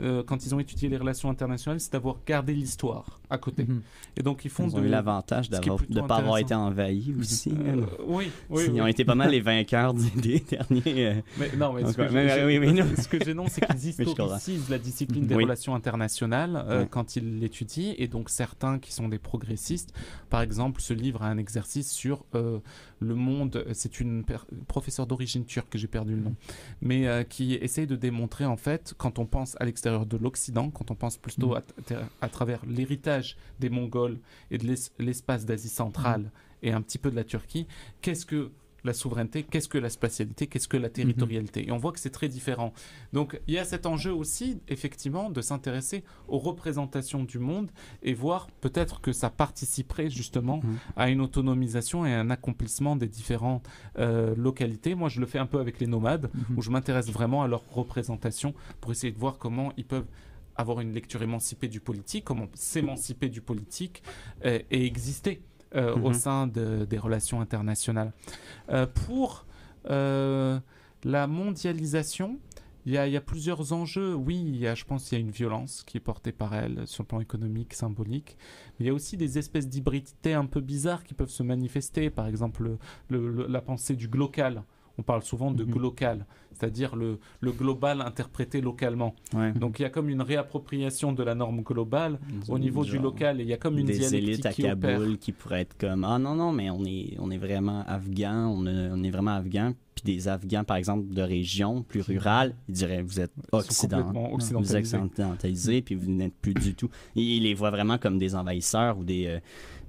euh, quand ils ont étudié les relations internationales, c'est d'avoir gardé l'histoire à côté. Mhm. Et donc ils font Ils ont de... eu l'avantage d'avoir- de ne pas avoir été envahis aussi. Euh, oui, oui, Ils oui. ont été pas mal les vainqueurs des, des derniers. Mais non, mais ce que, mais- j'ai- oui, mais non. ce que gênant, c'est qu'ils historicisent la discipline des relations internationales Ouais. quand ils l'étudient. Et donc, certains qui sont des progressistes, par exemple, se livrent à un exercice sur euh, le monde. C'est une professeure d'origine turque, j'ai perdu le nom, mais euh, qui essaye de démontrer, en fait, quand on pense à l'extérieur de l'Occident, quand on pense plutôt Mhm. à, tra- à travers l'héritage des Mongols et de l'es- l'espace d'Asie centrale et un petit peu de la Turquie, qu'est-ce que la souveraineté, qu'est-ce que la spatialité, qu'est-ce que la territorialité. Et on voit que c'est très différent. Donc il y a cet enjeu aussi, effectivement, de s'intéresser aux représentations du monde et voir peut-être que ça participerait justement Mhm. à une autonomisation et un accomplissement des différentes euh, localités. Moi, je le fais un peu avec les nomades, Mhm. où je m'intéresse vraiment à leur représentation pour essayer de voir comment ils peuvent avoir une lecture émancipée du politique, comment s'émanciper du politique euh, et exister euh, au Mhm. sein de- des relations internationales. Euh, pour euh, la mondialisation, il y, a, il y a plusieurs enjeux. Oui, il y a, je pense qu'il y a une violence qui est portée par elle sur le plan économique, symbolique. Mais il y a aussi des espèces d'hybridités un peu bizarres qui peuvent se manifester. Par exemple, le- le- le- la pensée du glocal. On parle souvent de Mhm. glocal, c'est-à-dire le, le global interprété localement. ouais. Donc il y a comme une réappropriation de la norme globale au niveau du local et il y a comme une des dialectique élites à qui opère. Kaboul qui pourraient être comme ah non non mais on est on est vraiment afghan on, est- on est vraiment afghan puis des afghans par exemple de régions plus rurales ils diraient vous êtes occident complètement vous occidentalisés. êtes occidentalisés puis vous n'êtes plus du tout ils, ils les voient vraiment comme des envahisseurs ou des euh,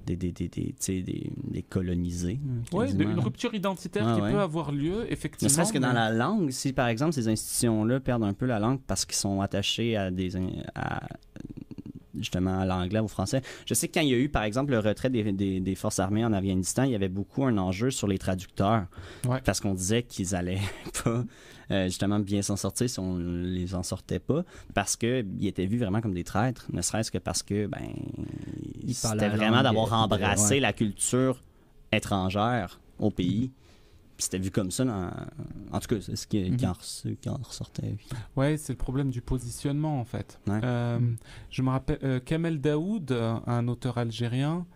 des, des, des, des, des, colonisés Oui, quasiment. une rupture identitaire Ah qui ouais. peut avoir lieu, effectivement. Ne serait-ce que dans la langue, si par exemple ces institutions-là perdent un peu la langue parce qu'ils sont attachés à des à, justement à l'anglais, au français. Je sais que quand il y a eu par exemple le retrait des, des- des forces armées en Afghanistan, il y avait beaucoup un enjeu sur les traducteurs Ouais. parce qu'on disait qu'ils allaient pas euh, justement bien s'en sortir si on les en sortait pas parce que ils étaient vus vraiment comme des traîtres, ne serait-ce que parce que ben c'était vraiment d'avoir euh, embrassé ouais. la culture étrangère au pays. Puis c'était vu comme ça dans... En tout cas, c'est ce qui, qui en, res- qui en ressortait. Ouais, c'est le problème du positionnement en fait. Ouais. Euh, je me rappelle, euh, Kamel Daoud, un auteur algérien,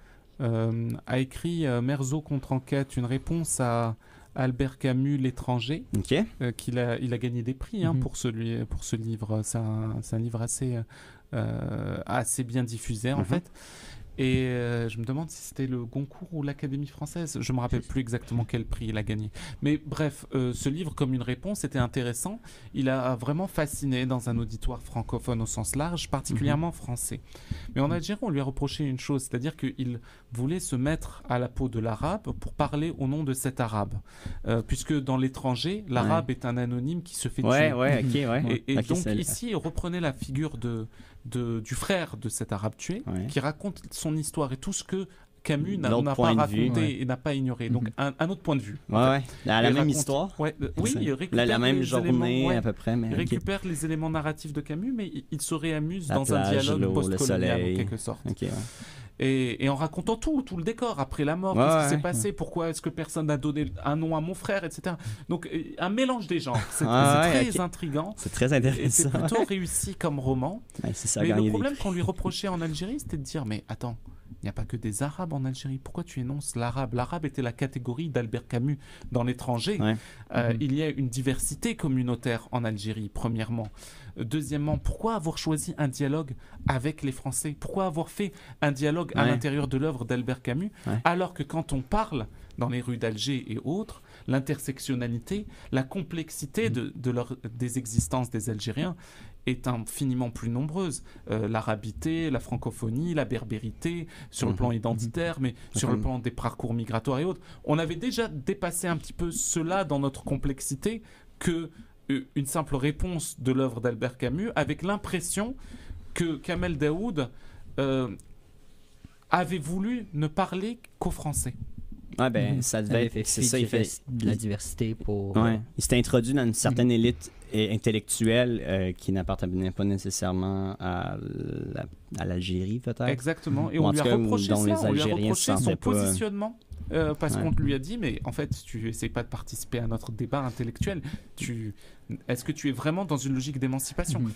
euh, a écrit Merzo contre enquête, une réponse à Albert Camus, l'étranger, euh, qu'il a, il a gagné des prix hein, Mhm. pour, celui, pour ce livre. C'est un, c'est un livre assez, euh, assez bien diffusé en Mhm. fait. Et euh, je me demande si c'était le Goncourt ou l'Académie française. Je me rappelle plus exactement quel prix il a gagné. Mais bref, euh, ce livre, comme une réponse, était intéressant. Il a vraiment fasciné dans un auditoire francophone au sens large, particulièrement français. Mais en Algérie, on lui a reproché une chose, c'est-à-dire qu'il voulait se mettre à la peau de l'arabe pour parler au nom de cet arabe. Euh, puisque dans l'étranger, l'arabe est un anonyme qui se fait Ouais, tuer. ouais, OK, ouais. Et, et donc ici, il reprenait la figure de, de- du frère de cet arabe tué, Ouais. qui raconte son histoire et tout ce que Camus n'a pas vue. raconté Ouais. et n'a pas ignoré. Donc Mhm. un, un autre point de vue. Ouais, ouais. La, la même raconte- histoire. Ouais, euh, oui, il récupère la même les journée éléments, à peu près, mais Il récupère les éléments narratifs de Camus, mais il, il se réamuse La dans un dialogue post-colonial en quelque sorte. Ok, ouais. Et, et en racontant tout, tout le décor, après la mort, Ouais, qu'est-ce qui s'est ouais. passé, pourquoi est-ce que personne n'a donné un nom à mon frère, etc. Donc euh, un mélange des genres. C'est Ah très ok. intriguant. C'est très Et c'est intéressant. plutôt réussi comme roman. Ça, mais le problème qu'on lui reprochait en Algérie, c'était de dire mais attends, il n'y a pas que des Arabes en Algérie. Pourquoi tu énonces l'arabe? L'arabe était la catégorie d'Albert Camus dans l'étranger. Ouais. Euh, Mhm. Il y a une diversité communautaire en Algérie, premièrement. Deuxièmement, pourquoi avoir choisi un dialogue avec les Français? Pourquoi avoir fait un dialogue à l'intérieur de l'œuvre d'Albert Camus? Ouais. Alors que quand on parle dans les rues d'Alger et autres, l'intersectionnalité, la complexité de, de leur- des existences des Algériens est infiniment plus nombreuse. Euh, L'arabité, la francophonie, la berbérité, sur le Mhm. plan identitaire, mais sur le Mhm. plan des parcours migratoires et autres. On avait déjà dépassé un petit peu cela dans notre complexité que euh, une simple réponse de l'œuvre d'Albert Camus avec l'impression que Kamel Daoud euh, avait voulu ne parler qu'aux Français. Ouais, ben, Mhm. ça devait être. fait C'est ça, il fait. de la diversité pour. Ouais. Il s'était introduit dans une certaine élite euh, intellectuelle euh, qui n'appartenait pas nécessairement à la- à l'Algérie, peut-être. Exactement. Et on lui a reproché ça, on lui a reproché son positionnement. euh, parce Ouais. qu'on lui a dit, mais en fait, tu essayes pas de participer à notre débat intellectuel. Tu, est-ce que tu es vraiment dans une logique d'émancipation? Mhm.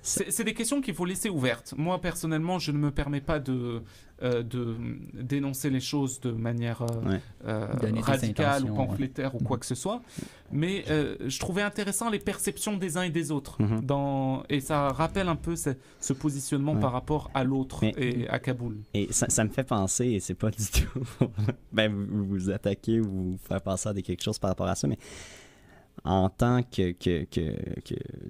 C'est des questions qu'il faut laisser ouvertes. Moi, personnellement, je ne me permets pas de, euh, de dénoncer les choses de manière euh, Ouais. euh, radicale ou pamphlétaire ou quoi que ce soit. Mais euh, je trouvais intéressant les perceptions des uns et des autres. Mhm. Dans... Et ça rappelle un peu ce, ce positionnement Ouais. par rapport à l'autre et à Kaboul. Et ça, ça me fait penser, et c'est pas du tout. ben, vous vous attaquez ou vous faire penser à des- quelque chose par rapport à ça, mais en tant que, que, que,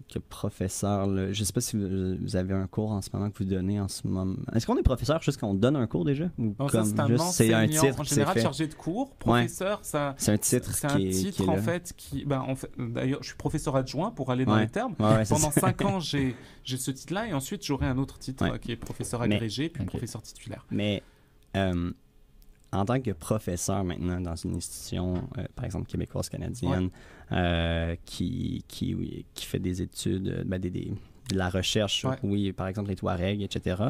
que, professeur, là, je sais pas si vous, vous avez un cours en ce moment que vous donnez en ce moment. Est-ce qu'on est professeur juste qu'on donne un cours déjà? Ou Non, comme c'est un juste c'est un enseignant, titre en général chargé de cours. Professeur, ça. C'est un titre C'est un qui est, qui titre est en là. fait qui. Ben, en fait D'ailleurs, je suis professeur adjoint pour aller dans Ouais. les termes. Ouais, Pendant cinq ans, j'ai j'ai ce titre-là et ensuite j'aurai un autre titre qui est professeur Mais- agrégé puis Ok. professeur titulaire. Mais euh, en tant que professeur maintenant dans une institution, euh, par exemple québécoise canadienne, euh, qui, qui, oui, qui fait des études, euh, ben, des, des- de la recherche, Ouais. oui, par exemple les Touaregs, etc.,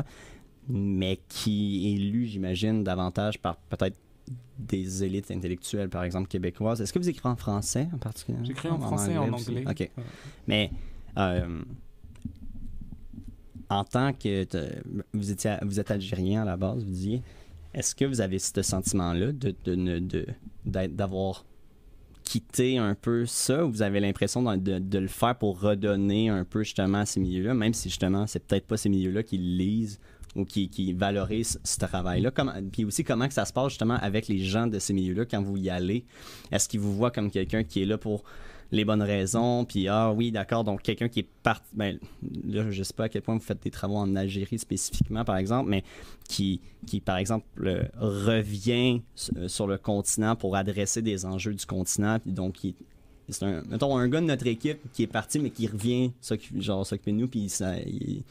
mais qui est lu, j'imagine, davantage par peut-être des élites intellectuelles, par exemple québécoises. Est-ce que vous écrivez en français en particulier? J'écris en français et en anglais. OK. Ouais. Mais euh, en tant que vous étiez vous êtes algérien à la base, vous disiez, est-ce que vous avez ce sentiment-là de, d'avoir quitté un peu ça ou vous avez l'impression de, le faire pour redonner un peu justement à ces milieux-là, même si justement c'est peut-être pas ces milieux-là qui lisent ou qui, qui valorisent ce travail-là? Puis aussi comment ça se passe justement avec les gens de ces milieux-là quand vous y allez? Est-ce qu'ils vous voient comme quelqu'un qui est là pour les bonnes raisons, puis ah oui, d'accord, donc quelqu'un qui est parti, ben là, je sais pas à quel point vous faites des travaux en Algérie spécifiquement, par exemple, mais qui, qui par exemple, revient euh, sur le continent pour adresser des enjeux du continent, puis donc c'est un, mettons, un gars de notre équipe qui est parti, mais qui revient genre, s'occuper de nous, puis il,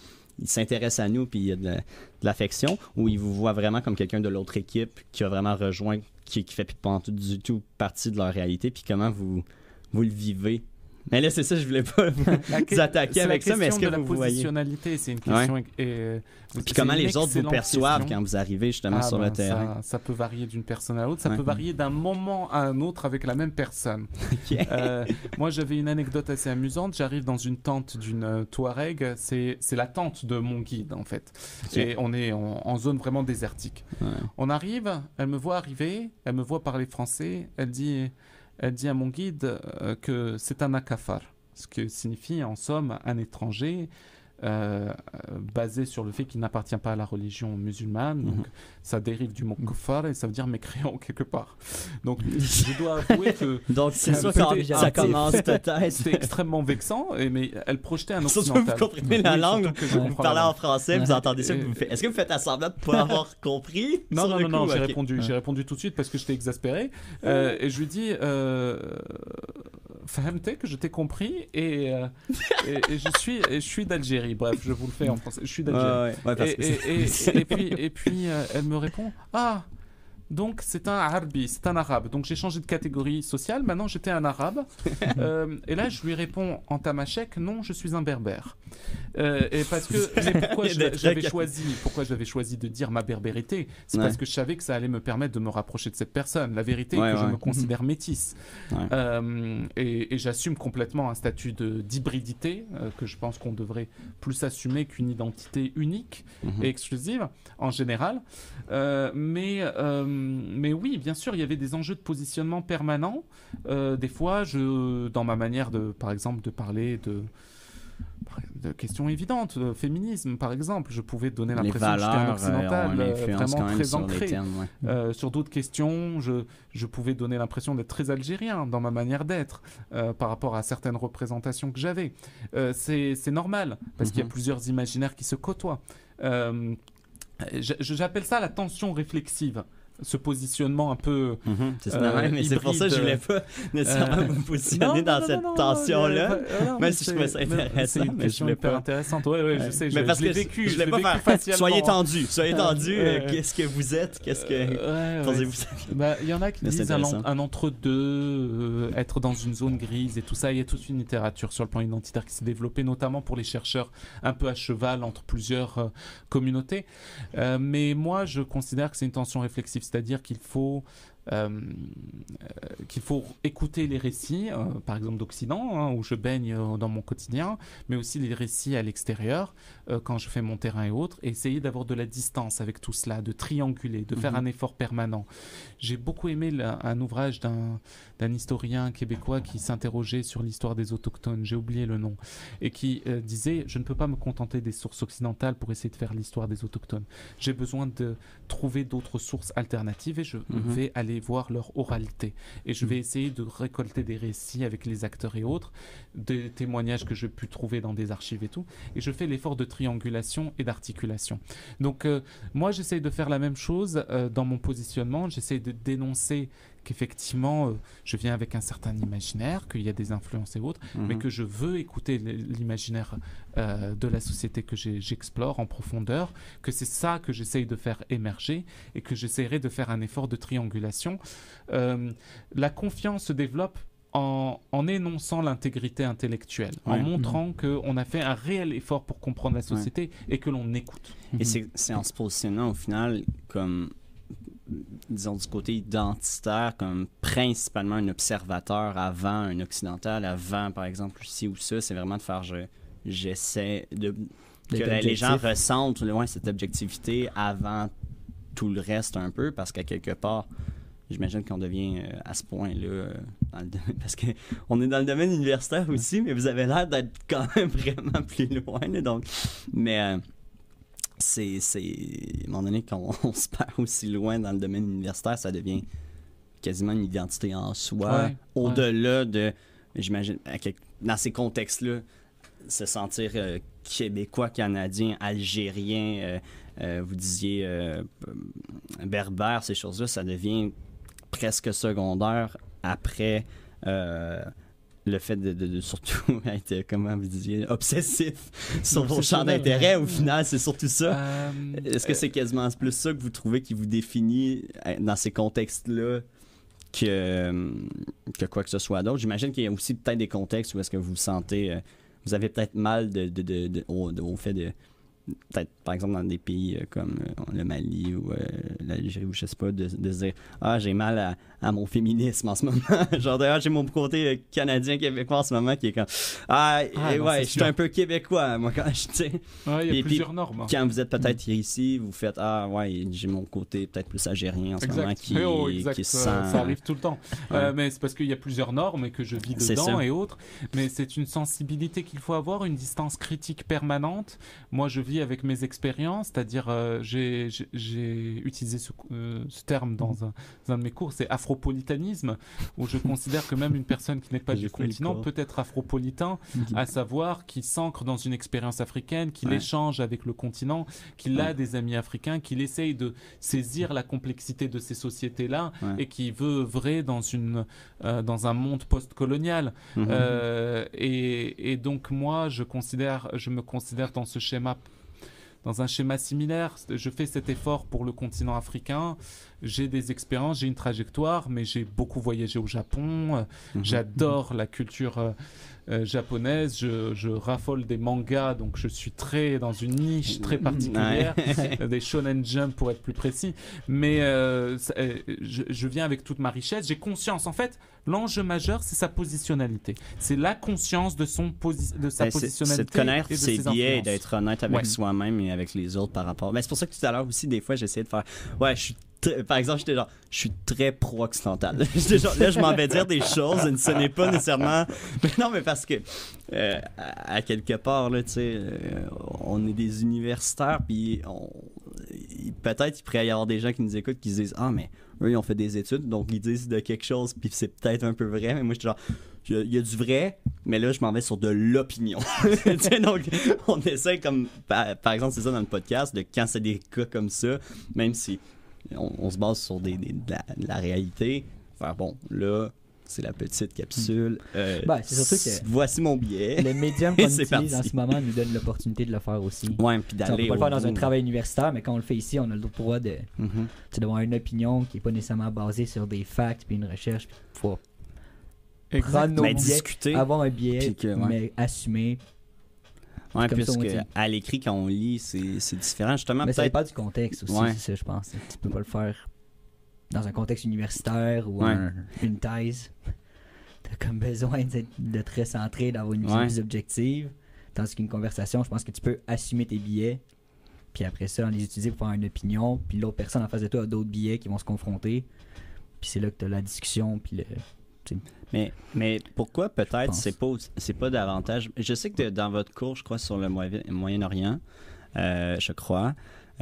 s'intéresse à nous, puis il y a de, la- de l'affection, ou il vous voit vraiment comme quelqu'un de l'autre équipe qui a vraiment rejoint, qui, qui fait pas du tout partie de leur réalité, puis comment vous, vous le vivez. Mais là, c'est ça, je voulais pas vous, La que- vous attaquer la avec ça, mais est-ce que question de la vous voyez? positionnalité, c'est une question. et- et- Puis comment les autres vous perçoivent question. quand vous arrivez justement Ah sur ben, le terrain? Ça, ça peut varier d'une personne à l'autre, ça Ouais. peut varier d'un moment à un autre avec la même personne. Euh, moi, j'avais une anecdote assez amusante. J'arrive dans une tente d'une euh, Touareg. C'est la tente de mon guide, en fait. Et on est en, en zone vraiment désertique. Ouais. On arrive, elle me voit arriver, elle me voit parler français. Elle dit, elle dit à mon guide euh, que c'est un akafar, ce que signifie en somme un étranger. Euh, basé sur le fait qu'il n'appartient pas à la religion musulmane, donc Mhm. ça dérive du mot kufar et ça veut dire mécréant quelque part. Donc je dois avouer que Donc, c'est ça commence peut-être. c'était extrêmement vexant, et, mais elle projetait un Surtout occidental. vous comprenez la langue, surtout que vous comprends parlez en français, vous entendez ça, vous faites... Est-ce que vous faites semblant de pas avoir compris? Non, non, non, j'ai répondu, j'ai répondu tout de suite parce que j'étais exaspéré. Euh, et je lui dis, euh, que je t'ai compris, et, euh, et, et je suis, et je suis d'Algérie. Bref, je vous le fais en français. Je suis d'Algérie. ouais, ouais, puis, et puis euh, elle me répond, ah, Donc c'est un Arbi, c'est un arabe. Donc j'ai changé de catégorie sociale. Maintenant j'étais un arabe. Euh, et là je lui réponds en tamashek, non, je suis un berbère. Euh, et parce que mais pourquoi j'avais choisi, pourquoi j'avais choisi de dire ma berbérité, c'est Ouais. parce que je savais que ça allait me permettre de me rapprocher de cette personne. La vérité Ouais, est que je me considère métisse. Euh, et et j'assume complètement un statut d'hybridité que je pense qu'on devrait plus assumer qu'une identité unique Mhm. et exclusive en général. Mais, mais oui, bien sûr, il y avait des enjeux de positionnement permanents. Euh, des fois, je, dans ma manière de, par exemple, de parler de de questions évidentes, de féminisme par exemple, je pouvais donner l'impression que j'étais un euh, occidental euh, vraiment très ancré. ouais. Euh, sur d'autres questions, je, je pouvais donner l'impression d'être très algérien dans ma manière d'être euh, par rapport à certaines représentations que j'avais. C'est normal, parce qu'il y a Mhm. plusieurs imaginaires qui se côtoient. J'appelle ça la tension réflexive, ce positionnement un peu... Mhm, c'est Euh, c'est pour ça que je voulais pas nécessairement euh, me positionner Non, dans non, cette tension-là. euh, euh, même mais si je trouvais ça mais intéressant, mais je voulais pas- intéressante. Ouais, ouais, je sais, je, mais parce je que vécu, je l'ai pas vécu faire. facialement. Soyez tendu, soyez Euh, tendu. ouais. Qu'est-ce que vous êtes Qu'est-ce que Euh, pensez-vous Bah, Il y en a qui disent un, entre-deux, euh, être dans une zone grise et tout ça. Il y a toute une littérature sur le plan identitaire qui s'est développée, notamment pour les chercheurs un peu à cheval entre plusieurs euh, communautés. Euh, mais moi, je considère que c'est une tension réflexive, c'est-à-dire qu'il faut. Euh, qu'il faut écouter les récits, euh, par exemple d'Occident, hein, où je baigne euh, dans mon quotidien, mais aussi les récits à l'extérieur, quand je fais mon terrain et autres, et essayer d'avoir de la distance avec tout cela, de trianguler, de faire Mhm. un effort permanent. J'ai beaucoup aimé la- un ouvrage d'un historien québécois qui s'interrogeait sur l'histoire des autochtones, j'ai oublié le nom, et qui euh, disait Je ne peux pas me contenter des sources occidentales pour essayer de faire l'histoire des autochtones. J'ai besoin de trouver d'autres sources alternatives et je Mhm. vais aller voir leur oralité. Et je vais essayer de récolter des récits avec les acteurs et autres, des témoignages que j'ai pu trouver dans des archives et tout. Et je fais l'effort de triangulation et d'articulation. Donc, euh, moi, j'essaye de faire la même chose euh, dans mon positionnement. J'essaye de dénoncer qu'effectivement, euh, je viens avec un certain imaginaire, qu'il y a des influences et autres, mais Mhm. que je veux écouter l'imaginaire euh, de la société que j'explore en profondeur, que c'est ça que j'essaye de faire émerger et que j'essaierai de faire un effort de triangulation. Euh, la confiance se développe en, en énonçant l'intégrité intellectuelle, en montrant qu'on a fait un réel effort pour comprendre la société et que l'on écoute. Et c'est c'est en se positionnant au final comme, disons, du côté identitaire, comme principalement un observateur avant un occidental, avant, par exemple, ci ou ça, c'est vraiment de faire, je- j'essaie de... Que les gens ressentent ouais, cette objectivité avant tout le reste un peu, parce qu'à quelque part, j'imagine qu'on devient euh, à ce point-là, euh, dans le domaine- parce qu'on est dans le domaine universitaire aussi, mais vous avez l'air d'être quand même vraiment plus loin, là, donc... Mais... euh, c'est, c'est à un moment donné qu'on on se perd aussi loin dans le domaine universitaire, ça devient quasiment une identité en soi, Ouais, au-delà de, j'imagine, dans ces contextes-là, se sentir euh, québécois, canadien, algérien, euh, euh, vous disiez berbère, ces choses-là, ça devient presque secondaire après le fait de, de- de surtout être, euh, comment vous disiez, obsessif sur vos champs d'intérêt. Au final, c'est surtout ça. Euh, Est-ce que c'est quasiment plus ça que vous trouvez qui vous définit euh, dans ces contextes-là que, euh, que quoi que ce soit d'autre? J'imagine qu'il y a aussi peut-être des contextes où est-ce que vous vous sentez, euh, vous avez peut-être mal de, de- au, au fait de, peut-être par exemple dans des pays euh, comme euh, le Mali ou euh, l'Algérie ou je sais pas, de, de se dire Ah, j'ai mal à, à mon féminisme en ce moment. Genre d'ailleurs, j'ai mon côté euh, canadien-québécois en ce moment qui est comme Ah, Ah, eh non, ouais, je suis un peu québécois, moi, quand je sais ouais, il y a et puis, plusieurs normes. hein. quand vous êtes peut-être ici, vous faites Ah, ouais, j'ai mon côté peut-être plus algérien en ce moment Exact. qui, Eh oh, exact. qui ça, sent. ça arrive tout le temps. Ouais. Euh, mais c'est parce qu'il y a plusieurs normes et que je vis dedans et autres. Mais c'est une sensibilité qu'il faut avoir, une distance critique permanente. Moi, je vis avec mes expériences, c'est-à-dire euh, j'ai utilisé ce, euh, ce terme dans un, dans un de mes cours, c'est afropolitanisme, où je considère que même une personne qui n'est pas du continent peut être afropolitain, à savoir qu'il s'ancre dans une expérience africaine, qu'il Ouais. échange avec le continent, qu'il a des amis africains, qu'il essaye de saisir la complexité de ces sociétés-là Ouais. et qui veut œuvrer dans, une, euh, dans un monde post-colonial. Mhm. Euh, et, et donc moi, je, considère, je me considère dans ce schéma dans un schéma similaire. Je fais cet effort pour le continent africain. J'ai des expériences, j'ai une trajectoire, mais j'ai beaucoup voyagé au Japon. Mhm. J'adore la culture euh, euh, japonaise. Je, je raffole des mangas, donc je suis très dans une niche très particulière, Ouais. des shonen jump pour être plus précis. Mais euh, ça- euh, je, je viens avec toute ma richesse. J'ai conscience. En fait, l'enjeu majeur, c'est sa positionnalité. C'est la conscience de son de sa Ben, positionnalité C'est de connaître ses ses biais d'être honnête avec Ouais. soi-même et avec les autres par rapport. Mais c'est pour ça que tout à l'heure aussi, des fois, j'essayais de faire. Ouais, je suis. Par exemple, j'étais genre, je suis très pro-occidental. J'étais là, je m'en vais dire des choses, et ce n'est pas nécessairement. Mais non, mais parce que, euh, à, quelque part, là, tu sais, euh, on est des universitaires, puis on- peut-être qu'il pourrait y avoir des gens qui nous écoutent qui se disent, ah, mais eux, ils ont fait des études, donc ils disent de quelque chose, puis c'est peut-être un peu vrai, mais moi, je suis genre, il y a- il du vrai, mais là, je m'en vais sur de l'opinion. Donc, on essaie comme, par, par exemple, c'est ça dans le podcast, de quand c'est des cas comme ça, même si on, on se base sur des, des- de, la, de la réalité, faire bon, là, c'est la petite capsule. euh, Ben, c'est surtout que- Voici mon billet. Le médium qu'on utilise en parti. ce moment nous donne l'opportunité de le faire aussi. Ouais, puis sais, on peut d'aller. pas le faire dans un travail universitaire, mais quand on le fait ici, on a le droit de, tu sais, d'avoir une opinion qui est pas nécessairement basée sur des facts puis une recherche. Puis faut prendre nos Mais biais, discuter. avoir un biais, puis que, ouais. mais assumer. Ça, on puisque à l'écrit, quand on lit, c'est différent. Justement, mais ça dépend du contexte aussi, Ouais. c'est ça, je pense. Tu peux pas le faire dans un contexte universitaire ou Ouais. un- une thèse. T'as comme besoin de très centré, d'avoir une vision Ouais. plus objective. Tandis qu'une conversation, je pense que tu peux assumer tes billets, puis après ça, en les utiliser pour faire une opinion, puis l'autre personne en face de toi a d'autres billets qui vont se confronter. Puis c'est là que tu as la discussion, puis le. Mais, mais pourquoi peut-être c'est pas c'est pas davantage? Je sais que dans votre cours, je crois sur le Moyen- Moyen-Orient, euh, je crois,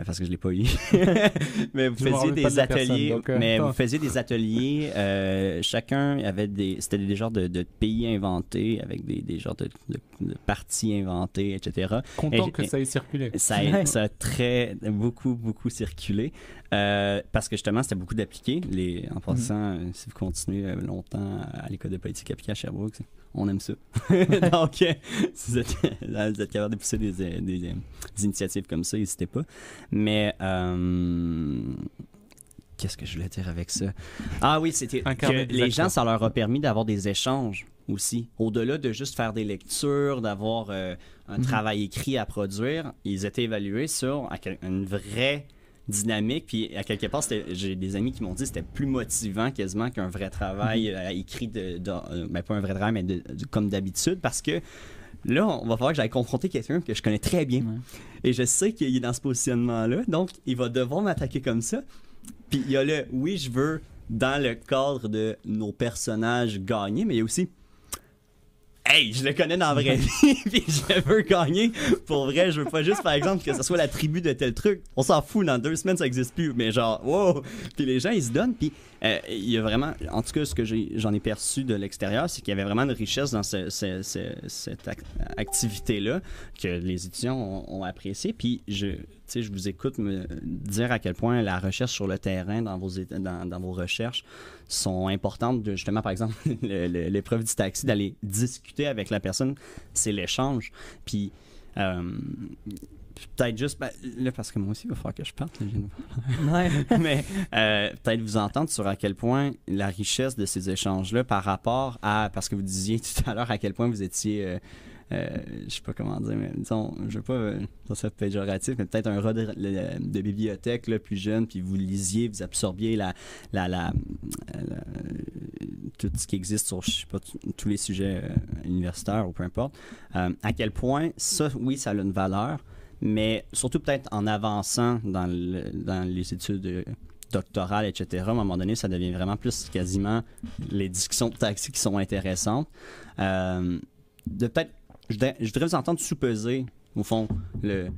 parce que je l'ai pas eu. mais vous Je me faisiez des de la personne, ateliers, donc, euh, mais vous faisiez des ateliers. euh, chacun avait des, c'était des genres de, de pays inventés avec des, des genres de, parties inventées, etc. Content Et- que ça ait circulé. Ça a, ça a très, beaucoup, beaucoup circulé. Euh, parce que justement, c'était beaucoup d'appliqués. Les, en passant, euh, si vous continuez euh, longtemps à l'école de politique appliquée à Sherbrooke, on aime ça. Donc, euh, si vous êtes, vous êtes capable de pousser des, euh, des, euh, des initiatives comme ça, n'hésitez pas. Mais, qu'est-ce que je voulais dire avec ça? Ah oui, c'était que les gens, ça leur a permis d'avoir des échanges aussi. Au-delà de juste faire des lectures, d'avoir euh, un Mhm. travail écrit à produire, ils étaient évalués sur une vraie dynamique. Puis à quelque part, j'ai des amis qui m'ont dit que c'était plus motivant quasiment qu'un vrai travail euh, écrit, de, de- euh, ben, pas un vrai travail, mais de- de- comme d'habitude, parce que là, on va falloir que j'aille confronter quelqu'un que je connais très bien. Ouais. Et je sais qu'il est dans ce positionnement-là, donc il va devoir m'attaquer comme ça. Puis il y a le oui, je veux, dans le cadre de nos personnages, gagner, mais il y a aussi Hey, je le connais dans la vraie vie, puis je veux gagner. Pour vrai, je veux pas juste, par exemple, que ce soit la tribu de tel truc. On s'en fout, dans deux semaines, ça existe plus. Mais genre, wow! Puis les gens, ils se donnent, puis euh, il y a vraiment, en tout cas, ce que j'en ai, perçu de l'extérieur, c'est qu'il y avait vraiment une richesse dans ce- ce- ce- cette ac- activité-là que les étudiants ont, ont apprécié. Puis je, je vous écoute me dire à quel point la recherche sur le terrain dans vos, dans, vos recherches sont importantes. Justement, par exemple, le- le- l'épreuve du taxi, d'aller discuter avec la personne, c'est l'échange. Puis euh, peut-être juste, ben, là, parce que moi aussi, il va falloir que je parte. là, Ouais. mais euh, peut-être vous entendre sur à quel point la richesse de ces échanges-là par rapport à, parce que vous disiez tout à l'heure à quel point vous étiez, euh, euh, je sais pas comment dire, mais disons, je veux pas euh, dire ça péjoratif, mais peut-être un rat de, bibliothèque là, plus jeune, puis vous lisiez, vous absorbiez la, la, la, la- tout ce qui existe sur, je sais pas, tous les sujets euh, universitaires ou peu importe. Euh, à quel point ça, oui, ça a une valeur, mais surtout peut-être en avançant dans, le- dans les études doctorales, etc., à un moment donné, ça devient vraiment plus quasiment les discussions de taxi qui sont intéressantes. Euh, de peut-être, je je voudrais vous entendre sous-peser, au fond, le,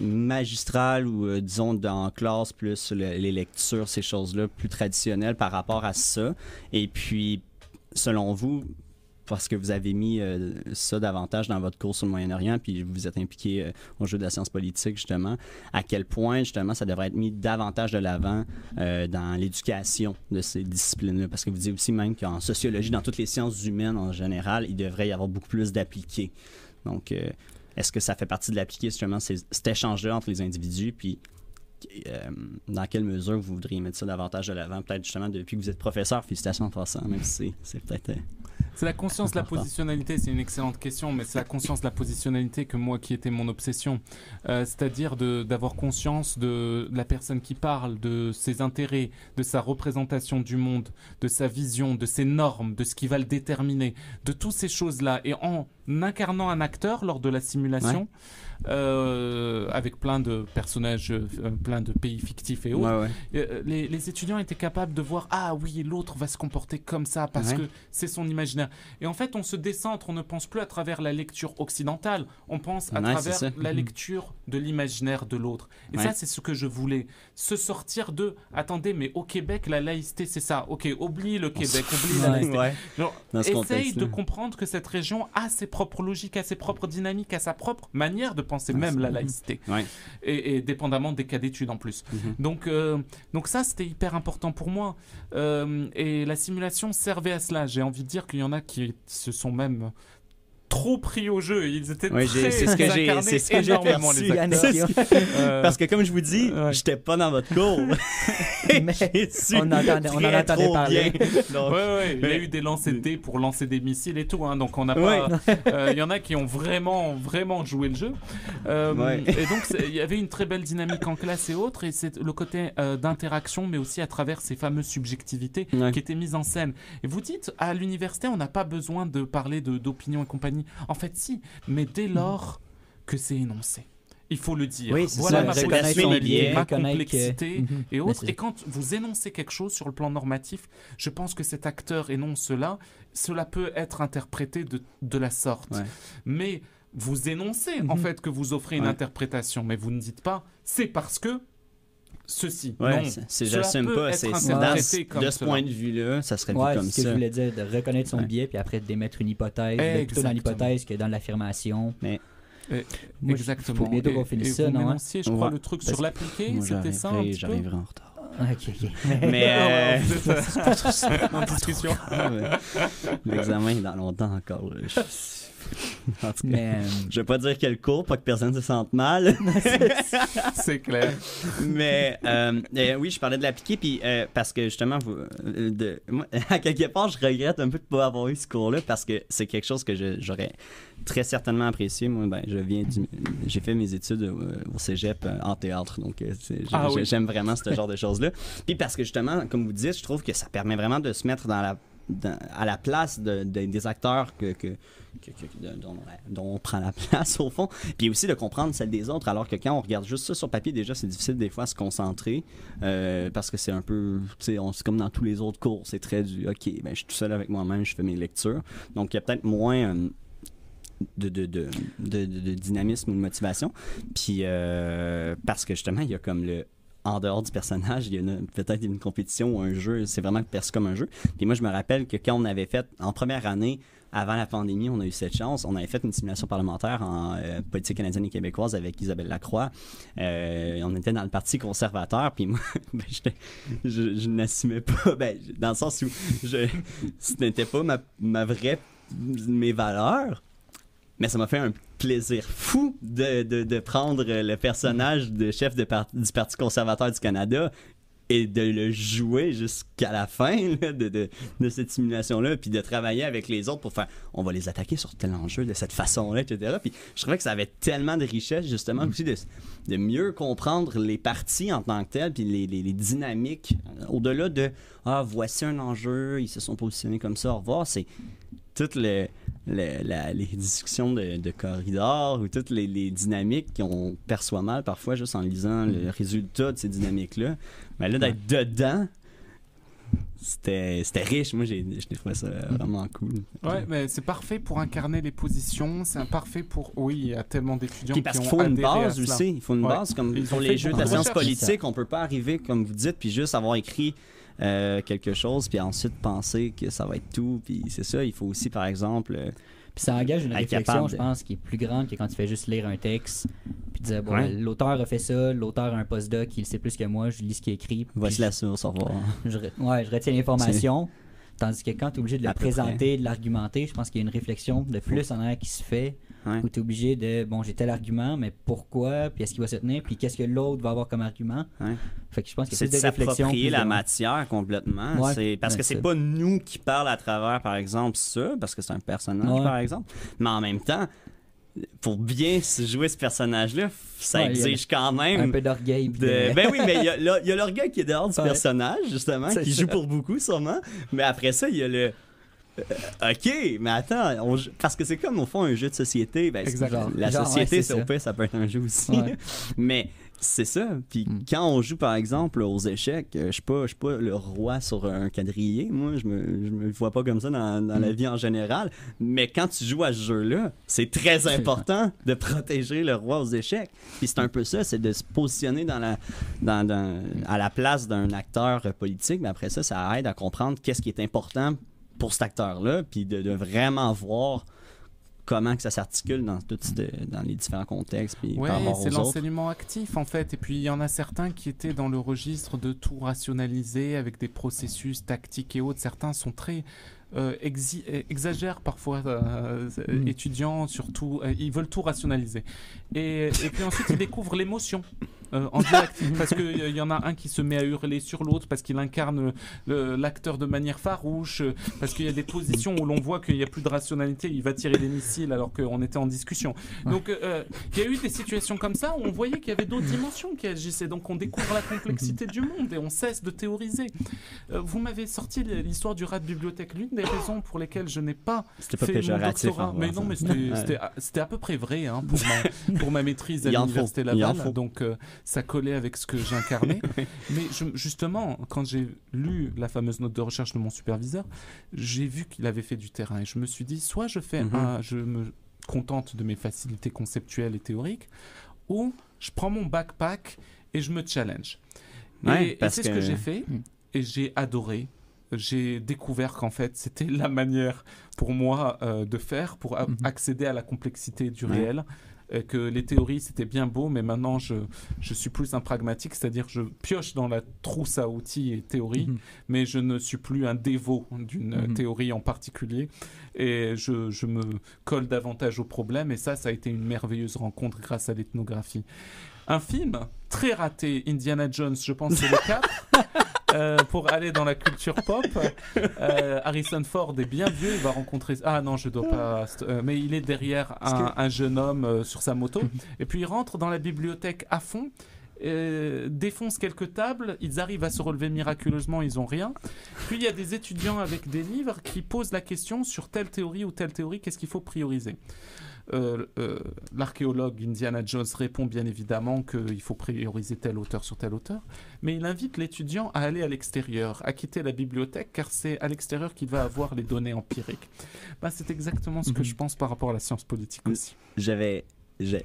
magistral ou, euh, disons, dans classe, plus le- les lectures, ces choses-là, plus traditionnelles par rapport à ça. Et puis, selon vous, parce que vous avez mis euh, ça davantage dans votre cours sur le Moyen-Orient, puis vous êtes impliqué euh, au jeu de la science politique, justement, à quel point, justement, ça devrait être mis davantage de l'avant euh, dans l'éducation de ces disciplines-là? Parce que vous dites aussi même qu'en sociologie, dans toutes les sciences humaines en général, il devrait y avoir beaucoup plus d'appliqués. Donc, euh, est-ce que ça fait partie de l'appliquer justement cet échange-là entre les individus, puis dans quelle mesure vous voudriez mettre ça davantage de l'avant, peut-être justement depuis que vous êtes professeur, félicitations en passant, même si c'est- peut-être... C'est la conscience la positionnalité, c'est une excellente question, mais c'est la conscience la positionnalité que moi qui était mon obsession. Euh, C'est-à-dire d'avoir conscience de, de la personne qui parle, de ses intérêts, de sa représentation du monde, de sa vision, de ses normes, de ce qui va le déterminer, de toutes ces choses-là. Et en incarnant un acteur lors de la simulation, euh, avec plein de personnages, euh, plein de pays fictifs et autres, ouais, ouais. euh, les, les étudiants étaient capables de voir ah oui l'autre va se comporter comme ça parce Ouais. que c'est son imaginaire. Et en fait on se décentre on ne pense plus à travers la lecture occidentale. On pense à travers la Mhm. lecture de l'imaginaire de l'autre. Et ça c'est ce que je voulais. Se sortir de attendez mais au Québec la laïcité c'est ça. Ok oublie le Québec oublie la laïcité. Genre, essaye de comprendre que cette région a ses propres logiques, a ses propres dynamiques, a sa propre manière de penser même la laïcité. Ouais. Et, et dépendamment des cas d'études en plus. Mhm. Donc, euh, donc ça, c'était hyper important pour moi. Euh, et la simulation servait à cela. J'ai envie de dire qu'il y en a qui se sont même trop pris au jeu. Ils étaient très c'est ce que j'ai- c'est ce que j'ai énormément, perçu, les acteurs. Annexion. Euh, Parce que comme je vous dis, Ouais. j'étais pas dans votre cours. Mais on entendait- on en entendait trop parler. bien. Donc, Ouais, ouais, il y a eu des lancers de dés pour lancer des missiles et tout, hein, donc on n'a pas. Euh, Il y en a qui ont vraiment, vraiment joué le jeu. Euh, Ouais. Et donc il y avait une très belle dynamique en classe et autres, et c'est le côté euh, d'interaction, mais aussi à travers ces fameuses subjectivités Ouais. qui étaient mises en scène. Et vous dites, à l'université, on n'a pas besoin de parler de- d'opinion et compagnie. En fait, si, mais dès lors que c'est énoncé. Il faut le dire. Oui, voilà ça, ma ma que- complexité Mhm. et autres. Et quand vous énoncez quelque chose sur le plan normatif, je pense que cet acteur énonce cela, cela peut être interprété de, de la sorte. Ouais. Mais vous énoncez en Mhm. fait que vous offrez une Ouais. interprétation, mais vous ne dites pas c'est parce que ceci. Ouais, non. c'est- c'est Cela j'assume peut pas. être C'est comme de ce cela. point de vue-là, ça serait vu Ouais, comme c'est ce que ça. je voulais dire, de reconnaître son Ouais. biais, puis après d'émettre une hypothèse, d'être plutôt dans l'hypothèse que dans l'affirmation. Mais- Moi, je- Exactement. faut bientôt Et- qu'on finisse et ça, non? hein? je crois, Ouais. le truc Parce sur l'appliqué, Moi, c'était ça j'arriverai en retard. Ok, ok. Mais euh, euh, l'examen est dans longtemps encore. Je- En tout cas, Mais euh, je vais pas dire quel cours, pas que personne se sente mal. C'est clair. Mais euh, euh, oui, je parlais de l'appliquer, puis euh, parce que justement, vous, de, moi, à quelque part, je regrette un peu de ne pas avoir eu ce cours-là parce que c'est quelque chose que j'aurais très certainement apprécié. Moi, ben, je viens j'ai fait mes études euh, au cégep euh, en théâtre, donc euh, Ah oui. j'aime vraiment ce genre de choses-là. Puis parce que justement, comme vous dites, je trouve que ça permet vraiment de se mettre dans la à la place de- de- des acteurs que, que, que- dont, on prend la place au fond, puis aussi de comprendre celle des autres, alors que quand on regarde juste ça sur papier, déjà c'est difficile des fois à se concentrer, euh, parce que c'est un peu, tu sais, comme dans tous les autres cours, c'est très du, ok, ben, je suis tout seul avec moi-même, je fais mes lectures, donc il y a peut-être moins... euh, de, de, de- de dynamisme ou de motivation. Puis, euh, parce que justement, il y a comme le. En dehors du personnage, il y a peut-être une compétition ou un jeu. C'est vraiment perçu comme un jeu. Puis moi, je me rappelle que quand on avait fait, en première année, avant la pandémie, on a eu cette chance. On avait fait une simulation parlementaire en euh, politique canadienne et québécoise avec Isabelle Lacroix. Euh, on était dans le Parti conservateur, puis moi, ben, je, n'assumais pas, ben, dans le sens où ce n'était pas ma, ma vraie, mes valeurs, mais ça m'a fait un plaisir fou de, de, de prendre le personnage de chef de par- du Parti conservateur du Canada et de le jouer jusqu'à la fin là, de, de, de cette simulation-là, puis de travailler avec les autres pour faire on va les attaquer sur tel enjeu de cette façon-là, etc. Puis je trouvais que ça avait tellement de richesse, justement, aussi de, de mieux comprendre les partis en tant que tels, puis les, les, les dynamiques, euh, au-delà de ah, voici un enjeu, ils se sont positionnés comme ça, au revoir, c'est toutes le- le- la- les discussions de, de corridor ou toutes les, les dynamiques qu'on perçoit mal parfois juste en lisant le résultat de ces dynamiques-là. Mais là, d'être dedans, c'était c'était riche. Moi, j'ai trouvé ça vraiment cool. Ouais, mais c'est parfait pour incarner les positions. C'est parfait pour. Oui, il y a tellement d'étudiants qui parce ont qu'il faut une base aussi. Il faut une Ouais. base. Comme pour les jeux de la science politique, on peut pas arriver, comme vous dites, puis juste avoir écrit euh, quelque chose, puis ensuite penser que ça va être tout. Puis c'est ça, il faut aussi, par exemple... euh, Puis ça engage une réflexion, je pense, qui est plus grande que quand tu fais juste lire un texte. Puis dire, bon, Ouais. l'auteur a fait ça, l'auteur a un postdoc, il sait plus que moi, je lis ce qu'il écrit. Voici je- la source, au revoir. je, re- ouais, je retiens l'information. Tandis que quand tu es obligé de À peu présenter, de l'argumenter, je pense qu'il y a une réflexion de plus en arrière qui se fait, Ouais. où tu es obligé de, bon, j'ai tel argument, mais pourquoi, puis est-ce qu'il va se tenir, puis qu'est-ce que l'autre va avoir comme argument. Ouais. Fait que je pense y a C'est de s'approprier la matière complètement. Ouais. C'est parce que c'est pas nous qui parlons à travers, par exemple, ça, parce que c'est un personnage, par exemple. Mais en même temps, pour bien se jouer ce personnage-là, ça Ouais, exige quand Un même. peu d'orgueil. de- Ben oui, mais il y a, l'orgueil qui est dehors du Ouais. personnage, justement, qui ça. joue pour beaucoup, sûrement. Mais après ça, il y a le. Euh, ok, mais attends, on parce que c'est comme au fond un jeu de société. Ben. Genre- la société, ouais, c'est au ça. ça peut être un jeu aussi. Ouais. mais c'est ça. Puis Mm. quand on joue, par exemple, aux échecs, euh, je suis pas, je suis pas le roi sur un quadrillé. Moi, je me, je me vois pas comme ça dans, dans la Mm. vie en général. Mais quand tu joues à ce jeu-là, c'est très important de protéger le roi aux échecs. Puis c'est un peu ça, c'est de se positionner dans la, dans, dans- à la place d'un acteur politique. Mais après ça, ça aide à comprendre qu'est-ce qui est important pour cet acteur-là, puis de, de vraiment voir comment que ça s'articule dans, tout, dans les différents contextes. Rapport c'est l'enseignement actif en fait. Et puis il y en a certains qui étaient dans le registre de tout rationaliser avec des processus tactiques et autres. Certains sont très euh, exagèrent parfois euh, euh, Mm. étudiants surtout euh, ils veulent tout rationaliser et, et puis ensuite ils découvrent l'émotion euh, en direct parce qu'il y en a un qui se met à hurler sur l'autre parce qu'il incarne le- l'acteur de manière farouche euh, parce qu'il y a des positions où l'on voit qu'il n'y a plus de rationalité il va tirer des missiles alors qu'on était en discussion. Donc euh, il y a eu des situations comme ça où on voyait qu'il y avait d'autres dimensions qui agissaient. Donc on découvre la complexité du monde et on cesse de théoriser. Euh, vous m'avez sorti l'histoire du rat de bibliothèque. L'une des raisons pour lesquelles je n'ai pas C'était pas fait mon doctorat, mais non, mais c'était- à- à peu près vrai hein, pour, ma, pour ma maîtrise à l'université Laval. Donc euh, ça collait avec ce que j'incarnais. mais je- justement, quand j'ai lu la fameuse note de recherche de mon superviseur, j'ai vu qu'il avait fait du terrain et je me suis dit, soit je fais Mhm. un, je me contente de mes facilités conceptuelles et théoriques, ou je prends mon backpack et je me challenge. Et- Ouais, et, parce c'est ce que j'ai fait Mm. et j'ai adoré. J'ai découvert qu'en fait c'était la manière pour moi euh, de faire pour Mhm. accéder à la complexité du Ouais. réel. Et que les théories c'était bien beau, mais maintenant je, je suis plus un pragmatique, c'est-à-dire je pioche dans la trousse à outils et théories, Mhm. mais je ne suis plus un dévot d'une euh, Mhm. théorie en particulier. Et je, je me colle davantage au problème. Et ça, ça a été une merveilleuse rencontre grâce à l'ethnographie. Un film très raté, Indiana Jones, je pense c'est le cap. Euh, pour aller dans la culture pop, Euh, Harrison Ford est bien vieux, il va rencontrer. Ah non, je dois pas. euh, mais il est derrière un, un jeune homme sur sa moto. Et puis il rentre dans la bibliothèque à fond, euh, défonce quelques tables, ils arrivent à se relever miraculeusement, ils ont rien. Puis il y a des étudiants avec des livres qui posent la question sur telle théorie ou telle théorie, qu'est-ce qu'il faut prioriser? Euh, euh, L'archéologue Indiana Jones répond bien évidemment qu'il faut prioriser tel auteur sur tel auteur, mais il invite l'étudiant à aller à l'extérieur, à quitter la bibliothèque, car c'est à l'extérieur qu'il va avoir les données empiriques. Ben, c'est exactement ce que Mhm. je pense par rapport à la science politique aussi. J'avais. J'ai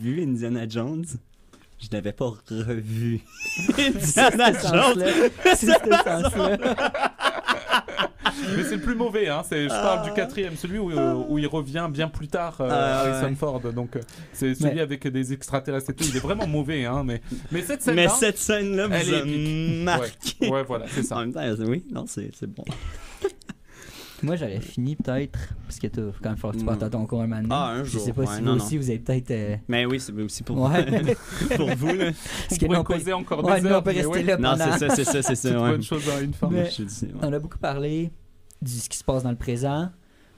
vu Indiana Jones. Je n'avais pas revu Indiana Jones. C'est. Mais c'est le plus mauvais, hein. je parle du quatrième, celui où, où il revient bien plus tard, euh, Ah, Harrison. Ford. Donc euh, c'est celui Mais- avec des extraterrestres et tout. Il est vraiment mauvais, hein. Mais, mais cette Mais scène-là. cette scène-là elle vous est a marqué. Ouais, ouais, voilà, c'est En ça. même temps, oui, non, c'est c'est bon. Moi, j'aurais fini peut-être, parce que t'as quand même falloir que tu Mm. partes à ton cours. Ah, un Je jour, sais pas ouais, si vous non, non. aussi, vous avez peut-être. euh, Mais oui, c'est aussi pour, Ouais. pour vous. Là. Parce que pourrait nous, on peut- causer encore Ouais, des heures. on peut mais rester ouais, là Non, c'est ça, c'est ça, c'est toute ça. ouais. bonne chose à une fin. Mais- Je dis, ouais. On a beaucoup parlé de ce qui se passe dans le présent,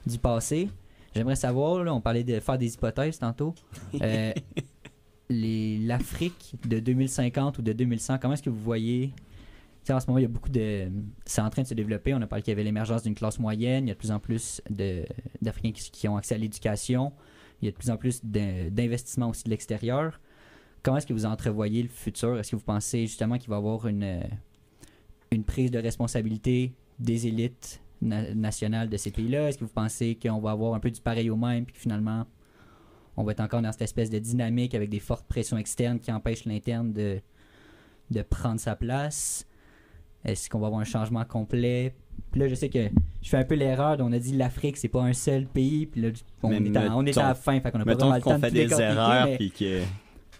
du passé. J'aimerais savoir, là, on parlait de faire des hypothèses tantôt. Euh, L'Afrique de 2050 ou de 2100, comment est-ce que vous voyez? Tu sais, En ce moment, il y a beaucoup de. C'est en train de se développer. On a parlé qu'il y avait l'émergence d'une classe moyenne. Il y a de plus en plus d'Africains qui, qui ont accès à l'éducation. Il y a de plus en plus d'in- d'investissements aussi de l'extérieur. Comment est-ce que vous entrevoyez le futur? Est-ce que vous pensez justement qu'il va y avoir une, une prise de responsabilité des élites na- nationales de ces pays-là? Est-ce que vous pensez qu'on va avoir un peu du pareil au même, puis que finalement, on va être encore dans cette espèce de dynamique avec des fortes pressions externes qui empêchent l'interne de, de prendre sa place? Est-ce qu'on va avoir un changement complet? Puis là, je sais que je fais un peu l'erreur. On a dit l'Afrique, c'est pas un seul pays. Puis là, on, est, à, on est mettons- à la fin, fait qu'on a pas vraiment Mettons le temps de fait tout des erreurs, mais- puis que.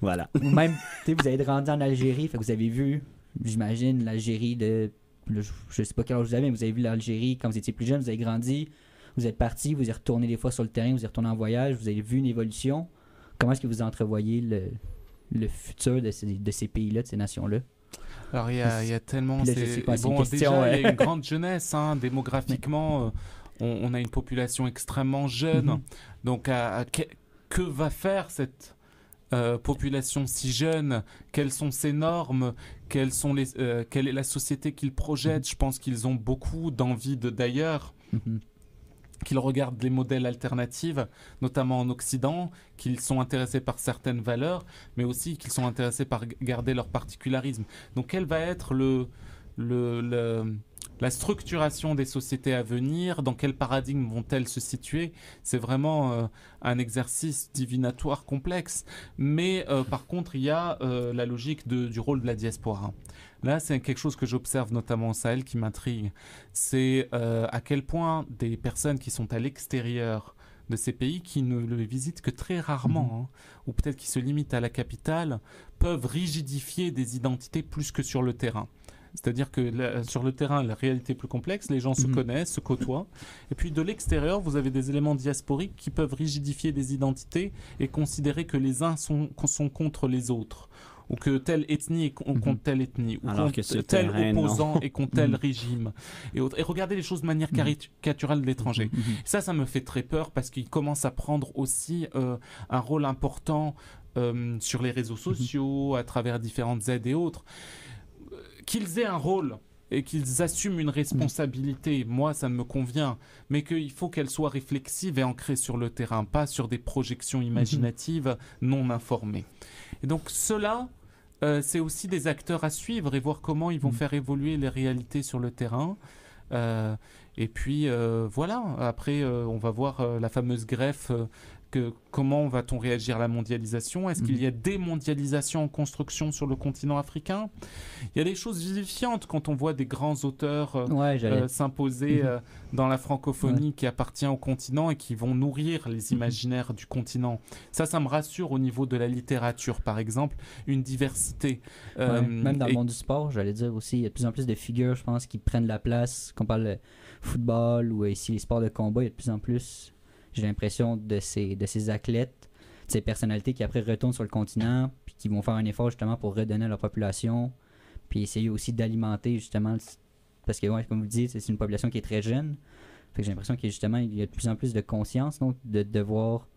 Voilà. ou même, tu sais, vous avez rendu en Algérie, fait que vous avez vu, j'imagine, l'Algérie de je, je sais pas quel âge vous avez, mais vous avez vu l'Algérie quand vous étiez plus jeune, vous avez grandi, vous êtes parti, vous y retourné des fois sur le terrain, vous y retourné en voyage, vous avez vu une évolution. Comment est-ce que vous entrevoyez le, le futur de ces, de ces pays-là, de ces nations-là? Alors il y a, il y a tellement... Là, pas, bon, question, déjà, il y a une grande jeunesse, hein, démographiquement, euh, on, on a une population extrêmement jeune. Mhm. Donc, à- à que, que va faire cette euh, population si jeune Quelles sont ses normes Quelles sont les, euh, Quelle est la société qu'ils projettent Je pense qu'ils ont beaucoup d'envie de d'ailleurs, Mhm. qu'ils regardent les modèles alternatifs, notamment en Occident, qu'ils sont intéressés par certaines valeurs, mais aussi qu'ils sont intéressés par garder leur particularisme. Donc, quel va être le, le, le- la structuration des sociétés à venir, dans quel paradigme vont-elles se situer C'est vraiment euh, un exercice divinatoire complexe. Mais euh, par contre, il y a euh, la logique de- du rôle de la diaspora. Là, c'est quelque chose que j'observe notamment au Sahel qui m'intrigue. C'est à quel point des personnes qui sont à l'extérieur de ces pays, qui ne le visitent que très rarement, hein, ou peut-être qui se limitent à la capitale, peuvent rigidifier des identités plus que sur le terrain. C'est-à-dire que la- sur le terrain, la réalité est plus complexe, les gens se Mhm. connaissent, se côtoient. Et puis de l'extérieur, vous avez des éléments diasporiques qui peuvent rigidifier des identités et considérer que les uns sont, sont contre les autres. Ou que telle ethnie est Mhm. contre telle ethnie. Ou Alors contre que tel terrain, opposant est contre tel Mhm. régime. Et, autres. et regardez les choses de manière caricaturale de l'étranger. Ça, ça me fait très peur parce qu'il commence à prendre aussi euh, un rôle important euh, sur les réseaux sociaux, à travers différentes aides et autres. Qu'ils aient un rôle et qu'ils assument une responsabilité, moi, ça me convient, mais qu'il faut qu'elle soit réflexive et ancrée sur le terrain, pas sur des projections imaginatives non informées. Et donc, cela, euh, c'est aussi des acteurs à suivre et voir comment ils vont Mhm. faire évoluer les réalités sur le terrain. Euh, et puis euh, voilà, après on va voir la fameuse greffe, que, comment va-t-on réagir à la mondialisation? Est-ce qu'il Mhm. y a des mondialisations en construction sur le continent africain? Il y a des choses vivifiantes quand on voit des grands auteurs euh, Ouais, euh, s'imposer Mhm. euh, dans la francophonie qui appartient au continent et qui vont nourrir les imaginaires du continent. Ça, ça me rassure au niveau de la littérature, par exemple, une diversité. Ouais, même dans et- le monde du sport, j'allais dire aussi, il y a de plus en plus de figures, je pense, qui prennent la place. Qu'on parle de football ou ici les sports de combat, il y a de plus en plus, j'ai l'impression, de ces, de ces athlètes, de ces personnalités qui après retournent sur le continent, puis qui vont faire un effort justement pour redonner à leur population, puis essayer aussi d'alimenter justement, le- parce que, ouais, comme vous dites, c'est une population qui est très jeune. Fait que j'ai l'impression qu'il y a justement il y a de plus en plus de conscience, donc de devoir.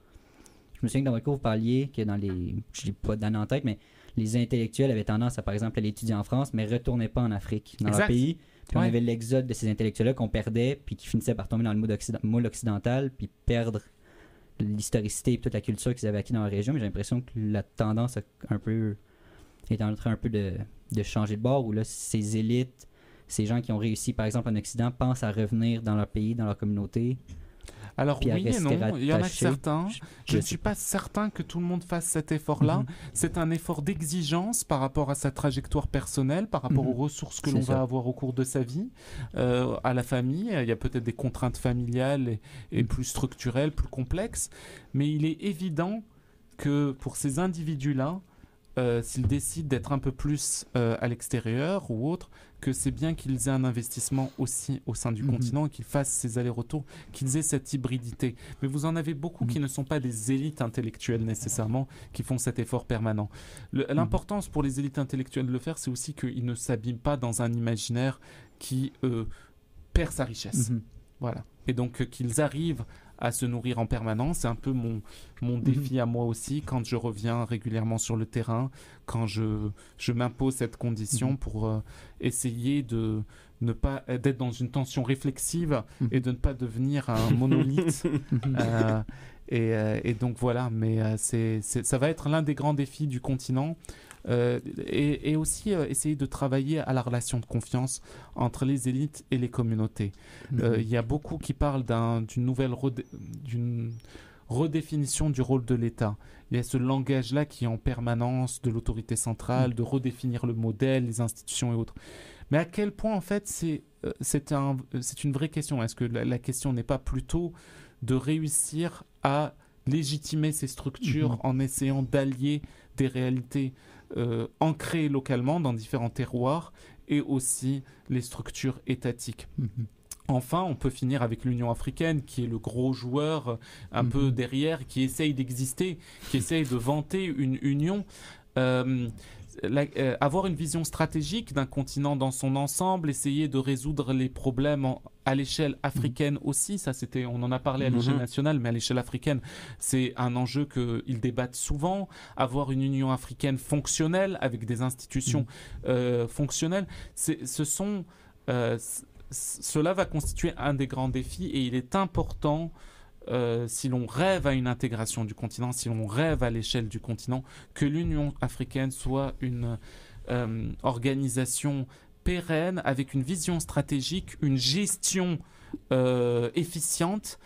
Je me souviens que dans votre cours, vous parliez que dans les. Je n'ai pas d'année en tête, mais les intellectuels avaient tendance à, par exemple, aller étudier en France, mais retournaient pas en Afrique, dans Exact. leur pays. Puis on avait l'exode de ces intellectuels-là qu'on perdait, puis qui finissaient par tomber dans le moule, moule occidental, puis perdre l'historicité et toute la culture qu'ils avaient acquis dans la région. Mais j'ai l'impression que la tendance a un peu est en train un peu de, de changer de bord, où là, ces élites, ces gens qui ont réussi, par exemple, en Occident, pensent à revenir dans leur pays, dans leur communauté. Alors puis oui et non, il y en a certains. Je, je ne suis pas certain que tout le monde fasse cet effort-là. Mhm. C'est un effort d'exigence par rapport à sa trajectoire personnelle, par rapport Mhm. aux ressources que l'on va avoir au cours de sa vie, euh, à la famille. Il y a peut-être des contraintes familiales et, et Mhm. plus structurelles, plus complexes. Mais il est évident que pour ces individus-là, euh, s'ils décident d'être un peu plus euh, à l'extérieur ou autre, que c'est bien qu'ils aient un investissement aussi au sein du Mhm. continent qu'ils fassent ces allers-retours, qu'ils aient cette hybridité. Mais vous en avez beaucoup qui Mhm. ne sont pas des élites intellectuelles nécessairement, qui font cet effort permanent. Le- L'importance pour les élites intellectuelles de le faire, c'est aussi qu'ils ne s'abîment pas dans un imaginaire qui euh, perd sa richesse. Mhm. Voilà. Et donc euh, qu'ils arrivent à se nourrir en permanence. C'est un peu mon, mon défi à moi aussi quand je reviens régulièrement sur le terrain, quand je, je m'impose cette condition Mhm. pour euh, essayer de ne pas d'être dans une tension réflexive Mhm. et de ne pas devenir un monolithe. Mhm. Euh, et, euh, et donc voilà, mais euh, c'est- ça va être l'un des grands défis du continent. Euh, et, et aussi euh, essayer de travailler à la relation de confiance entre les élites et les communautés. Euh, Mhm. Il y a beaucoup qui parlent d'un- d'une nouvelle d'une redéfinition du rôle de l'État. Il y a ce langage-là qui est en permanence de l'autorité centrale, de redéfinir le modèle, les institutions et autres. Mais à quel point, en fait, c'est euh, c'est un, euh, c'est une vraie question. Est-ce que la, la question n'est pas plutôt de réussir à légitimer ces structures Mhm. en essayant d'allier des réalités euh, ancrées localement dans différents terroirs et aussi les structures étatiques. Mhm. Enfin, on peut finir avec l'Union africaine, qui est le gros joueur euh, un Mhm. peu derrière, qui essaye d'exister, qui essaye de vanter une union. Euh, la- euh, avoir une vision stratégique d'un continent dans son ensemble, essayer de résoudre les problèmes en- à l'échelle africaine aussi, ça c'était, on en a parlé à l'échelle Mhm. nationale, mais à l'échelle africaine, c'est un enjeu qu'ils débattent souvent. Avoir une Union africaine fonctionnelle avec des institutions euh, fonctionnelles, ce sont euh, cela va constituer un des grands défis et il est important, euh, si l'on rêve à une intégration du continent, si l'on rêve à l'échelle du continent, que l'Union africaine soit une euh, organisation pérenne avec une vision stratégique, une gestion euh, efficiente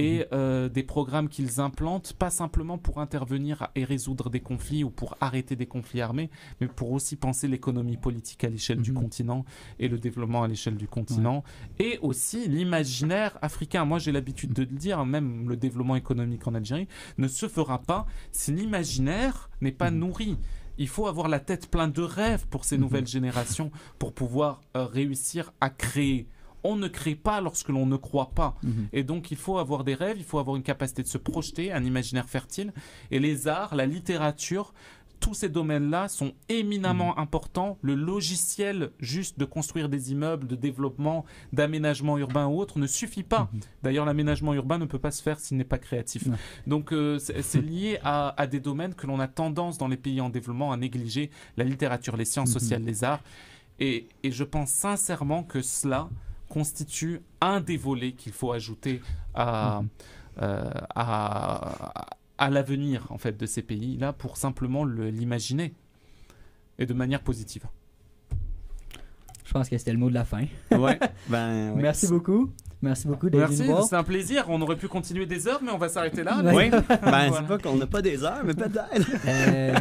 et euh, des programmes qu'ils implantent, pas simplement pour intervenir et résoudre des conflits ou pour arrêter des conflits armés, mais pour aussi penser l'économie politique à l'échelle du Mhm. continent et le développement à l'échelle du continent, et aussi l'imaginaire africain. Moi, j'ai l'habitude de le dire, même le développement économique en Algérie ne se fera pas si l'imaginaire n'est pas Mhm. nourri. Il faut avoir la tête pleine de rêves pour ces Mhm. nouvelles générations pour pouvoir euh, réussir à créer. On ne crée pas lorsque l'on ne croit pas. Mhm. Et donc, il faut avoir des rêves, il faut avoir une capacité de se projeter, un imaginaire fertile. Et les arts, la littérature, tous ces domaines-là sont éminemment importants. Le logiciel juste de construire des immeubles, de développement, d'aménagement urbain ou autre ne suffit pas. Mhm. D'ailleurs, l'aménagement urbain ne peut pas se faire s'il n'est pas créatif. Donc, euh, c'est lié à, à des domaines que l'on a tendance dans les pays en développement à négliger, la littérature, les sciences Mhm. sociales, les arts. Et, et je pense sincèrement que cela constitue un des volets qu'il faut ajouter à, euh, à, à l'avenir en fait de ces pays-là pour simplement le- l'imaginer et de manière positive. Je pense que c'était le mot de la fin. Ouais. Ben, ouais. Merci beaucoup. Merci beaucoup d'être Merci, c'est un plaisir. On aurait pu continuer des heures, mais on va s'arrêter là. Oui, ben, Voilà. c'est pas qu'on n'a pas des heures, mais peut-être. Euh,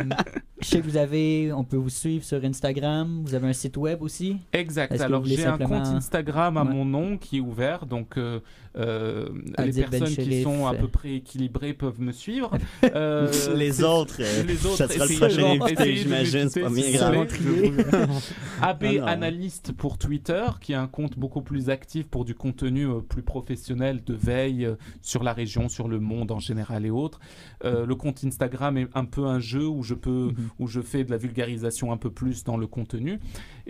je sais que vous avez, on peut vous suivre sur Instagram. Vous avez un site web aussi? Exact. Alors j'ai un compte Instagram à Ouais. mon nom qui est ouvert, donc euh, euh, les Adil Ben personnes qui sont à peu près équilibrées peuvent me suivre. Euh, les autres, euh, les autres, ça sera le prochain invité, j'imagine. C'est pas bien. AB Ah non. Analyste pour Twitter, qui est un compte beaucoup plus actif pour du contenu euh, plus professionnel de veille euh, sur la région, sur le monde en général et autres. Euh, le compte Instagram est un peu un jeu où je peux, Mhm. où je fais de la vulgarisation un peu plus dans le contenu.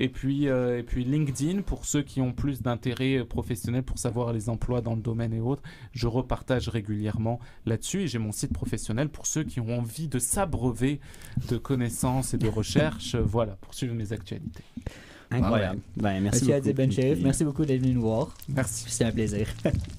Et puis, euh, et puis LinkedIn pour ceux qui ont plus d'intérêt professionnel pour savoir les emplois dans le domaine et autres. Je repartage régulièrement là-dessus et j'ai mon site professionnel pour ceux qui ont envie de s'abreuver de connaissances et de recherches. euh, voilà, pour suivre mes actualités. Incroyable. Ben, merci Monsieur beaucoup. Puis, merci beaucoup d'être venu nous voir. Merci. C'est un plaisir.